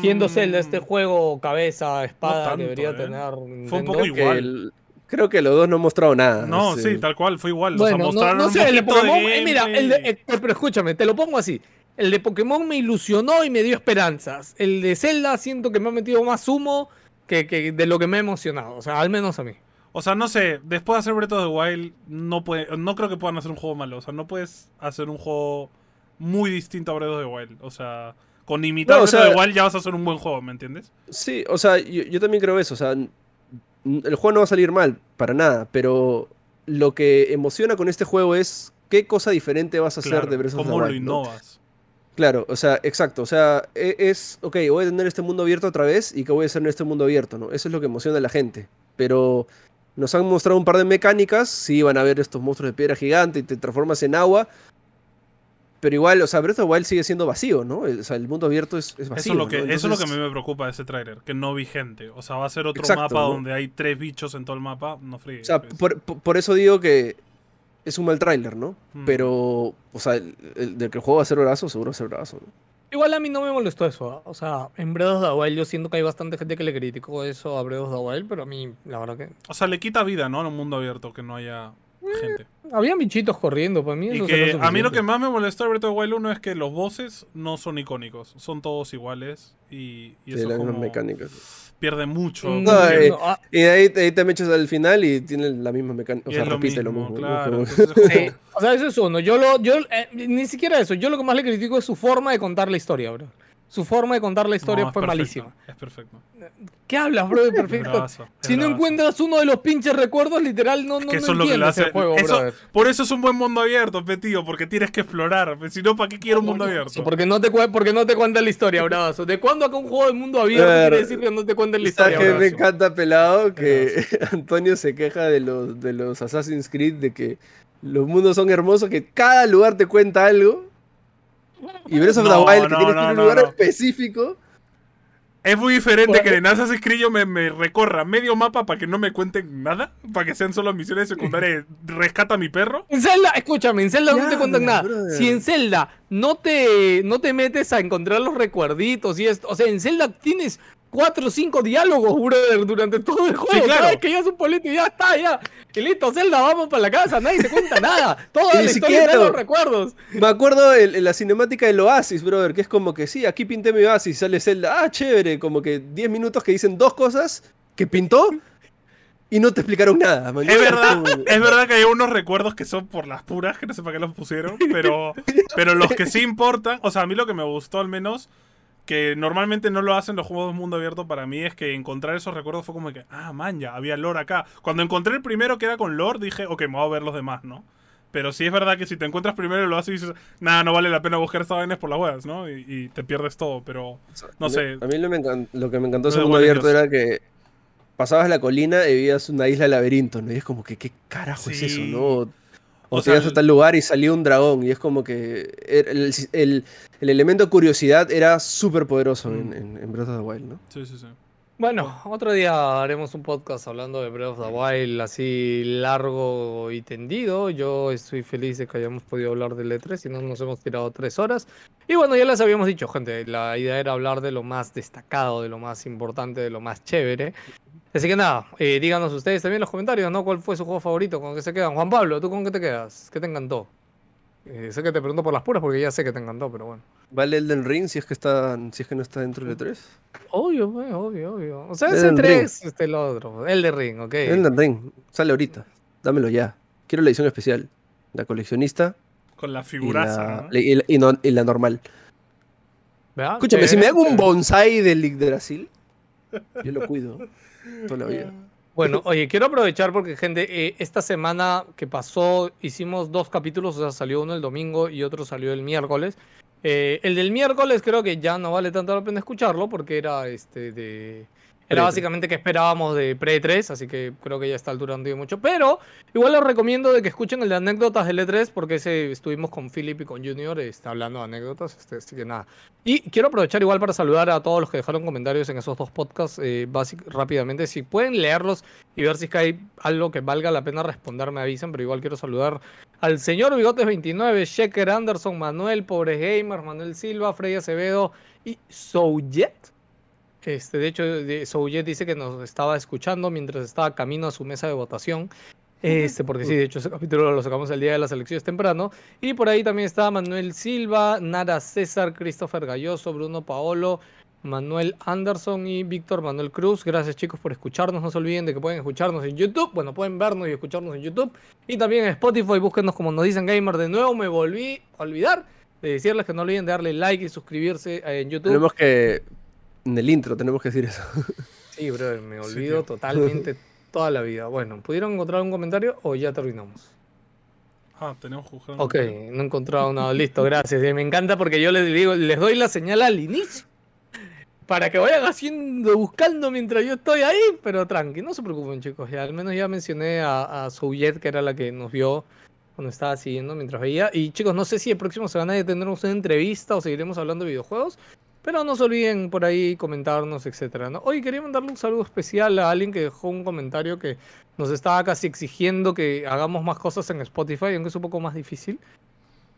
siendo Zelda este mm. juego, cabeza, espada, debería ¿eh? tener. Fue un poco igual. creo que los dos no han mostrado nada. No, sí, tal cual, fue igual. Bueno, no, sé, el de Pokémon. Eh, mira, el eh, pero escúchame, te lo pongo así. El de Pokémon me ilusionó y me dio esperanzas. El de Zelda siento que me ha metido más humo que, que de lo que me ha emocionado. O sea, al menos a mí. O sea, no sé, después de hacer Breath of the Wild, no, puede, no creo que puedan hacer un juego malo. O sea, no puedes hacer un juego muy distinto a Breath of the Wild. O sea, con imitar Breath of the Wild ya vas a hacer un buen juego, ¿me entiendes? Sí, o sea, yo, también creo eso. O sea, el juego no va a salir mal, para nada. Pero lo que emociona con este juego es qué cosa diferente vas a hacer de Breath of the Wild. ¿Cómo lo innovas? Claro, o sea, exacto. O sea, e, es, ok, voy a tener este mundo abierto otra vez y qué voy a hacer en este mundo abierto, ¿no? Eso es lo que emociona a la gente. Pero nos han mostrado un par de mecánicas. Sí, van a ver estos monstruos de piedra gigante y te transformas en agua. Pero igual, o sea, Breath of the Wild sigue siendo vacío, ¿no? o sea, el mundo abierto es, vacío. Eso es, lo que, eso es lo que a mí me preocupa de ese tráiler, que no vi gente. O sea, va a ser otro mapa donde hay tres bichos en todo el mapa, no frío. O sea, por, eso digo que es un mal tráiler, ¿no? Mm. Pero, o sea, el, de que el juego va a ser brazo, seguro va a ser brazo, ¿no? Igual a mí no me molestó eso. ¿ah? O sea, en the Wild yo siento que hay bastante gente que le criticó eso a the Wild, pero a mí, la verdad que. O sea, le quita vida, ¿no? En un mundo abierto que no haya gente. Mm, había bichitos corriendo, para mí. Y que a mí lo que más me molestó de Breath of the Wild 1 es que los bosses no son icónicos, son todos iguales y, y eso como mecánicas. pierde mucho. Eh, ah. y, ahí, te me echas al final y tiene la misma mecánica, o sea, repite lo mismo. Claro, o sea, eso es uno. Yo lo, yo, eh, ni siquiera eso. Yo lo que más le critico es su forma de contar la historia, bro. Su forma de contar la historia fue malísima. Es perfecto. ¿Qué hablas, bro? De perfecto. si no encuentras uno de los pinches recuerdos, literal, no, no, eso es lo que lo hace. juego, Por eso es un buen mundo abierto, tío, porque tienes que explorar. Si no, ¿para qué quiero un mundo abierto? Porque no te, porque no te cuentan la historia, bravazo. ¿De cuándo acá un juego de mundo abierto quiere decir que no te cuentan la historia? que me encanta, pelado, que Antonio se queja de los, de los Assassin's Creed, de que los mundos son hermosos, que cada lugar te cuenta algo y Breath of the Wild, que tiene un lugar específico. Es muy diferente que en Assassin's Creed yo me, me, recorra medio mapa para que no me cuenten nada, para que sean solo misiones secundarias. rescata a mi perro. En Zelda, escúchame, en Zelda no te cuentan nada. Si en Zelda no te, no te metes a encontrar los recuerditos y esto, o sea, en Zelda tienes cuatro o cinco diálogos, brother, durante todo el juego. claro. Cada vez que ya es un político, ya está, ya. Y listo, Zelda, vamos para la casa, nadie te cuenta nada. Toda la historia de los recuerdos. Me acuerdo en la cinemática del Oasis, brother, que es como que sí, aquí pinté mi Oasis, sale Zelda, ah, chévere, como que 10 minutos que dicen dos cosas que pintó y no te explicaron nada. Es verdad, es verdad que hay unos recuerdos que son por las puras, que no sé para qué los pusieron, pero, pero los que sí importan, o sea, a mí lo que me gustó al menos que normalmente no lo hacen los juegos de mundo abierto para mí es que encontrar esos recuerdos fue como que, ah, man, ya, había lore acá. Cuando encontré el primero que era con lore, dije, ok, me voy a ver los demás, ¿no? Pero sí es verdad que si te encuentras primero y lo haces y dices, nada, no vale la pena buscar estas vainas por las huevas, ¿no? Y, te pierdes todo, pero no sé. A mí lo, lo que me encantó de mundo abierto era que pasabas la colina y veías una isla de laberinto, ¿no? Y es como que, ¿qué carajo es eso, no? O, sea, a tal lugar y salió un dragón. Y es como que el, el, elemento curiosidad era súper poderoso en, mm. en, Breath of the Wild, ¿no? Sí, sí, sí. Bueno, otro día haremos un podcast hablando de Breath of the Wild así largo y tendido. Yo estoy feliz de que hayamos podido hablar del E3 y no nos hemos tirado tres horas. Y bueno, ya les habíamos dicho, gente, la idea era hablar de lo más destacado, de lo más importante, de lo más chévere. Así que nada, eh, díganos ustedes también en los comentarios, ¿no? ¿Cuál fue su juego favorito? ¿Con qué se quedan? Juan Pablo, ¿tú con qué te quedas? ¿Qué te encantó? Eh, sé que te pregunto por las puras porque ya sé que te encantó, pero bueno. ¿Vale el del ring si es que está, si es que no está dentro del E3? Obvio, obvio, obvio. O sea, ese 3, este el otro. El de ring, ok. El del ring, sale ahorita. Dámelo ya. Quiero la edición especial. La coleccionista. Con la figuraza. Y la, y, la normal. Escúchame, si me hago un bonsai del Yggdrasil, yo lo cuido. Bueno, oye, quiero aprovechar porque, gente, eh, esta semana que pasó hicimos dos capítulos, o sea, salió uno el domingo y otro salió el miércoles. Eh, el del miércoles creo que ya no vale tanto la pena escucharlo porque era este de era básicamente que esperábamos de pre-3, así que creo que ya está altura no mucho. Pero igual les recomiendo de que escuchen el de anécdotas del E3, porque ese estuvimos con Philip y con Junior está hablando de anécdotas, este, así que nada. Y quiero aprovechar igual para saludar a todos los que dejaron comentarios en esos dos podcasts eh, rápidamente. Si pueden leerlos y ver si es que hay algo que valga la pena responder, me avisan, pero igual quiero saludar al señor Bigotes29, Sheker Anderson, Manuel, Pobre Gamer, Manuel Silva, Freddy Acevedo y Soujet. Este, de hecho, Soujet dice que nos estaba escuchando mientras estaba camino a su mesa de votación. Este, porque sí, de hecho, ese capítulo lo sacamos el día de las elecciones temprano. Y por ahí también está Manuel Silva, Nara César, Christopher Galloso, Bruno Paolo, Manuel Anderson y Víctor Manuel Cruz. Gracias chicos por escucharnos. No se olviden de que pueden escucharnos en YouTube. Bueno, pueden vernos y escucharnos en YouTube. Y también en Spotify. Búsquenos como nos dicen Gamer. De nuevo me volví a olvidar de decirles que no olviden de darle like y suscribirse en YouTube. Tenemos que en el intro tenemos que decir eso. Sí, brother, me olvido totalmente toda la vida. Bueno, ¿pudieron encontrar un comentario o ya terminamos? Ah, tenemos que buscar Ok, no he encontrado nada. Listo, gracias. Me encanta porque yo les digo, les doy la señal al inicio para que vayan haciendo, buscando mientras yo estoy ahí, pero tranqui, no se preocupen chicos, ya al menos ya mencioné a, a Soujet, que era la que nos vio cuando estaba siguiendo mientras veía. Y chicos, no sé si el próximo semana tendremos una entrevista o seguiremos hablando de videojuegos, pero no se olviden por ahí comentarnos, etcétera, ¿no? Hoy quería mandarle un saludo especial a alguien que dejó un comentario que nos estaba casi exigiendo que hagamos más cosas en Spotify, aunque es un poco más difícil.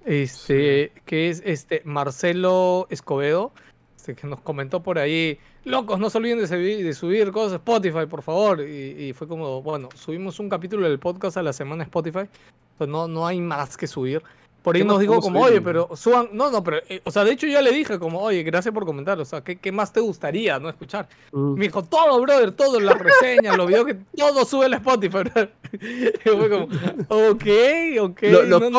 Este, que es este Marcelo Escobedo, este, que nos comentó por ahí, locos, no se olviden de, subir, cosas a Spotify, por favor. Y, fue como, bueno, subimos un capítulo del podcast a la semana Spotify, entonces no, no hay más que subir. Por ahí nos dijo como, oye, pero suban, no, no, pero, eh, o sea, de hecho ya le dije como, oye, gracias por comentar, o sea, ¿qué, qué más te gustaría, no escuchar? Mm. Me dijo, todo, brother, todo, las reseñas, los videos que todo sube el Spotify, y fue como, ok, ok.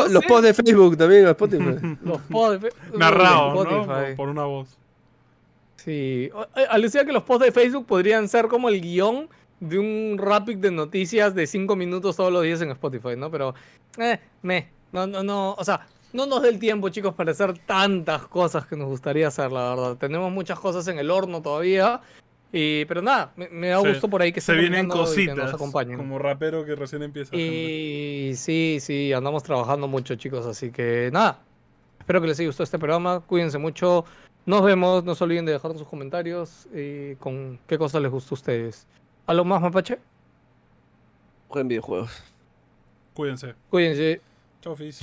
los posts de Facebook también, Spotify. los posts de Facebook. Narrado, ¿no? Por una voz. Sí, decía que los posts de Facebook podrían ser como el guion de un rapid de noticias de 5 minutos todos los días en Spotify, ¿no? Pero, eh, me, no, no, no, o sea, no nos dé el tiempo, chicos, para hacer tantas cosas que nos gustaría hacer, la verdad. Tenemos muchas cosas en el horno todavía. Y, pero nada, me, da gusto por ahí que se vienen cositas nos acompañen. Como rapero que recién empieza. Y sí, sí, andamos trabajando mucho, chicos. Así que nada, espero que les haya gustado este programa. Cuídense mucho. Nos vemos. No se olviden de dejar sus comentarios y con qué cosas les gustó a ustedes. ¿Algo más, Mapache? Jueguen videojuegos. Cuídense. Cuídense. Talvez.